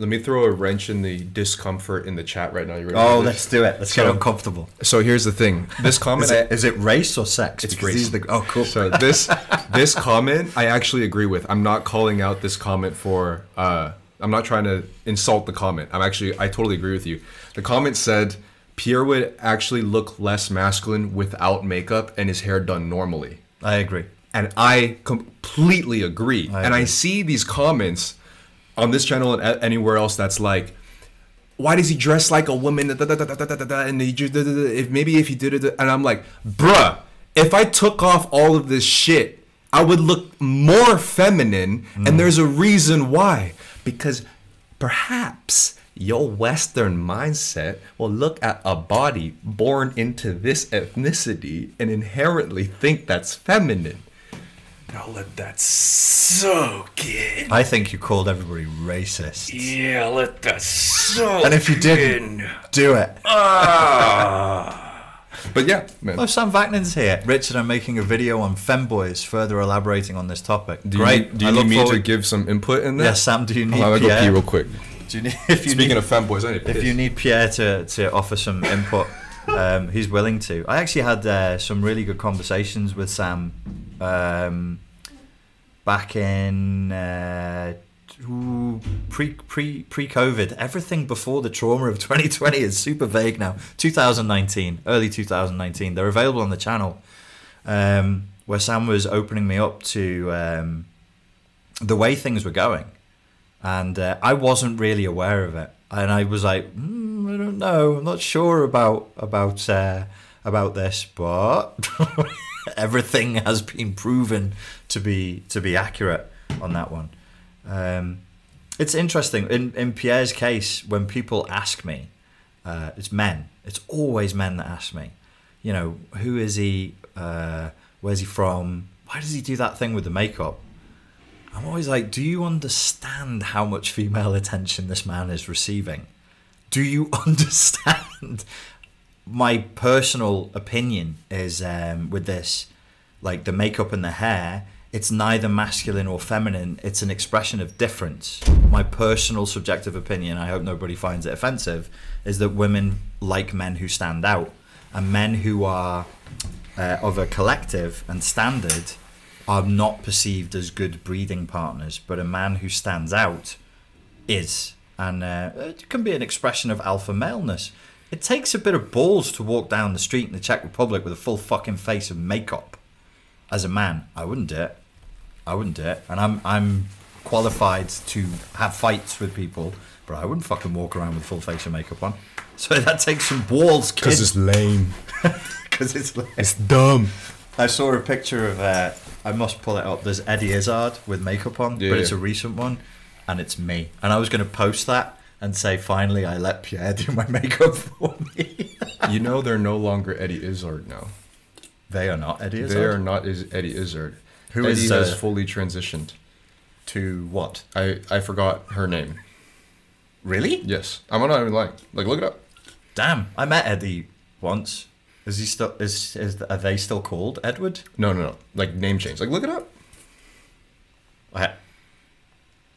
Let me throw a wrench in the discomfort in the chat right now. You ready Oh, let's do it. Let's So- get uncomfortable. So here's the thing. This comment. Is it, is it race or sex? It's Because race. the- oh, cool. So this this comment I actually agree with. I'm not calling out this comment for uh I'm not trying to insult the comment. I'm actually I totally agree with you. The comment said Pierre would actually look less masculine without makeup and his hair done normally. I agree. And I completely agree. I and I see these comments on this channel and anywhere else that's like why does he dress like a woman? Da, da, da, And he if maybe if he did it, and I'm like, bruh, if I took off all of this shit, I would look more feminine, and mm. there's a reason why. Because perhaps your Western mindset will look at a body born into this ethnicity and inherently think that's feminine. Now let that soak in. I think you called everybody racist. Yeah, let that soak And if you didn't, do it. But yeah, man. Oh, Sam Vaknin's here. Richard, I'm making a video on femboys, further elaborating on this topic. Do you Great. need, do you look need me to give some input in that? Yes, Sam. Do you need I'll go Pierre? pee real quick. Do you need, if you Speaking need, of femboys, I need if you need Pierre to, to offer some input, um, he's willing to. I actually had uh, some really good conversations with Sam um, back in uh, pre pre pre COVID. Everything before the trauma of 2020 is super vague now. 2019, early 2019. They're available on the channel. Um, where Sam was opening me up to um, the way things were going and uh, I wasn't really aware of it. And I was like, mm, I don't know, I'm not sure about about uh, about this, but everything has been proven to be to be accurate on that one. Um, it's interesting in in Pierre's case when people ask me, uh, it's men. It's always men that ask me, you know, who is he? Uh, where's he from? Why does he do that thing with the makeup? I'm always like, do you understand how much female attention this man is receiving? Do you understand? My personal opinion is um, with this, like the makeup and the hair, it's neither masculine or feminine. It's an expression of difference. My personal subjective opinion, I hope nobody finds it offensive, is that women like men who stand out, and men who are uh, of a collective and standard are not perceived as good breeding partners, but a man who stands out is. And uh, it can be an expression of alpha maleness. It takes a bit of balls to walk down the street in the Czech Republic with a full fucking face of makeup. As a man, I wouldn't do it. I wouldn't do it. And I'm I'm qualified to have fights with people, but I wouldn't fucking walk around with full face of makeup on. So that takes some balls, kid. Because it's lame. Because it's like, It's dumb. I saw a picture of. Uh, I must pull it up. There's Eddie Izzard with makeup on, Yeah, but it's a recent one, and it's me. And I was going to post that and say, finally, I let Pierre do my makeup for me. You know they're no longer Eddie Izzard now. they are not Eddie Izzard. They are not is Eddie Izzard. Who Eddie is, has uh, fully transitioned. to what? I, I forgot her name. Really? Yes. I'm not even lying. Like look it up. Damn, I met Eddie once. Is he still? Is is are they still called Edward? No, no, no. Like name change. Like look it up. I,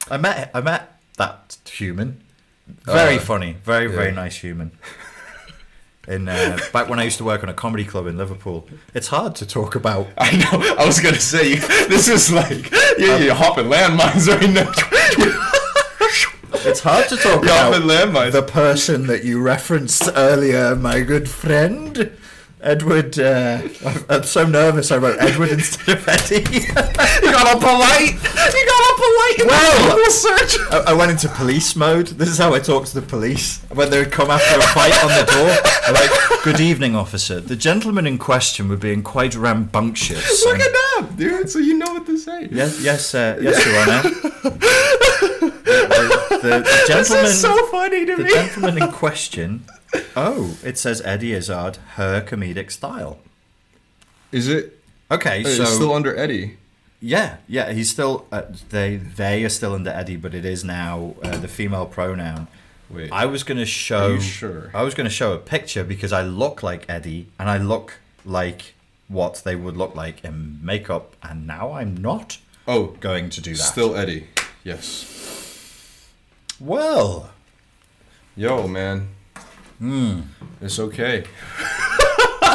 I met I met that human. Very Uh, funny, very very nice human. In uh, back when I used to work on a comedy club in Liverpool, it's hard to talk about. I know. I was gonna say this is like yeah, you're hopping landmines right now. It's hard to talk You're about landmines. the person that you referenced earlier, my good friend. Edward, uh, I'm- I'm so nervous I wrote Edward instead of Eddie. you got a polite. You got polite. in the Well- Google search. I, I went into police mode. This is how I talk to the police when they would come after a fight on the door. I'm like, "Good evening, officer. The gentleman in question were being quite rambunctious." Look and- at that, dude. So you know what to say. Yes, yes, uh, yes, Your Honour. the, the, the gentleman, This is so funny to the me. The gentleman in question. Oh, it says Eddie Izzard, her comedic style. Is it? Okay, It's so still under Eddie. Yeah, yeah, he's still uh, they they are still under Eddie, but it is now uh, the female pronoun. Wait. I was gonna show. Are you sure? I was gonna show a picture because I look like Eddie and I look like what they would look like in makeup, and now I'm not oh, going to do that. still Eddie. Yes. well. Yo, man. Hmm. It's okay.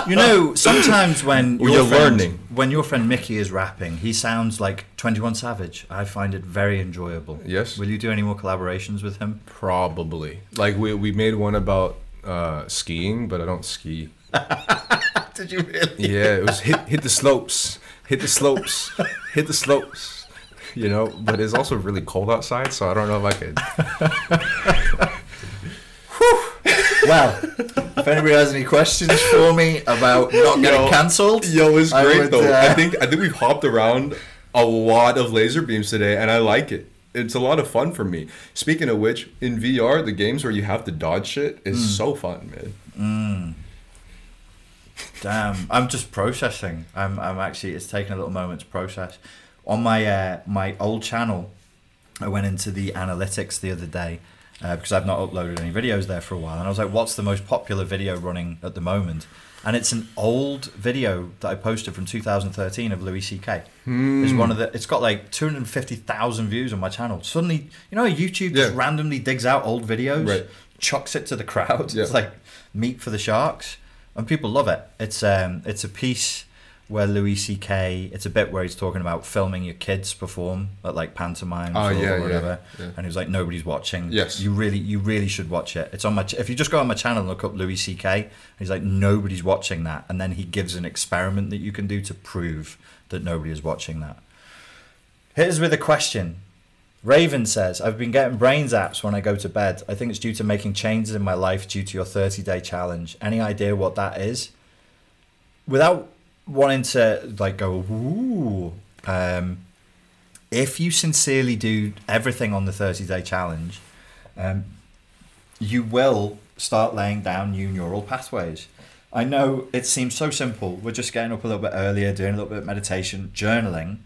You know, sometimes when Well, your you're friend, learning. when your friend Mickey is rapping, he sounds like Twenty One Savage. I find it very enjoyable. Yes. Will you do any more collaborations with him? Probably. Like we we made one about uh, skiing, but I don't ski. Did you really? Yeah, it was hit hit the slopes, hit the slopes, hit the slopes. You know, but it's also really cold outside, so I don't know if I could. Well, if anybody has any questions for me about not getting cancelled, Yo, it's I great would, though. uh, I think I think we've hopped around a lot of laser beams today, and I like it. It's a lot of fun for me. Speaking of which, in VR, the games where you have to dodge shit is Hmm. so fun, man. Damn, I'm just processing. I'm, I'm actually. It's taking a little moment to process. On my uh, my old channel, I went into the analytics the other day uh, because I've not uploaded any videos there for a while, and I was like, "What's the most popular video running at the moment?" And it's an old video that I posted from 2013 of Louis C.K. It's one of the. It's got like 250,000 views on my channel. Suddenly, you know, YouTube just Yeah. randomly digs out old videos, Right. chucks it to the crowd. Yeah. It's like meat for the sharks, and people love it. It's um, it's a piece where Louis C.K. It's a bit where he's talking about filming your kids perform at like pantomimes Oh, ah, or, yeah, or yeah, whatever, yeah. and he was like, nobody's watching. Yes. you really, you really should watch it. It's on my. Ch- if you just go on my channel and look up Louis C.K. He's like, nobody's watching that, and then he gives an experiment that you can do to prove that nobody is watching that. Here's with a question. Raven says, I've been getting brain zaps when I go to bed. I think it's due to making changes in my life due to your 30 day challenge. Any idea what that is? Without wanting to like go, ooh, um, if you sincerely do everything on the 30 day challenge, um, you will start laying down new neural pathways. I know it seems so simple. We're just getting up a little bit earlier, doing a little bit of meditation, journaling.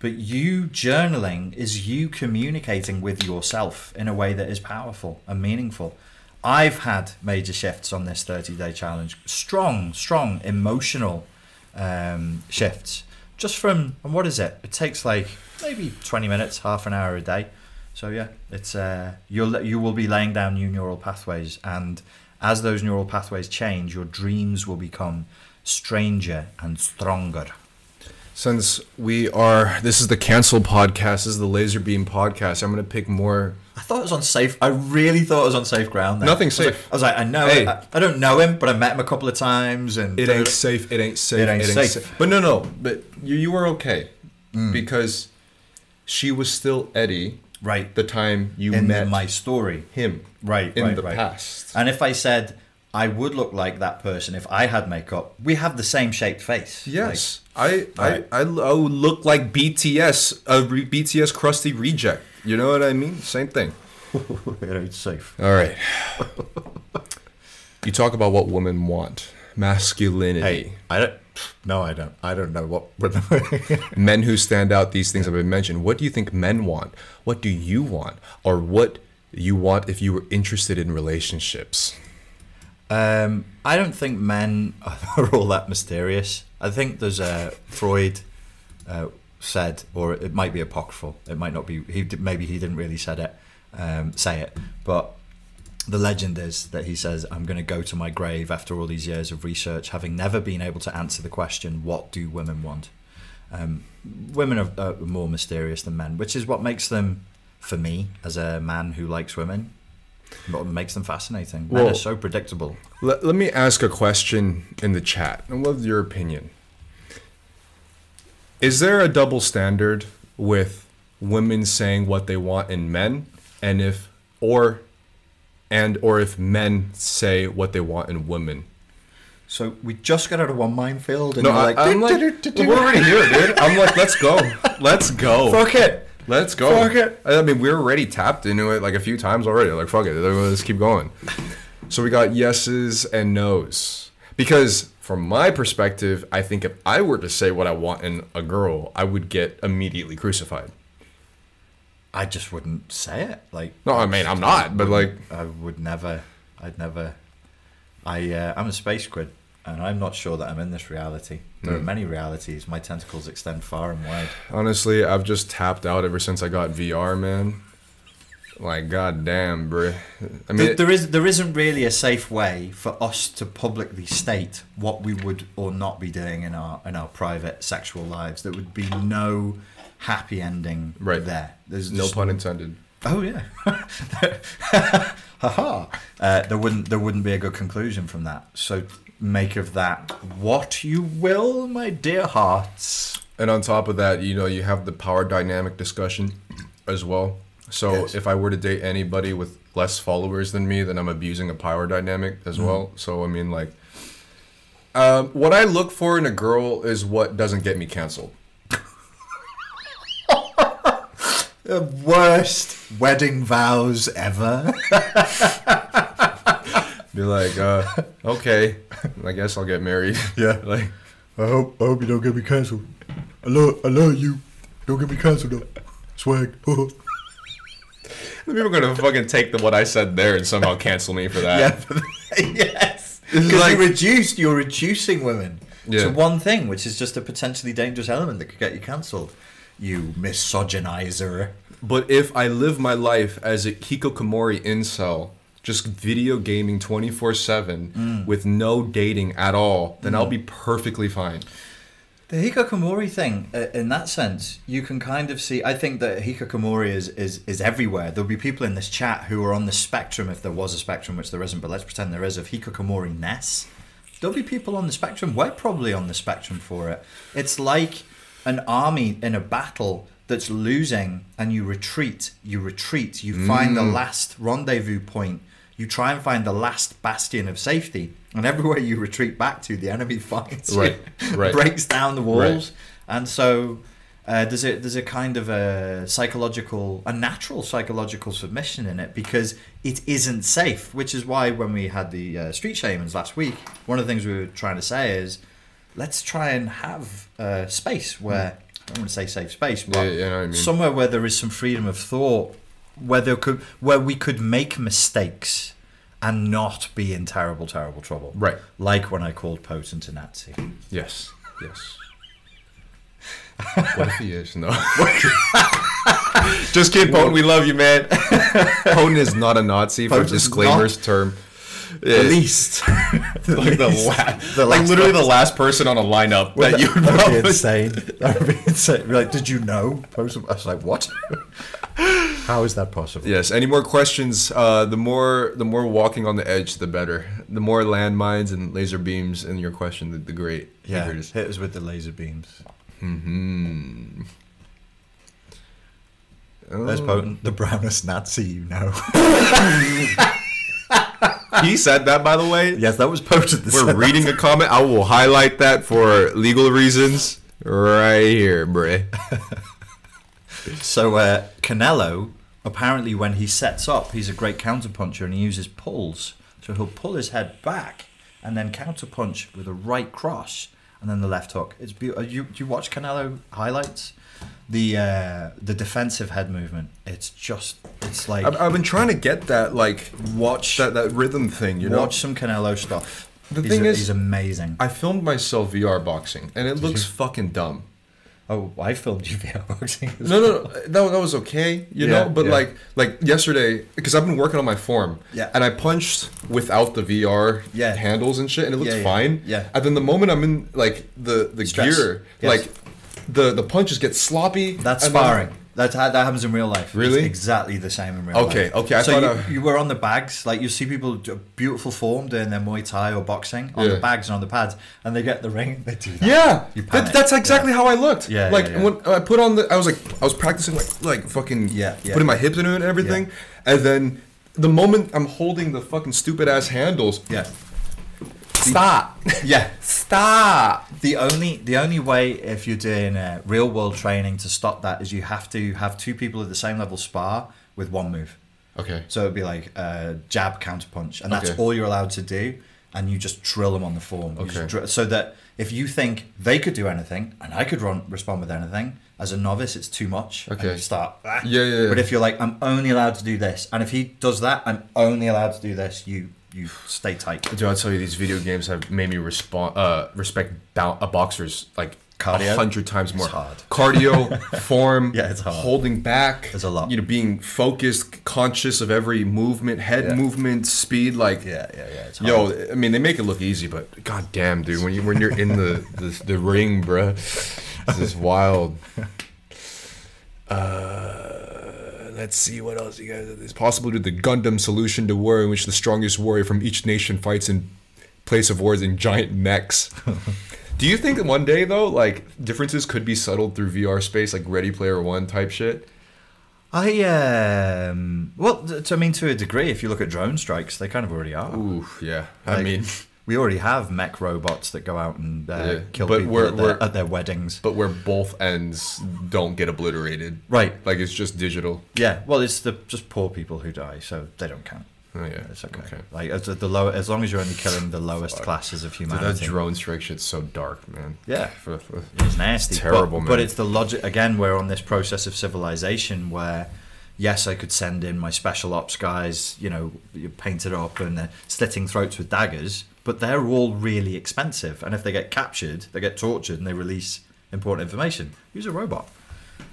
But you journaling is you communicating with yourself in a way that is powerful and meaningful. I've had major shifts on this 30 day challenge. Strong, strong emotional um, shifts. Just from, and what is it? It takes like maybe 20 minutes, half an hour a day. So yeah, it's uh, you'll you will be laying down new neural pathways, and as those neural pathways change, your dreams will become stranger and stronger. Since we are, this is the cancel podcast. This is the laser beam podcast. I'm gonna pick more. I thought it was on safe. I really thought it was on safe ground. There. Nothing's I was safe. Like, I was like, I know. Hey. I, I don't know him, but I met him a couple of times, and It ain't safe. It ain't safe. It ain't safe. But no, no. But you, you were okay Mm. because she was still Eddie right the time you in met my story. him. Right, in right, the right. past. And if I said I would look like that person if I had makeup, we have the same shaped face. Yes, I, Right. I, I, I would look like BTS, a re- BTS crusty reject. You know what I mean? Same thing. Like, it ain't safe. All right. you talk about what women want, masculinity. Hey, I don't. No, I don't. I don't know what. men who stand out these things have been mentioned what do you think men want what do you want or what you want if you were interested in relationships Um, I don't think men are all that mysterious. I think there's a Freud uh, said, or it might be apocryphal. It might not be. He maybe he didn't really said it, um, say it, but the legend is that he says, "I'm going to go to my grave after all these years of research, having never been able to answer the question, what do women want?" Um, women are, are more mysterious than men, which is what makes them, for me, as a man who likes women, what makes them fascinating. Well- are so predictable. let, let me ask a question in the chat and what's your opinion is there a double standard with women saying what they want in men and if or and or if men say what they want in women So we just got out of one minefield, and no you're I, like, i'm like we're already here dude i'm like let's go let's go fuck it. Let's go. Fuck it. I mean, we're already tapped into it like a few times already. Like, fuck it. Let's keep going. So we got yeses and nos. Because from my perspective, I think if I were to say what I want in a girl, I would get immediately crucified. I just wouldn't say it. Like, No, I mean I'm not, but like I would never. I'd never. I uh, I'm a space squid, and I'm not sure that I'm in this reality. There Hmm. are many realities. My tentacles extend far and wide. honestly, I've just tapped out ever since I got VR, man. Like goddamn, bruh. I mean, There, there is there isn't really a safe way for us to publicly state what we would or not be doing in our in our private sexual lives. There would be no happy ending Right. there. There's no pun intended. Oh yeah. Haha. Uh, there wouldn't there wouldn't be a good conclusion from that. So make of that what you will, my dear hearts. And on top of that, you know, you have the power dynamic discussion as well. So Yes. if I were to date anybody with less followers than me, then I'm abusing a power dynamic as Mm-hmm. well. So I mean, like, um, what I look for in a girl is what doesn't get me canceled. The worst wedding vows ever. Be like, uh, okay, I guess I'll get married. Yeah. like, I hope I hope you don't get me cancelled. I love I love you. Don't get me cancelled though. Swag. people are gonna fucking take the what I said there and somehow cancel me for that. Yeah, yes. Because like- you reduced, you're reducing women Yeah. to one thing, which is just a potentially dangerous element that could get you cancelled. You misogynizer. But if I live my life as a hikikomori incel, just video gaming 24 7 mm. with no dating at all, then I'll mm. be perfectly fine. The hikikomori thing, uh, in that sense, you can kind of see. I think that hikikomori is, is is everywhere. There'll be people in this chat who are on the spectrum, if there was a spectrum, which there isn't, but let's pretend there is, of hikikomori ness. There'll be people on the spectrum. We're probably on the spectrum for it. It's like an army in a battle that's losing, and you retreat. You retreat. You find the mm. last rendezvous point. You try and find the last bastion of safety, and everywhere you retreat back to, the enemy finds you, Right, right. breaks down the walls, and so uh, there's a there's a kind of a psychological, a natural psychological submission in it because it isn't safe. Which is why when we had the uh, street shamans last week, one of the things we were trying to say is, let's try and have a space where I don't want to say safe space, but Yeah, yeah, I know what you mean. somewhere where there is some freedom of thought, where there could where we could make mistakes and not be in terrible, terrible trouble. Right. Like when I called Potent a Nazi. Yes, yes. what if he is? No. Just kidding, Poten. We love you, man. Poten is not a Nazi for Poten's disclaimers term. The least. like the, la- The like literally the last person on a lineup that you would That would be insane. That would be insane. Be Like, did you know? I was like, what? How is that possible? Yes. Any more questions? Uh, the more the more walking on the edge, the better. The more landmines and laser beams in your question, the, the great. Yeah, Here it is. hit us with the laser beams. Hmm. There's Potent, the brownest Nazi you know. He said that, by the way. yes, that was posted. We're reading a comment. I will highlight that for legal reasons right here, bruh. So uh, Canelo, apparently, when he sets up, he's a great counterpuncher and he uses pulls. So he'll pull his head back and then counterpunch with a right cross and then the left hook. It's beautiful. You do you watch Canelo highlights? The uh, the defensive head movement. It's just it's like I've, I've been trying to get that, like, watch that, that rhythm thing, you know? watch some Canelo stuff. The he's thing a- is- he's amazing. I filmed myself VR boxing, and it looks fucking dumb. oh, I filmed you VR boxing. No, no, no, that, that was okay, you Yeah, know. But yeah. like, like yesterday, because I've been working on my form, Yeah. and I punched without the VR Yeah. handles and shit, and it yeah, fine. yeah. And then the moment I'm in like the the Stress. gear, Yes. like the the punches get sloppy. That's and then- sparring. That that happens in real life. Really? It's exactly the same in real Okay, life. okay, okay. I so you, I- you were on the bags, like you see people beautiful form doing their Muay Thai or boxing on Yeah. the bags and on the pads, and they get the ring. They do that. Yeah, that, that's exactly how I looked. Yeah, like yeah, yeah. when I put on the, I was like, I was practicing like like fucking Yeah, yeah. putting my hips into it and everything, and then the moment I'm holding the fucking stupid ass handles, yeah, stop, yeah. stop. The only the only way if you're doing uh, real world training to stop that is you have to have two people at the same level spar with one move. Okay. So it'd be like uh, jab counter punch, and that's Okay. all you're allowed to do. and you just drill them on the form. Okay. dri- so that if you think they could do anything and I could run respond with anything, as a novice, it's too much. and Okay. you start. "Ah." Yeah, yeah, yeah. But if you're like, I'm only allowed to do this, and if he does that, I'm only allowed to do this. You you stay tight. Dude, I'll tell you, these video games have made me respond, uh, respect bou- uh, boxers like Cardio? a hundred times more. hard. Cardio, form, Yeah, it's hard. holding back. it's a lot. You know, being focused, conscious of every movement, head Yeah. movement, speed. Like, Yeah, yeah, yeah. It's hard. yo, I mean, they make it look easy, but god damn, dude, when you when you're in the the, the ring, bruh, this is wild. Uh, let's see what else you guys. It's possible to do the Gundam solution to war in which the strongest warrior from each nation fights in place of wars in giant mechs. Do you think one day though, like differences could be settled through VR space, like Ready Player One type shit? I um well, I mean, to a degree, if you look at drone strikes, they kind of already are. Ooh, yeah. I mean, we already have mech robots that go out and uh, Yeah, kill but people at, their, at their weddings. but where both ends don't get obliterated, Right. Like it's just digital. Yeah. Well, it's the just poor people who die, so they don't count. Oh yeah, It's okay. okay. Like as the low, as long as you're only killing the lowest classes of Dude, humanity. that drone strike shit's so dark, man. Yeah. It's nasty. It's terrible, but, man. But it's the logic again. We're on this process of civilization where, yes, I could send in my special ops guys, you know, painted up and they're slitting throats with daggers, but they're all really expensive. And if they get captured, they get tortured, and they release important information. Use a robot.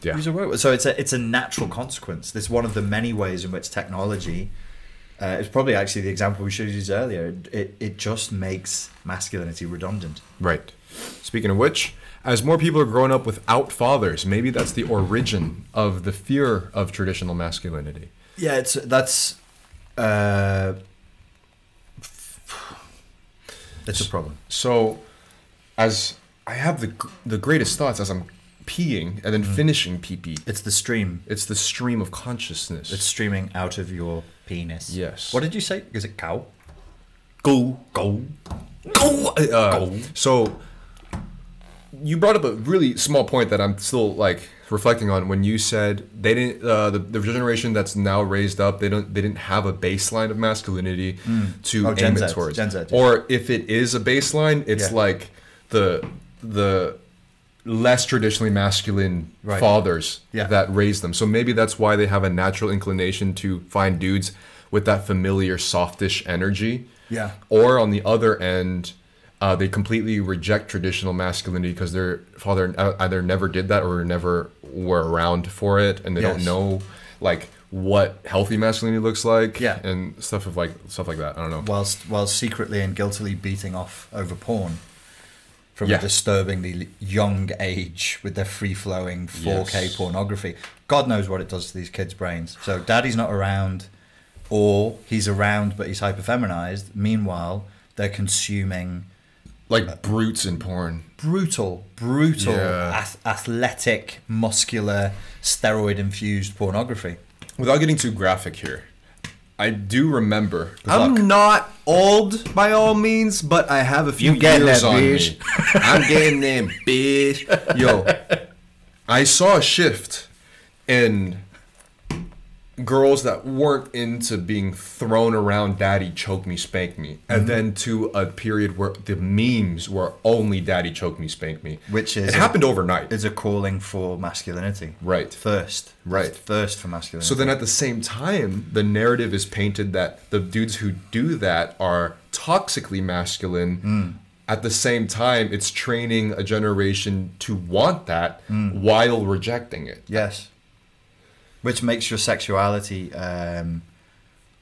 yeah. Use a robot. So it's a it's a natural consequence. This is one of the many ways in which technology. Uh, it's probably actually the example we should have used earlier. It, it just makes masculinity redundant. Right. Speaking of which, as more people are growing up without fathers, maybe that's the origin of the fear of traditional masculinity. Yeah, it's that's uh, it's a problem. So, as I have the the greatest thoughts as I'm peeing and then finishing pee pee, It's the stream. it's the stream of consciousness. It's streaming out of your penis. Yes. What did you say? Is it cow? go go go. Uh, So you brought up a really small point that I'm still like reflecting on when you said they didn't uh, the, the generation that's now raised up they don't they didn't have a baseline of masculinity to Oh, Gen aim it Z, towards Z, yeah. or if it is a baseline it's Yeah. like the the less traditionally masculine Right. fathers Yeah. that raised them so maybe that's why they have a natural inclination to find dudes with that familiar softish energy Yeah. or on the other end, uh, they completely reject traditional masculinity because their father uh, either never did that or never were around for it, and they don't know like what healthy masculinity looks like, Yeah. and stuff of like stuff like that. I don't know. Whilst whilst secretly and guiltily beating off over porn from Yeah. a disturbingly young age with their free flowing 4K Yes. pornography. God knows what it does to these kids' brains. So daddy's not around, or he's around but he's hyper feminized. Meanwhile, they're consuming Like brutes in porn. brutal, brutal, Yeah. ath- athletic, muscular, steroid infused pornography. Without getting too graphic here, I do remember. I'm not old by all means, but I have a few You getting years that, on bitch. me. I'm getting them, bitch. Yo, I saw a shift in girls that weren't into being thrown around daddy choke me spank me Mm-hmm. and then to a period where the memes were only daddy choke me spank me Which is it a- happened overnight Is a calling for masculinity. Right. First. Right. First for masculinity. So then at the same time, the narrative is painted that the dudes who do that are toxically masculine. At the same time, it's training a generation to want that while rejecting it. Yes. Which makes your sexuality um,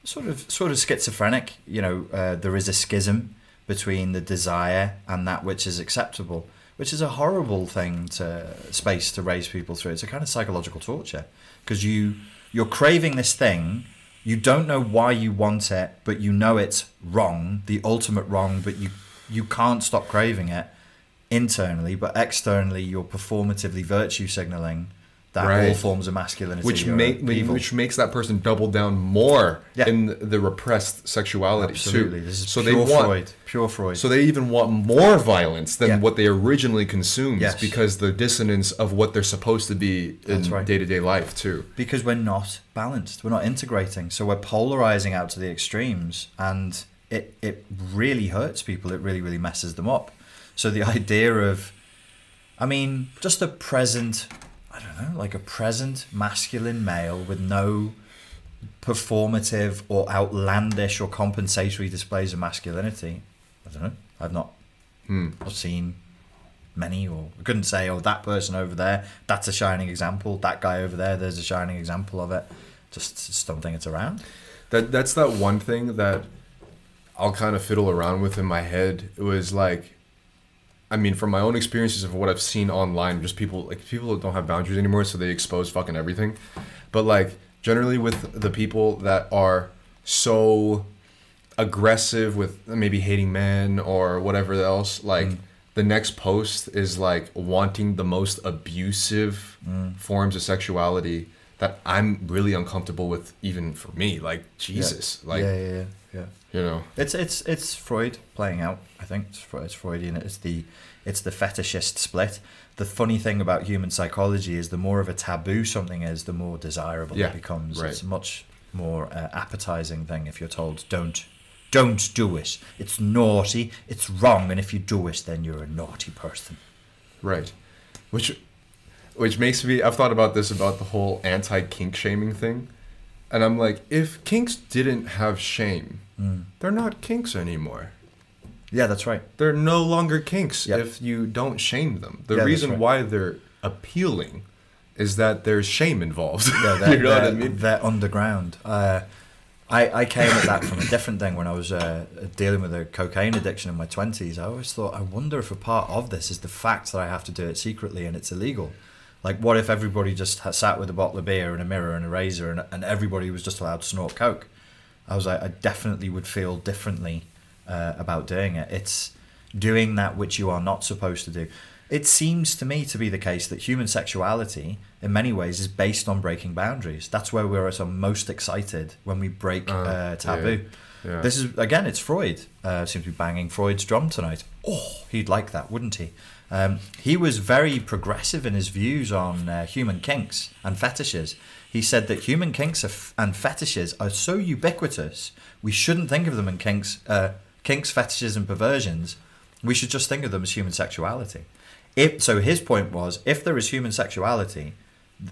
sort of sort of schizophrenic. You know, uh, there is a schism between the desire and that which is acceptable, which is a horrible thing to space to raise people through. It's a kind of psychological torture because you you're craving this thing. You don't know why you want it, but you know it's wrong, the ultimate wrong, but you you can't stop craving it internally, but externally you're performatively virtue signaling that all Right. forms of masculinity Which, make, which makes that person double down more Yeah. in the repressed sexuality Absolutely, too. this is so pure they want, Freud. Pure Freud. So they even want more violence than Yeah. what they originally consumed Yes. because the dissonance of what they're supposed to be in day to day life too. because we're not balanced, we're not integrating, so we're polarizing out to the extremes, and it it really hurts people. It really really messes them up. So the idea of, I mean, just the present, I don't know, like a present masculine male with no performative or outlandish or compensatory displays of masculinity. I don't know. I've not Hmm. I've seen many, or I couldn't say, oh, that person over there, that's a shining example. That guy over there, there's a shining example of it. Just, just don't think it's around. That that's that one thing that I'll kind of fiddle around with in my head. It was like, I mean, from my own experiences of what I've seen online, just people like people don't have boundaries anymore, so they expose fucking everything. But like generally with the people that are so aggressive with maybe hating men or whatever else, like mm. the next post is like wanting the most abusive mm. forms of sexuality that I'm really uncomfortable with, even for me. Like Jesus, like yeah, yeah, yeah, yeah. You know. It's it's it's Freud playing out. I think it's, Fre- it's Freudian. It's the it's the fetishist split. The funny thing about human psychology is the more of a taboo something is, the more desirable Yeah, it becomes. right. It's a much more uh, appetizing thing if you're told don't don't do it. It's naughty. It's wrong, and if you do it, then you're a naughty person. Right. Which which makes me I've thought about this about the whole anti kink shaming thing. And I'm like, if kinks didn't have shame, they're not kinks anymore. Yeah, that's right. They're no longer kinks Yep. if you don't shame them. The Yeah, reason right. why they're appealing is that there's shame involved. Yeah, they're, you know what I they're- mean? They're underground. Uh, I, I came at that from a different thing when I was uh, dealing with a cocaine addiction in my 20s. I always thought, I wonder if a part of this is the fact that I have to do it secretly and it's illegal. Like, what if everybody just sat with a bottle of beer and a mirror and a razor and, and everybody was just allowed to snort coke? I was like, I definitely would feel differently uh, about doing it. It's doing that which you are not supposed to do. It seems to me to be the case that human sexuality, in many ways, is based on breaking boundaries. That's where we're at our most excited when we break Uh, uh, taboo. yeah, yeah. This is again, it's Freud. Uh, seems to be banging Freud's drum tonight. Oh, he'd like that, wouldn't he? Um, he was very progressive in his views on uh, human kinks and fetishes. He said that human kinks f- and fetishes are so ubiquitous, we shouldn't think of them in kinks, uh, kinks, fetishes, and perversions. We should just think of them as human sexuality. If, so his point was, if there is human sexuality,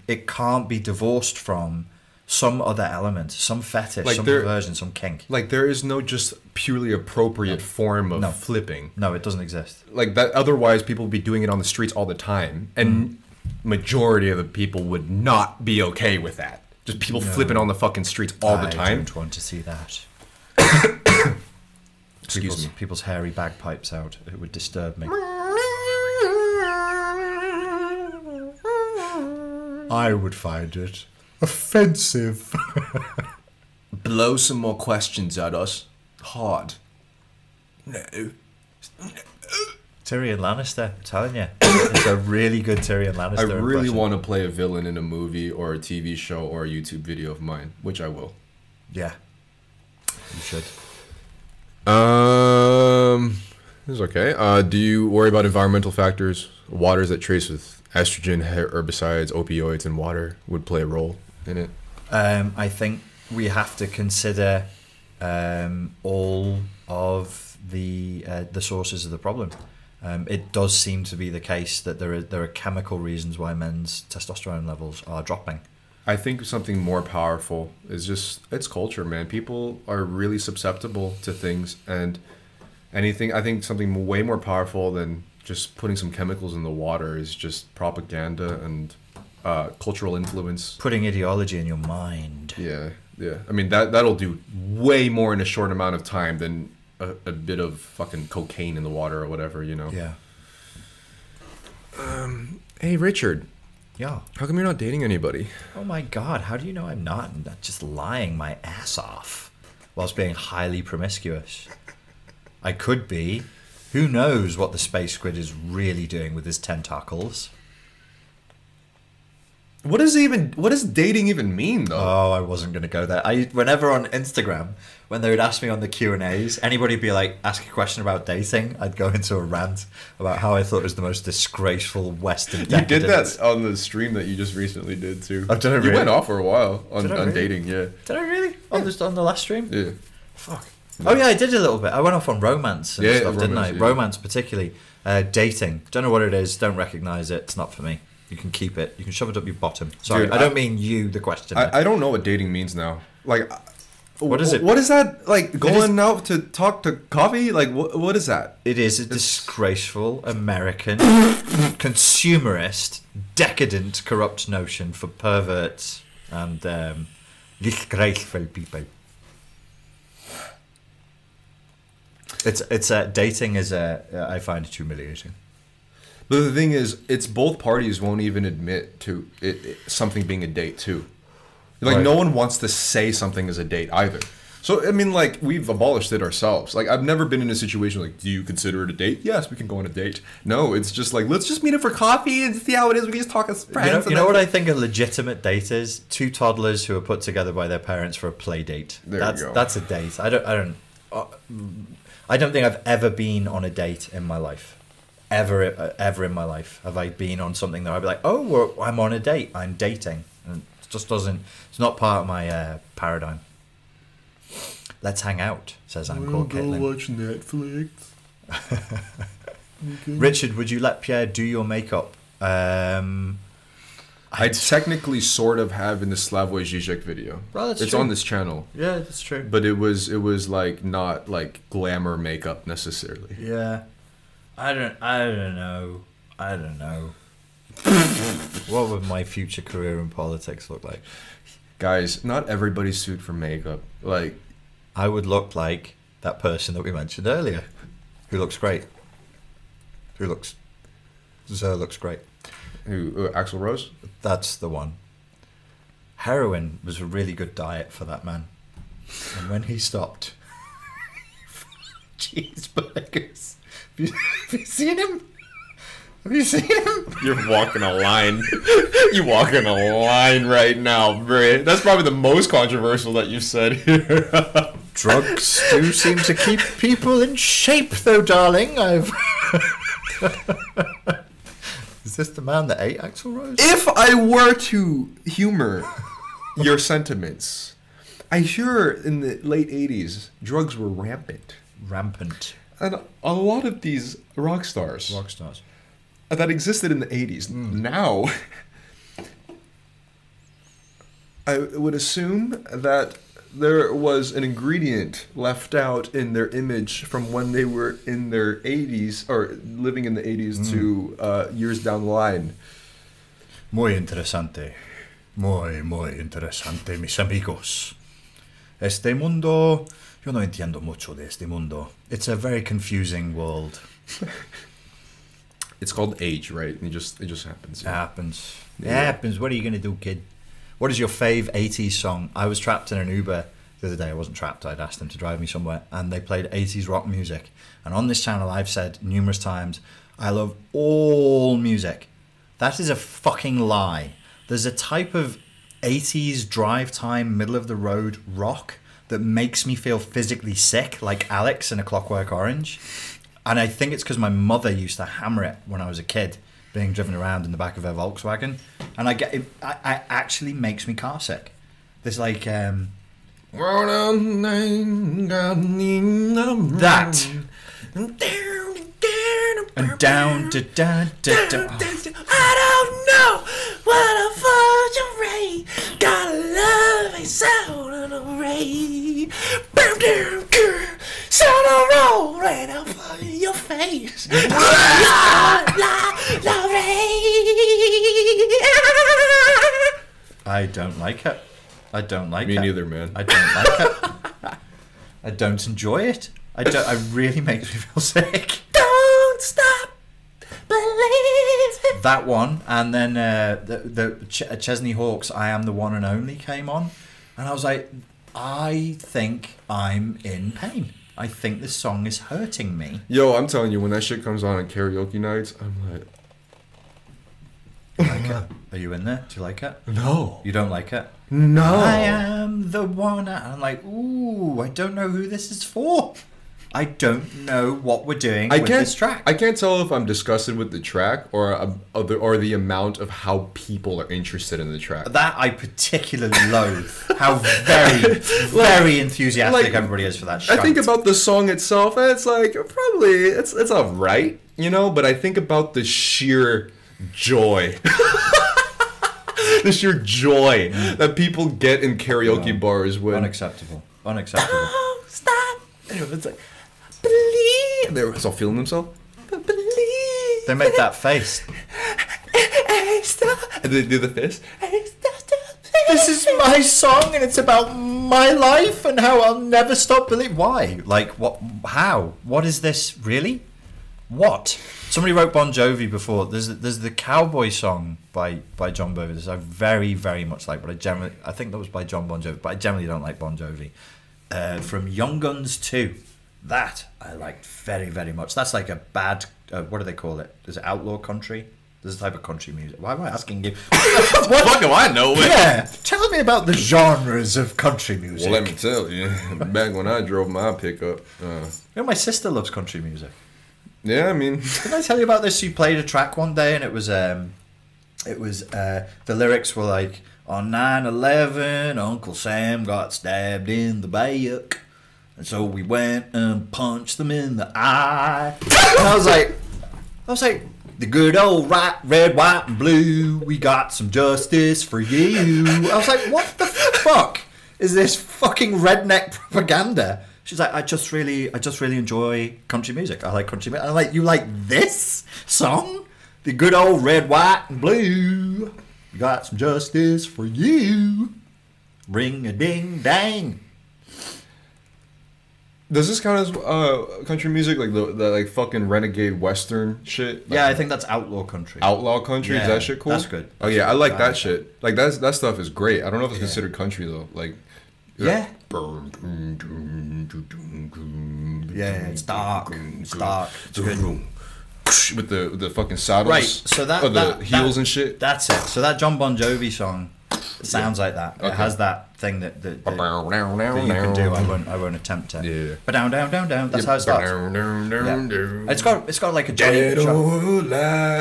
it can't be divorced from some other element, some fetish, Like some there- perversion, some kink. Like there is no just purely appropriate form of No. flipping. No, it doesn't exist. like that otherwise people would be doing it on the streets all the time and majority of the people would not be okay with that just people No. flipping on the fucking streets all the time. I don't want to see that. excuse people's, me people's hairy bagpipes out. It would disturb me. I would find it offensive. blow some more questions at us hard no Tyrion Lannister, I'm telling you. It's a really good Tyrion Lannister. i really impression. want to play a villain in a movie or a tv show or a youtube video of mine which i will Yeah. You should. Um, this is okay. Uh, do you worry about environmental factors? Waters that trace with estrogen, herbicides, opioids, and water would play a role in it. Um, I think we have to consider um, all of the uh, the sources of the problem. Um, it does seem to be the case that there are there are chemical reasons why men's testosterone levels are dropping. I think something more powerful is just it's culture, man. People are really susceptible to things, and anything. I think something way more powerful than just putting some chemicals in the water is just propaganda and uh, cultural influence. Putting ideology in your mind. Yeah, yeah. I mean that that'll do way more in a short amount of time than a, a bit of fucking cocaine in the water or whatever, you know. Yeah. Um, Hey Richard, Yeah. how come you're not dating anybody? Oh my god, how do you know I'm not? I'm just lying my ass off whilst being highly promiscuous. I could be. Who knows what the space squid is really doing with his tentacles? What does even what does dating even mean though? Oh, I wasn't going to go there. I whenever on Instagram when they would ask me on the Q and A's, anybody would be like ask a question about dating, I'd go into a rant about how I thought it was the most disgraceful Western. you did that on the stream that you just recently did too. Oh, did I You really? went off for a while on, on really? dating, yeah. Did I really on the on the last stream? Yeah. Fuck. Oh yeah, I did a little bit. I went off on romance and Yeah, stuff, didn't I? romance, yeah. Romance, particularly uh, dating. Don't know what it is. Don't recognize it. It's not for me. You can keep it. You can shove it up your bottom. Sorry, Dude, I don't mean you, the question. I, I don't know what dating means now. Like, uh, What is it? What is that? Like going out to talk to coffee? Like, what? What is that? it is a disgraceful American, consumerist, decadent, corrupt notion for perverts and um, disgraceful people. It's it's uh, dating is uh, I find it humiliating. But the thing is, it's both parties won't even admit to it, it something being a date too. Like Right. no one wants to say something as a date either. So I mean, like we've abolished it ourselves. Like I've never been in a situation like, do you consider it a date? Yes, we can go on a date. No, it's just like let's just meet up for coffee and see how it is. We can just talk as friends. You know, you know what I think a legitimate date is? Two toddlers who are put together by their parents for a play date. There you that's go. that's a date. I don't I don't uh, I don't think I've ever been on a date in my life. Ever uh, ever in my life have I been on something that I'd be like, "Oh, I'm on a date. I'm dating." And it just doesn't it's not part of my uh, paradigm. Let's hang out, says I'm called Caitlin. watch Netflix. Richard, would you let Pierre do your makeup? Um I technically sort of have in the Slavoj Žižek video. Well, that's it's true. on this channel, yeah, that's true. but it was it was like not like glamour makeup necessarily. Yeah. I don't I don't know. I don't know. what would my future career in politics look like? Guys, not everybody's suit for makeup. Like I would look like that person that we mentioned earlier, who looks great. Who looks Zer looks great. who uh, Axl Rose? That's the one. Heroin was a really good diet for that man. And when he stopped cheeseburgers. Have you, have you seen him? Have you seen him? You're walking a line. You're walking a line right now, Bray. That's probably the most controversial that you've said here. Drugs do seem to keep people in shape, though, darling. I've. Is this the man that ate Axl Rose? if I were to humor your sentiments, I hear in the late 80s, drugs were rampant. Rampant And a lot of these rock stars rock stars. That existed in the 80s, now, I would assume that there was an ingredient left out in their image from when they were in their 80s or living in the 80s to uh, years down the line. Muy interesante. Muy, muy interesante, mis amigos. Este mundo. Yo no entiendo mucho de este mundo. It's a very confusing world. It's called age, right? It just it just happens. It happens. It Yeah. happens. What are you going to do, kid? What is your fave 80s song? I was trapped in an Uber the other day. I wasn't trapped. I'd asked them to drive me somewhere, and they played 80s rock music. And on this channel, I've said numerous times, I love all music. That is a fucking lie. There's a type of 80s drive time, middle of the road rock that makes me feel physically sick, like Alex in A Clockwork Orange. And I think it's because my mother used to hammer it when I was a kid, being driven around in the back of her Volkswagen. And I get it, I, I actually makes me car sick. There's like um, that and down to down to down. I don't know what a fucking ray. Gotta love a sound of the ray. Boom, down. Sound roll right up in your face. la, la, la. I don't like it. I don't like Me it. neither, man. I don't like it. I don't enjoy it. I don't. I really makes me feel sick. Don't stop believing. That one, and then uh, the the Ch- Chesney Hawks, "I Am the One and Only" came on, and I was like, I think I'm in pain. I think this song is hurting me. Yo, I'm telling you, when that shit comes on on karaoke nights, I'm like, Like it? Are you in there? Do you like it? no, You don't like it? no. I am the one. I'm like, ooh, I don't know who this is for. I don't know what we're doing I with can't. this track. I can't tell if I'm disgusted with the track or um, or the, or the amount of how people are interested in the track. that I particularly loathe. How very, very enthusiastic like, everybody is for that. I think about the song itself, and it's like probably it's it's alright, you know. But I think about the sheer joy, the sheer joy that people get in karaoke bars when unacceptable. Unacceptable. Oh, stop. Anyway, it's like believe they're all feeling themselves. Believe. they make that face. And they do the fist. Hey, stop, stop. This is my song, and it's about my life and how I'll never stop believing. Why? Like what? How? What is this really? What? Somebody wrote Bon Jovi before. There's there's the cowboy song by by Jon Bon Jovi. This I very very much like, but I generally I think that was by Jon Bon Jovi, but I generally don't like Bon Jovi. Uh, from Young Guns Two, that I liked very very much. That's like a bad. Uh, what do they call it? Is it outlaw country? This a type of country music. Why am I asking you? What fuck do I know? Yeah, tell me about the genres of country music. Well, let me tell you. Back when I drove my pickup, uh, You know, my sister loves country music. yeah, I mean, Did I tell you about this? She played a track one day, and it was um, it was uh, the lyrics were like on 9-11, Uncle Sam got stabbed in the back, and so we went and punched them in the eye. and I was like, I was like. The good old right, red, white, and blue. We got some justice for you. I was like, what the fuck is this fucking redneck propaganda? She's like, I just really, I just really enjoy country music. I like country music. I'm like, you like this song? The good old red, white, and blue. We got some justice for you. Ring a ding dang. Does this count as uh, country music, like the, the like fucking renegade western shit? Yeah, I think that's outlaw country. outlaw country. Yeah, is that shit cool? that's good. Oh yeah, I like that like shit. Like that's that stuff is great. I don't know if it's considered country though. Like Yeah. Yeah, it's dark. It's dark. It's good. With the with the fucking saddles, Right, so that or the that- heels that- and shit. That's it. So that Jon Bon Jovi song sounds like that. It Okay. has that thing that, that, that, that you can do. I won't. I won't attempt it. Yeah. But down, down, down, down. That's how it starts. Yeah. It's got. It's got like a Johnny. Dead or alive.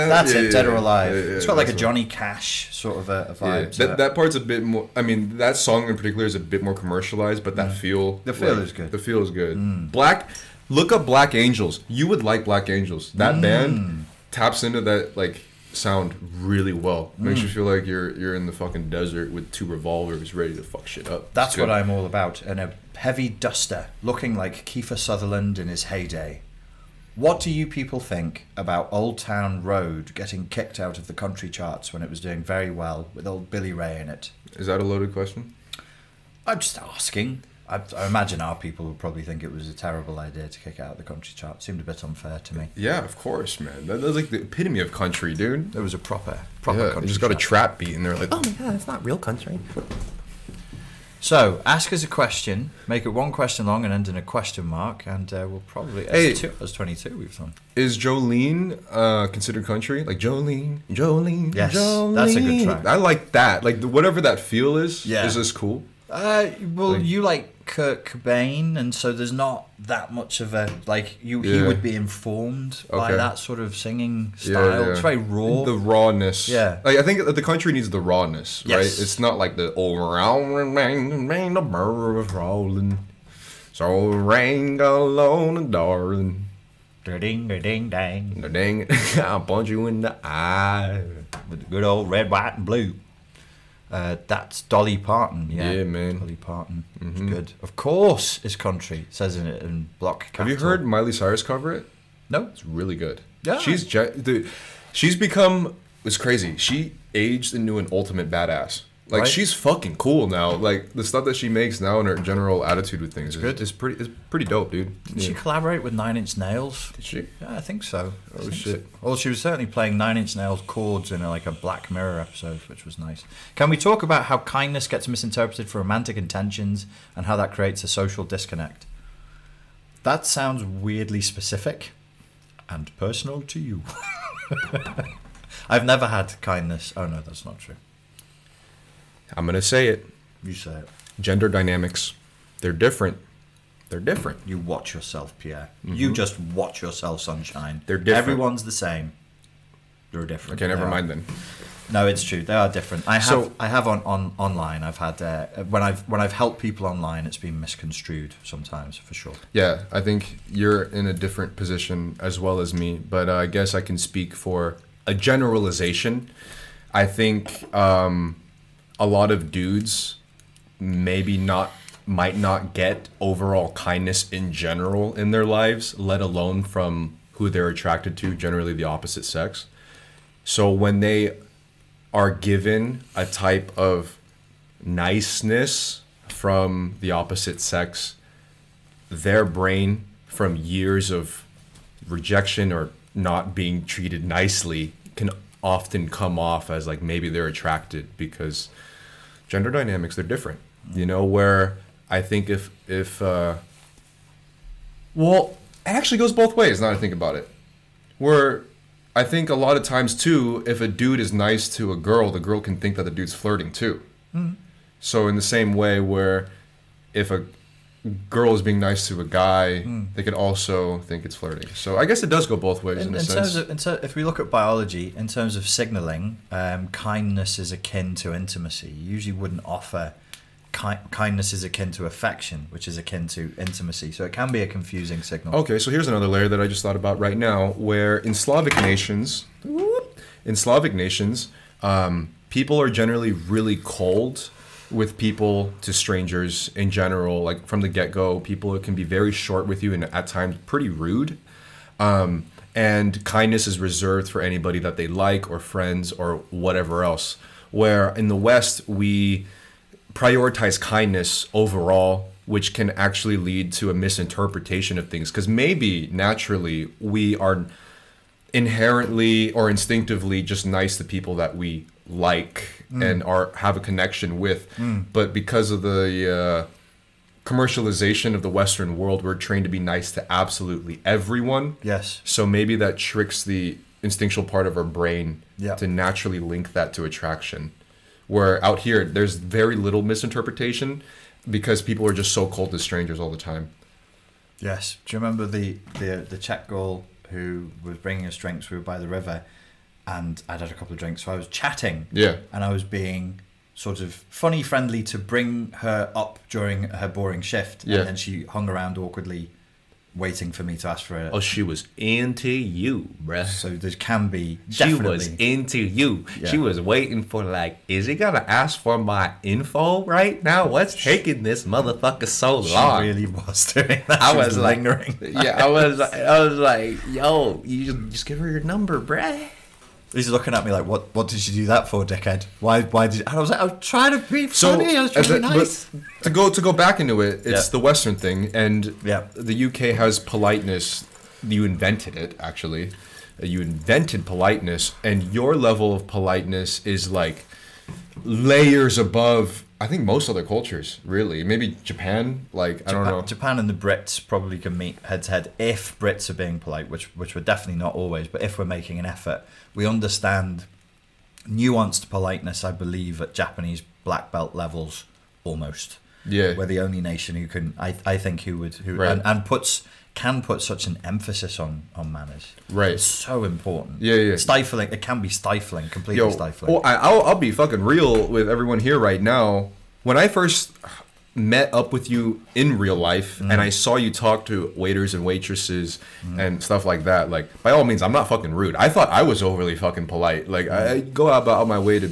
that's Yeah, it. Dead or alive. yeah, yeah, it's got like a Johnny Cash sort of a, a vibe. to that, that part's a bit more. I mean, that song in particular is a bit more commercialized, but that feel, Mm. The feel is good. Mm. The feel is good. Black, look up Black Angels. You would like Black Angels. That Mm. band taps into that like sound really well. Makes Mm. you feel like you're you're in the fucking desert with two revolvers ready to fuck shit up. That's what. I'm all about. And a heavy duster looking like Kiefer Sutherland in his heyday. What do you people think about Old Town Road getting kicked out of the country charts when it was doing very well with old Billy Ray in it? Is that a loaded question? I'm just asking. I, I imagine our people would probably think it was a terrible idea to kick out of the country chart. Seemed a bit unfair to me. Yeah, of course, man. That, that's like the epitome of country, dude. It was a proper, proper Yeah, country you just got a trap beat, and they're like, Oh my god, it's not real country. So, ask us a question, make it one question long and end in a question mark, and uh, we'll probably. Hey. As, two, as 22 we've done. Is Jolene uh, considered country? Like Jolene, Jolene, Yes, Jolene. that's a good track. I like that. Like whatever that feel is. Yeah. Is this cool? Uh, well, Like- you like Kurt Cobain, and so there's not that much of a like you. He would be informed by that sort of singing style. It's very raw. The rawness. Yeah. Like I think the country needs the rawness, right? It's not like the oh round and rain and the bird was rolling. So rain alone, darling. ding, ding, dang. It, I'll punch you in the eye. With the good old red, white, and blue. Uh, that's Dolly Parton. Yeah, Yeah, man. Dolly Parton. It's Mhm. good. Of course, it's country. Says in it in block. Have you heard Miley Cyrus cover it? No. It's really good. Yeah. She's dude, she's become it's crazy. She aged into an ultimate badass. Like Right. she's fucking cool now. Like the stuff that she makes now and her general attitude with things is, good. is pretty is pretty dope, dude. Did she collaborate with Nine Inch Nails? Did she? Yeah, I think so. Oh, I Oh, think shit. so. Well, she was certainly playing Nine Inch Nails chords in a, like a Black Mirror episode, which was nice. Can we talk about how kindness gets misinterpreted for romantic intentions and how that creates a social disconnect? That sounds weirdly specific and personal to you. I've never had kindness. Oh no, that's not true. I'm gonna say it. You say it. Gender dynamics. They're different. they're different. You watch yourself, Pierre. You just watch yourself, sunshine. Mm-hmm. They're different. Everyone's the same. They're different. Okay, never mind then. No, it's true. They are different. I have So- I have on, on online. I've had uh, when I've when I've helped people online, it's been misconstrued sometimes for sure. Yeah, I think you're in a different position as well as me, but uh, I guess I can speak for a generalization. I think um, a lot of dudes maybe not might not get overall kindness in general in their lives, let alone from who they're attracted to, generally the opposite sex. So when they are given a type of niceness from the opposite sex, their brain from years of rejection or not being treated nicely can often come off as like maybe they're attracted because gender dynamics they're different you know where i think if if uh well it actually goes both ways now that i think about it. Where i think a lot of times too if a dude is nice to a girl the girl can think that the dude's flirting too. So in the same way where if a girl is being nice to a guy, they can also think it's flirting. So I guess it does go both ways in, In, a in sense. terms of, in ter- if we look at biology, in terms of signaling, um, kindness is akin to intimacy. You usually wouldn't offer ki- kindness is akin to affection, which is akin to intimacy. So it can be a confusing signal. Okay, so here's another layer that I just thought about right now, where in Slavic nations, in Slavic nations, um, people are generally really cold with people to strangers in general. Like from the get go, people can be very short with you and at times pretty rude. Um, and kindness is reserved for anybody that they like or friends or whatever else. Where in the West, we prioritize kindness overall, which can actually lead to a misinterpretation of things. Because maybe naturally we are inherently or instinctively just nice to people that we like and are have a connection with, but because of the uh, commercialization of the Western world, we're trained to be nice to absolutely everyone. Yes. So maybe that tricks the instinctual part of our brain Yeah. to naturally link that to attraction. Where out here, there's very little misinterpretation because people are just so cold to strangers all the time. Yes. Do you remember the the the Czech girl who was bringing us drinks? We were by the river, and I'd had a couple of drinks, so I was chatting. Yeah. And I was being sort of funny, friendly to bring her up during her boring shift. Yeah. And then she hung around awkwardly, waiting for me to ask for a. Oh, she was into you, bruh. so there can be She was into you. She was waiting for like, is he gonna ask for my info right now? What's taking this motherfucker so long? She really was doing that. I She was like, lingering. yeah, I was, I was like, yo, you just, just give her your number, bruh. He's looking at me like, "What? What did you do that for, dickhead? Why? Why did?" And I was like, "I was trying to be So funny. I was trying to be nice." to go to go back into it, it's Yeah. the Western thing, and Yeah. the UK has politeness. You invented it, actually. You invented politeness, and your level of politeness is like layers above. I think most other cultures, really. Maybe Japan. Like I don't know. Japan and the Brits probably can meet head to head if Brits are being polite, which which we're definitely not always, but if we're making an effort, we understand nuanced politeness. I believe at Japanese black belt levels, almost. Yeah. we're the only nation who can. I I think who would who Right. and, and puts can put such an emphasis on on manners. Right. it's so important. Yeah, yeah. Stifling. It can be stifling, completely Yo, stifling. well, I, I'll, I'll be fucking real with everyone here right now. When I first met up with you in real life mm. and I saw you talk to waiters and waitresses mm. and stuff like that, like by all means, I'm not fucking rude. I thought I was overly fucking polite. Like I, I go out about my way to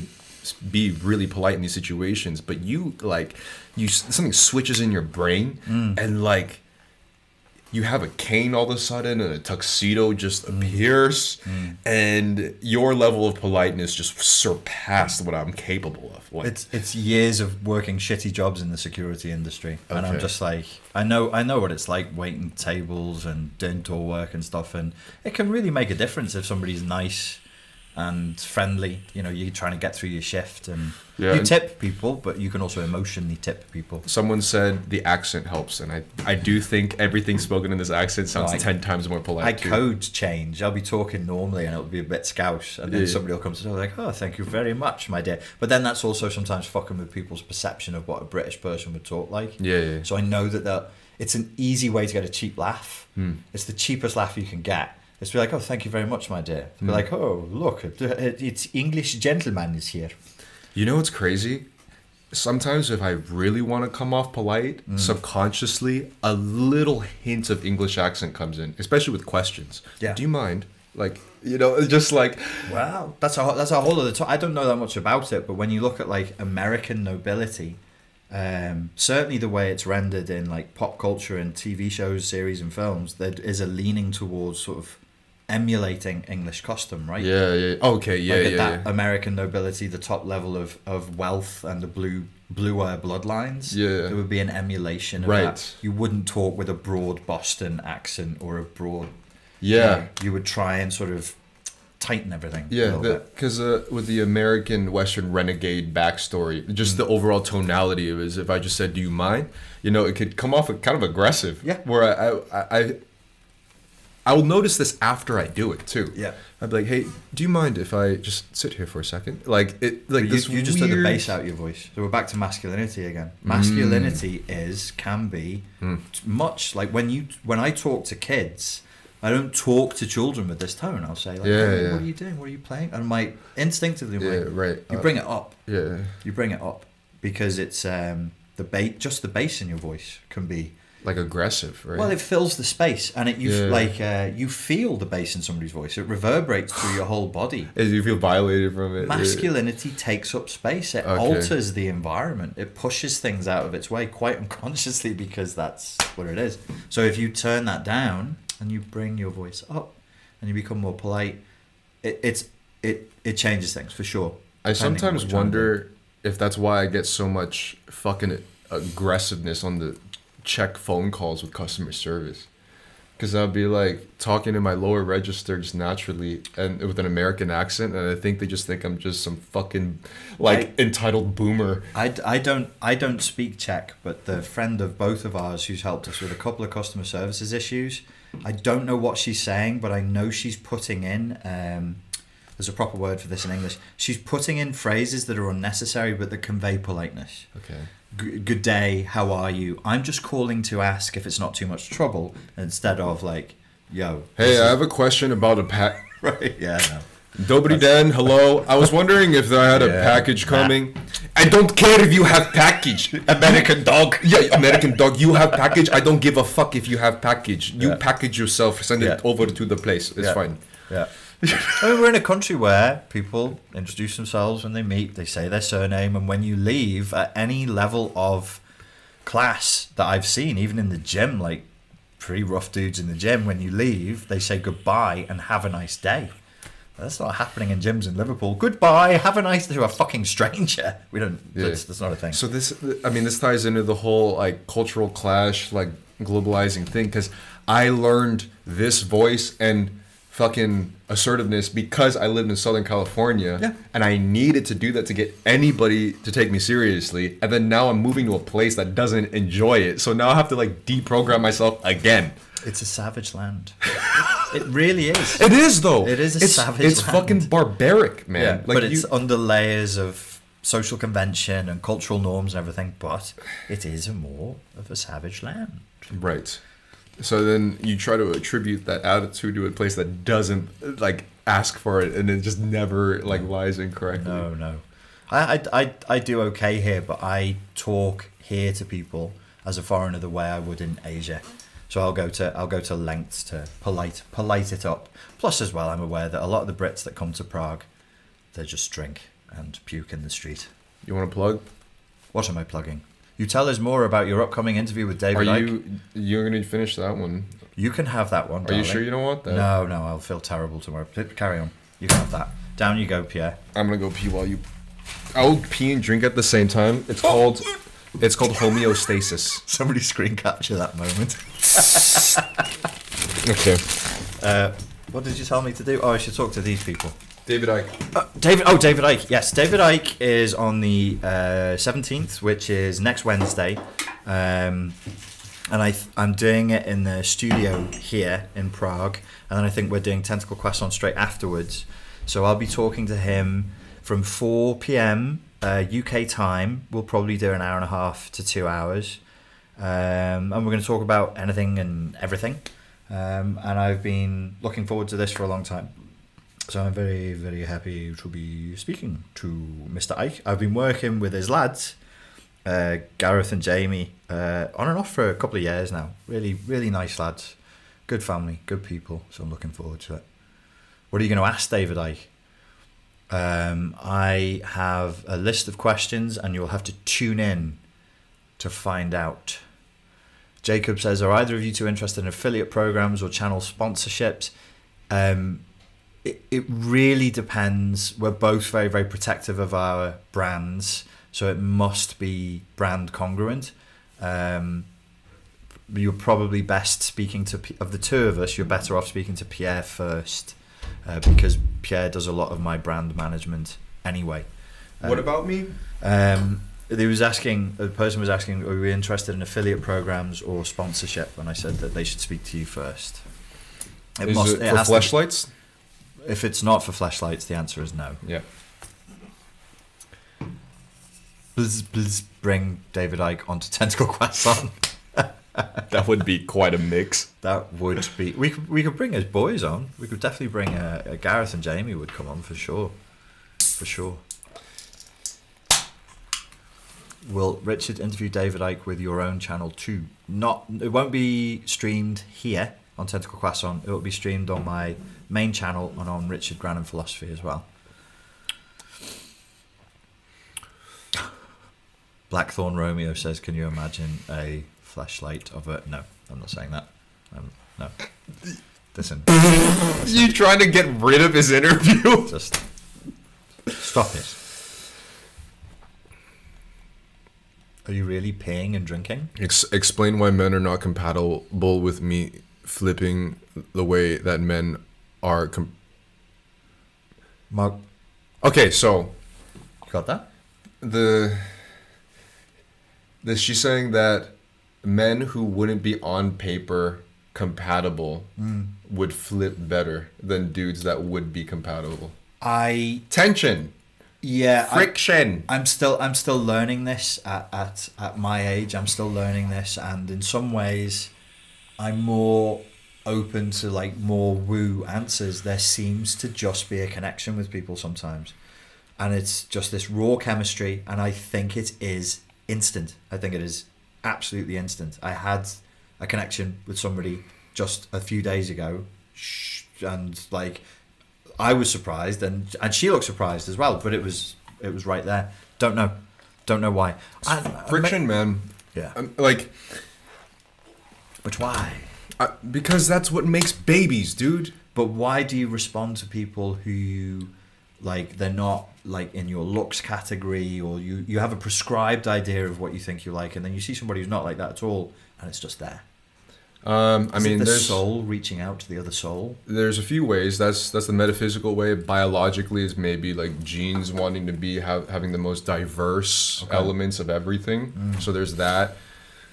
be really polite in these situations, but you like you something switches in your brain mm. and like you have a cane all of a sudden and a tuxedo just appears and your level of politeness just surpassed what i'm capable of. Like It's it's years of working shitty jobs in the security industry, and I'm just like, I know I know what it's like waiting tables and door work and stuff, and it can really make a difference if somebody's nice and friendly. You know, you're trying to get through your shift, and Yeah, you tip people, but you can also emotionally tip people. someone said the accent helps and i i do think everything spoken in this accent sounds I- 10 times more polite I too. codes change. I'll be talking normally and it'll be a bit scouse, and then Yeah. somebody will come to me like, "Oh, thank you very much, my dear." But then that's also sometimes fucking with people's perception of what a British person would talk like. Yeah, yeah. So I know that that it's an easy way to get a cheap laugh. Hmm. It's the cheapest laugh you can get. It's to be like, oh, thank you very much, my dear. To Hmm. be like, oh, look, it's English gentleman is here. You know what's crazy? Sometimes if I really want to come off polite, Mm. subconsciously a little hint of English accent comes in, especially with questions. Yeah. Do you mind? Like, you know, just like Wow, that's a that's a whole other. To- I don't know that much about it, but when you look at like American nobility, um, certainly the way it's rendered in like pop culture and TV shows, series, and films, there is a leaning towards sort of emulating English custom, right? yeah, yeah. Okay, yeah, like yeah, that yeah. American nobility, the top level of, of wealth and the blue blue bluer bloodlines. Yeah. there would be an emulation of Right. that. You wouldn't talk with a broad Boston accent or a broad. Yeah. you would try and sort of tighten everything. Yeah, because uh, with the American Western renegade backstory, just the overall tonality of it is if I just said, "Do you mind?" You know, it could come off kind of aggressive. Yeah. Where I, I, I, I will notice this after I do it too. Yeah. I'd be like, "Hey, do you mind if I just sit here for a second? Like it, like you, this. you just took the weird- bass out of your voice. So we're back to masculinity again. Masculinity is can be t- much like when you when I talk to kids. I don't talk to children with this tone. I'll say like, Yeah, "Hey, yeah. "What are you doing? What are you playing?" And my instinctively, I'm Yeah, like, right. You Uh, bring it up. Yeah. You bring it up because it's um, the ba- just the bass in your voice can be Like aggressive, right? well, it fills the space, and it you f- Yeah. like uh, you feel the bass in somebody's voice. It reverberates through your whole body. You feel violated from it. yeah. Masculinity takes up space. It Okay. alters the environment. It pushes things out of its way quite unconsciously because that's what it is. So if you turn that down and you bring your voice up and you become more polite, it, it's it it changes things for sure. I sometimes what you're trying to do. wonder if that's why I get so much fucking aggressiveness on the Czech phone calls with customer service. Because I'll be like talking in my lower register just naturally and with an American accent, and I think they just think I'm just some fucking like entitled boomer. I, I don't I don't speak Czech, but the friend of both of ours who's helped us with a couple of customer services issues, I don't know what she's saying, but I know she's putting in. Um, there's a proper word for this in English. She's putting in phrases that are unnecessary, but that convey politeness. Okay. Good day, how are you? I'm just calling to ask if it's not too much trouble, instead of like, yo. Hey, I have a question about a pack. right, yeah, no. Dobrý den, hello. I was wondering if I had a package coming. I don't care if you have package. American dog. Yeah, American dog. You have package. I don't give a fuck if you have package. You Yeah. package yourself. Send Yeah. it over to the place. It's Yeah. fine. Yeah. I mean, we're in a country where people introduce themselves when they meet, they say their surname, and when you leave at any level of class that I've seen, even in the gym, like pretty rough dudes in the gym, when you leave, they say goodbye and have a nice day. That's not happening in gyms in Liverpool. Goodbye, have a nice day to a fucking stranger. We don't. Yeah. That's, that's not a thing. So this, I mean, this ties into the whole like cultural clash, like globalizing thing. Because I learned this voice and fucking assertiveness because I lived in Southern California, Yeah. and I needed to do that to get anybody to take me seriously. And then now I'm moving to a place that doesn't enjoy it, so now I have to like deprogram myself again. It's a savage land. it really is. It is though. It is a it's, savage It's land. fucking barbaric, man. Yeah, like but you, it's under layers of social convention and cultural norms and everything. But it is a more of a savage land. Right. So then you try to attribute that attitude to a place that doesn't like ask for it, and it just never like lies incorrectly. No, no. I, I, I, do okay here, but I talk here to people as a foreigner the way I would in Asia. So I'll go to I'll go to lengths to polite polite it up. Plus, as well, I'm aware that a lot of the Brits that come to Prague, they just drink and puke in the street. You want to plug? What am I plugging? You tell us more about your upcoming interview with David Are Icke. you you're gonna finish that one? You can have that one. Are you sure you don't want that? No, no, I'll feel terrible tomorrow. Carry on. You can have that. Down you go, Pierre. I'm gonna go pee while you. I'll pee and drink at the same time. It's called. It's called homeostasis. Somebody screen capture that moment. Okay. Uh, what did you tell me to do? Oh, I should talk to these people. David Icke. Uh, David. Oh, David Icke. Yes, David Icke is on the uh, seventeenth, which is next Wednesday, um, and I I'm doing it in the studio here in Prague, and then I think we're doing Tentacle Croissant straight afterwards. So I'll be talking to him from four p.m. Uh, UK time. We'll probably do an hour and a half to two hours. um, and we're going to talk about anything and everything. Um, and I've been looking forward to this for a long time. So I'm very, very happy to be speaking to Mr. Icke. I've been working with his lads, uh, Gareth and Jamie, uh, on and off for a couple of years now. Really, really nice lads. Good family, good people. So I'm looking forward to it. What are you going to ask David Icke? Um, I have a list of questions, and you'll have to tune in to find out. Jacob says, Are either of you two interested in affiliate programs or channel sponsorships? Um, it, it really depends. We're both very, very protective of our brands, so it must be brand congruent. Um, you're probably best speaking to, of the two of us, you're better off speaking to Pierre first, uh, because Pierre does a lot of my brand management anyway. What Uh, about me? um, they was asking the person was asking, are we interested in affiliate programs or sponsorship? And I said that they should speak to you first. It Is must- it it for has to be- flashlights? If it's not for flashlights, the answer is no. Yeah. Please, please bring David Icke onto Tentacle Croissant. That would be quite a mix. That would be. We could we could bring his boys on. We could definitely bring uh, uh, Gareth and Jamie would come on for sure, for sure. Will Richard interview David Icke with your own channel too? Not. It won't be streamed here on Tentacle Croissant. It will be streamed on my main channel and on Richard Grannon Philosophy as well. Blackthorn Romeo says, "Can you imagine a flashlight of a?" No, I'm not saying that. Um, no. Listen, You trying to get rid of his interview? just stop it. Are you really paying and drinking? Ex- explain why men are not compatible with me flipping the way that men are. Com- Mark, okay, so you got that? the the she's saying that men who wouldn't be on paper compatible mm. would flip better than dudes that would be compatible. I Tension, yeah. Friction. I'm still I'm still learning this at, at at my age. I'm still learning this, and in some ways, I'm more open to like more woo answers. There seems to just be a connection with people sometimes, and it's just this raw chemistry. And I think it is instant. I think it is absolutely instant. I had a connection with somebody just a few days ago, and like I was surprised, and and she looked surprised as well. But it was it was right there. Don't know, don't know why. And- friction, man. Yeah. Um, like But why? uh, because that's what makes babies, dude. But why do you respond to people who you like? They're not like in your looks category, or you you have a prescribed idea of what you think you like, and then you see somebody who's not like that at all, and it's just there. Um, I Is mean, the there's soul reaching out to the other soul. there's a few ways. That's that's the metaphysical way. Biologically, is maybe like genes wanting to be have, having the most diverse Okay. elements of everything. So there's that.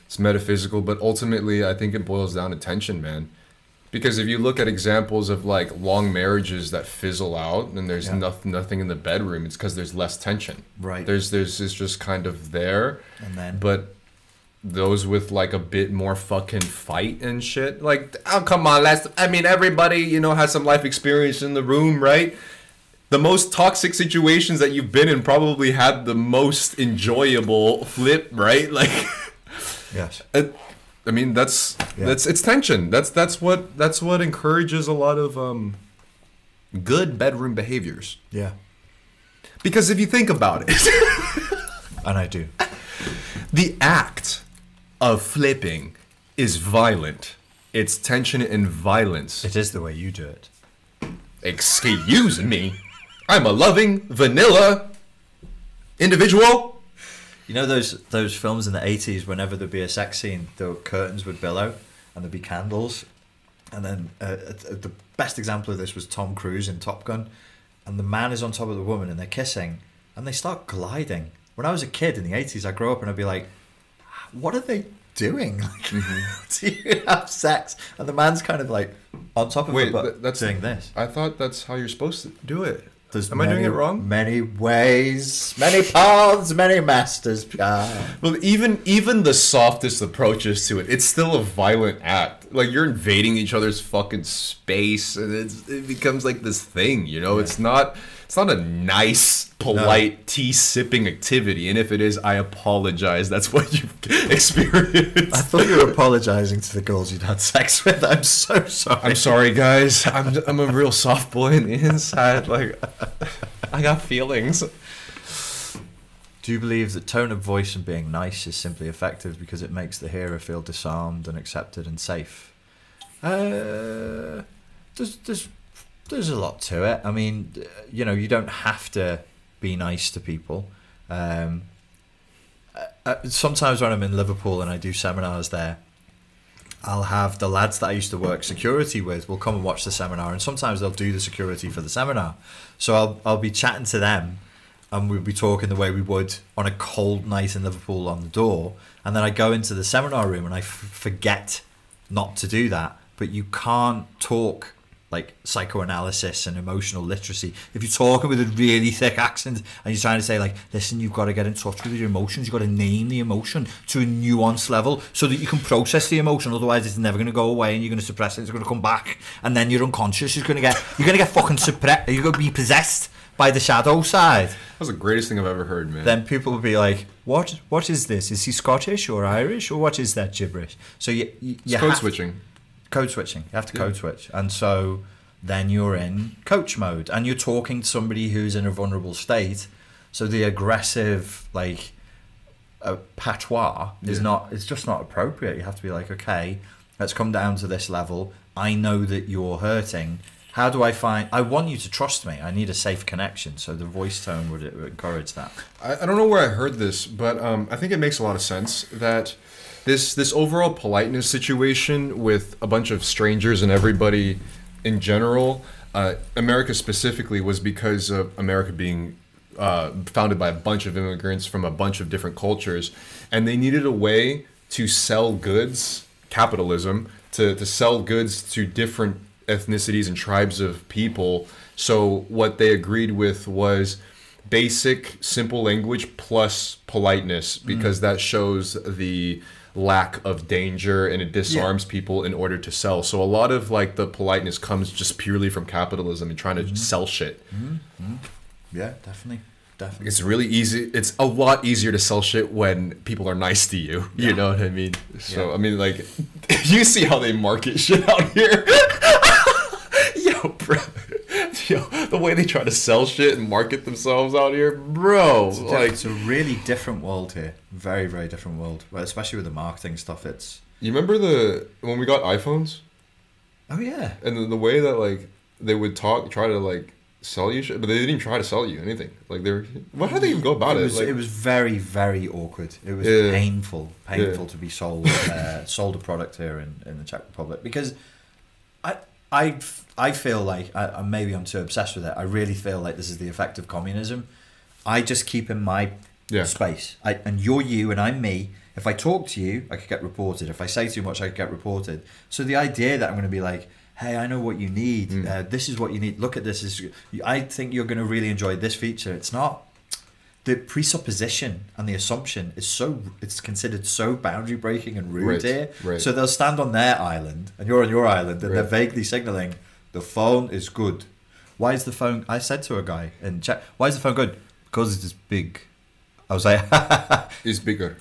It's metaphysical, but ultimately, I think it boils down to tension, man. Because if you look at examples of like long marriages that fizzle out, and there's Yeah. nothing nothing in the bedroom, it's because there's less tension. Right. There's there's it's just kind of there. And then- but those with like a bit more fucking fight and shit. Like, oh come on, let's. I mean, everybody you know has some life experience in the room, right? The most toxic situations that you've been in probably had the most enjoyable flip, right? Like, Yes. it, I mean, that's Yeah. that's it's tension. That's that's what that's what encourages a lot of um good bedroom behaviors. Yeah. Because if you think about it. And I do. The act of flipping is violent. It's tension and violence. It is the way you do it. Excuse me. I'm a loving, vanilla individual. You know those those films in the eighties. Whenever there'd be a sex scene, the curtains would billow, and there'd be candles. And then uh, the best example of this was Tom Cruise in Top Gun, and the man is on top of the woman, and they're kissing, and they start gliding. When I was a kid in the eighties, I grew up and I'd be like, "What are they doing? Like, do you have sex?" And the man's kind of like on top of Wait, her, but th- that's doing this. I thought that's how you're supposed to do it. There's Am I doing it wrong? Many ways, many paths, many masters. Pierre. Well, even even the softest approaches to it, it's still a violent act. Like you're invading each other's fucking space, and it's, it becomes like this thing. You know, it's not it's not a nice, polite tea sipping activity. And if it is, I apologize. That's what you've experienced. I thought you were apologising to the girls you'd had sex with. I'm so sorry. I'm sorry, guys. I'm I'm a real soft boy in the inside. Like I got feelings. Do you believe that tone of voice and being nice is simply effective because it makes the hearer feel disarmed and accepted and safe? Uh, there's there's there's a lot to it. I mean, you know, you don't have to be nice to people. Um, uh, sometimes when I'm in Liverpool and I do seminars there, I'll have the lads that I used to work security with will come and watch the seminar, and sometimes they'll do the security for the seminar. So I'll I'll be chatting to them, and we'll be talking the way we would on a cold night in Liverpool on the door, and then I go into the seminar room and I forget not to do that. But you can't talk like psychoanalysis and emotional literacy if you're talking with a really thick accent and you're trying to say like listen you've got to get in touch with your emotions you've got to name the emotion to a nuanced level so that you can process the emotion otherwise it's never going to go away and you're going to suppress it it's going to come back and then you're unconscious you're going to get you're going to get fucking suppressed you're going to be possessed by the shadow side That was the greatest thing I've ever heard, man. then people will be like what what is this is he Scottish or Irish or what is that gibberish so you, you, you code switching. Code switching. You have to code Yeah. switch, and so then you're in coach mode, and you're talking to somebody who's in a vulnerable state. So the aggressive like uh, patois is Yeah. not. It's just not appropriate. You have to be like, okay, let's come down to this level. I know that you're hurting. How do I find? I want you to trust me. I need a safe connection. So the voice tone would, would encourage that. I, I don't know where I heard this, but um, I think it makes a lot of sense that this this overall politeness situation with a bunch of strangers and everybody in general, uh, America specifically, was because of America being uh, founded by a bunch of immigrants from a bunch of different cultures, and they needed a way to sell goods, capitalism, to, to sell goods to different ethnicities and tribes of people. So what they agreed with was basic simple language plus politeness because that shows the lack of danger and it disarms people in order to sell. So a lot of like the politeness comes just purely from capitalism and trying to mm-hmm. sell shit. Mm-hmm. Mm-hmm. Yeah, definitely, definitely. it's really easy it's a lot easier to sell shit when people are nice to you you know what i mean? So Yeah. i mean like you see how they market shit out here? Yo bro yo the way they try to sell shit and market themselves out here bro It's a, like it's a really different world here. Very, very different world. Well, especially with the marketing stuff. It's you remember the when we got iphones oh yeah, and the, the way that like they would talk try to like sell you shit but they didn't even try to sell you anything like they're what how do they even go about it it, was like it was very, very awkward. It was Yeah. painful, painful Yeah. to be sold uh, sold a product here in, in the Czech Republic because I I feel like I, I- maybe I'm too obsessed with it. I really feel like this is the effect of communism. I just keep in my Yeah. space, I, and you're you and I'm me. If I talk to you, I could get reported. If I say too much, I could get reported. So the idea that I'm going to be like, "Hey, I know what you need. Mm. Uh, this is what you need. Look at this. Is I think you're going to really enjoy this feature." It's not the presupposition and the assumption is so it's considered so boundary breaking and rude Right, here. right. So they'll stand on their island and you're on your island and Right. they're vaguely signaling the phone is good. Why is the phone? I said to a guy in chat, "Why is the phone good?" Because it is big. I was like, it's bigger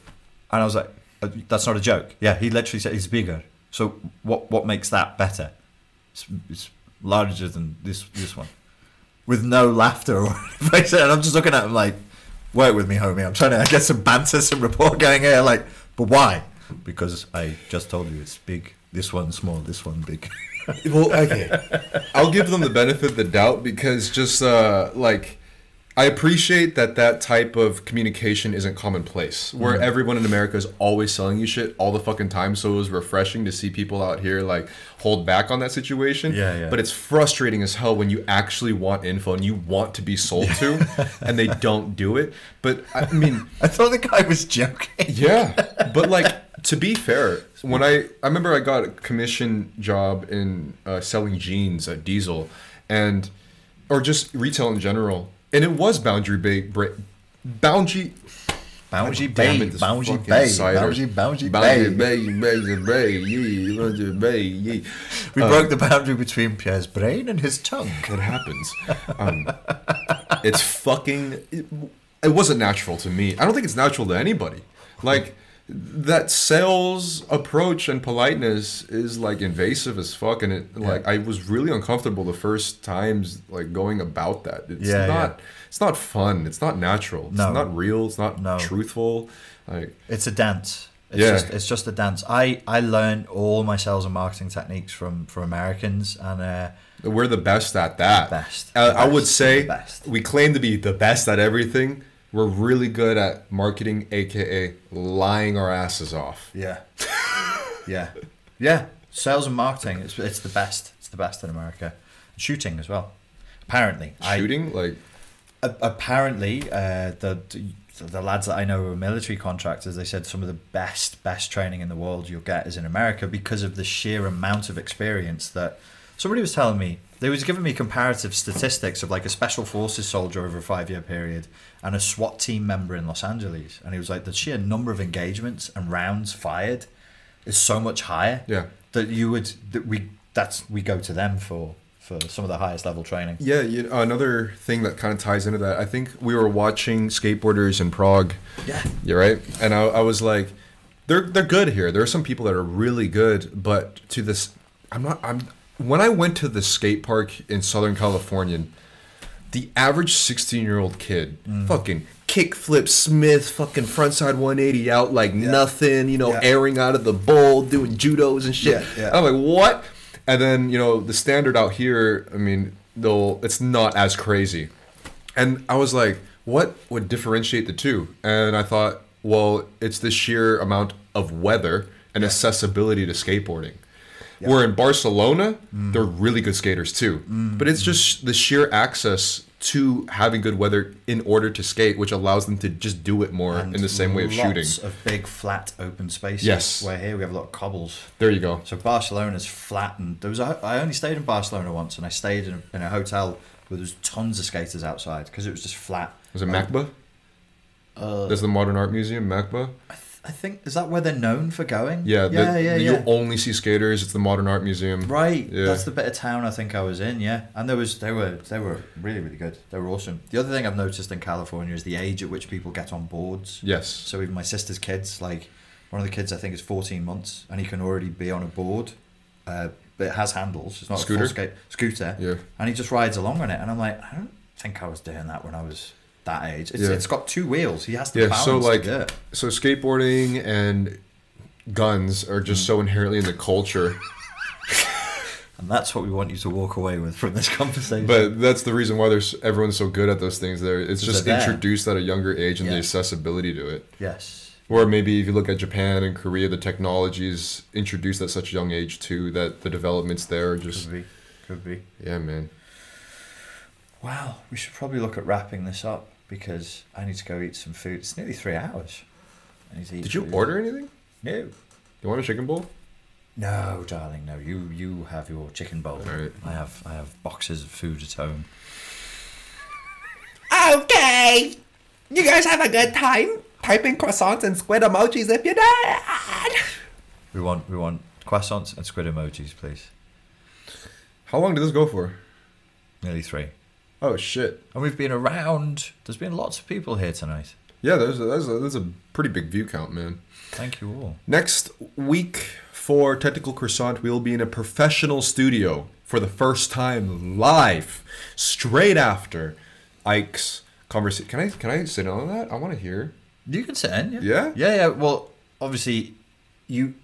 And I was like, "Uh, "That's not a joke." Yeah, he literally said it's bigger. So what? What makes that better? It's, it's larger than this this one, with no laughter or. And I'm just looking at him like, "Work with me, homie. I'm trying to get some banter, some rapport going here." Like, but why? Because I just told you it's big. This one small. This one big. well okay i'll give them the benefit of the doubt because just uh like i appreciate that that type of communication isn't commonplace where Mm-hmm. everyone in america is always selling you shit all the fucking time so it was refreshing to see people out here like hold back on that situation Yeah, yeah. but it's frustrating as hell when you actually want info and you want to be sold to and they don't do it but i mean I thought the guy was joking. yeah, but like to be fair, when I I remember I got a commission job in uh, selling jeans at Diesel, and or just retail in general, and it was boundary bay, bra- boundary. Boundary Damn Bay, it, this Boundary fucking Bay, cider. Boundary, Boundary Boundary Bay. bay, boundary bay, yeah, boundary bay, yeah. We Uh, broke the boundary between Pierre's brain and his tongue. It happens. Um, it's fucking. It, it wasn't natural to me. I don't think it's natural to anybody. Like that sales approach and politeness is like invasive as fuck, and it like I was really uncomfortable the first times like going about that. It's Yeah, not. yeah. It's not fun. It's not natural. It's No. not real. It's not No. truthful. Like It's a dance. It's Yeah. just it's just a dance. I I learned all my sales and marketing techniques from from Americans, and uh, We're the best at that. Best. Uh, I Best. would say The best. we claim to be the best at everything. We're really good at marketing, aka lying our asses off. yeah, yeah, yeah. Sales and marketing. It's it's the best. It's the best in America. Shooting as well. Apparently, I- Shooting, like A- apparently, uh, the the lads that I know who are military contractors, they said some of the best best training in the world you'll get is in America because of the sheer amount of experience that somebody was telling me. They was giving me comparative statistics of like a special forces soldier over a five year period and a SWAT team member in Los Angeles, and he was like the sheer number of engagements and rounds fired is so much higher. Yeah. that you would that we that's we go to them for for some of the highest level training. yeah. You know, another thing that kind of ties into that. I think we were watching skateboarders in Prague. Yeah. You're right, and I, I was like, they're they're good here. There are some people that are really good, but to this, I'm not. I'm when I went to the skate park in Southern California, the average 16 year old kid, Mm. fucking kickflip Smith, fucking frontside 180 out like nothing, you know, Yeah. airing out of the bowl, doing judos and shit. Yeah, yeah. I'm like, what? And then you know the standard out here. I mean, they'll it's not as crazy. And I was like, what would differentiate the two? And I thought, well, it's the sheer amount of weather and accessibility to skateboarding. Where in Barcelona, Mm. they're really good skaters too. But it's just the sheer access to having good weather in order to skate, which allows them to just do it more And in the same way of shooting. Lots of big flat open spaces. Yes. Where here we have a lot of cobbles. There you go. So Barcelona's flat, and there was a, I only stayed in Barcelona once, and I stayed in a, in a hotel where there's tons of skaters outside because it was just flat. Was it Macba? Uh, There's the Modern Art Museum, Macba. I, I think is that where they're known for going. Yeah, the, yeah, yeah, you yeah. only see skaters. It's the Modern Art Museum. Right, Yeah. that's the bit of town I think I was in. Yeah, and there was they were they were really really good. They were awesome. The other thing I've noticed in California is the age at which people get on boards. Yes. So even my sister's kids, like one of the kids, I think is 14 months, and he can already be on a board. Uh, but it has handles. It's not Scooter? a full skate scooter. Yeah. And he just rides along on it, and I'm like, I don't think I was doing that when I was that age. It's, Yeah. it's got two wheels. He has to Yeah, so like to do it. so skateboarding and guns are just Mm. so inherently in the culture. And that's what we want you to walk away with from this conversation. But that's the reason why there's everyone's so good at those things. There, it's just there. introduced at a younger age and the accessibility to it. yes. Or maybe if you look at Japan and Korea, the technology is introduced at such a young age too. That the developments there are just Could be. Could be. yeah, man. Wow, we should probably look at wrapping this up because I need to go eat some food. It's nearly three hours. I need to eat Did you food. order anything? No. You want a chicken bowl? No, darling, no. You you have your chicken bowl. All right. I have I have boxes of food at home. Okay. You guys have a good time? Type in croissants and squid emojis if you did. We want we want croissants and squid emojis, please. How long did this go for? Nearly three. Oh shit! And we've been around. There's been lots of people here tonight. Yeah, there's a, there's a, there's a pretty big view count, man. Thank you all. Next week for Tentacle Croissant, we'll be in a professional studio for the first time live, straight after Icke's conversation. Can I can I sit on that? I want to hear. You can sit in. Yeah. Yeah? Yeah, yeah. Well, obviously, you.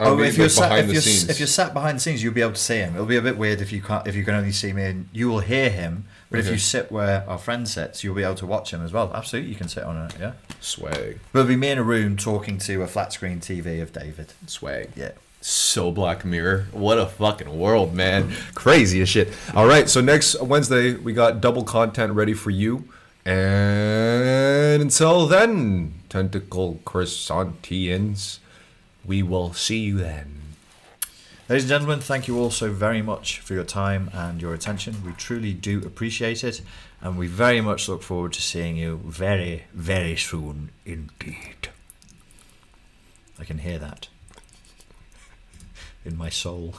I oh, if you're sat, behind if the you're, scenes. if you're sat behind the scenes, you'll be able to see him. It'll be a bit weird if you can't if you can only see me and you will hear him. But if you sit where our friend sits, you'll be able to watch him as well. Absolutely, you can sit on it. Yeah. swag, But it'll be me in a room talking to a flat screen TV of David. swag. Yeah. So Black Mirror. What a fucking world, man. Crazy as shit. All right, so next Wednesday, we got double content ready for you. And until then, Tentacle Croissantians, we will see you then. Ladies and gentlemen, thank you all so very much for your time and your attention. We truly do appreciate it, and we very much look forward to seeing you very, very soon indeed. I can hear that in my soul.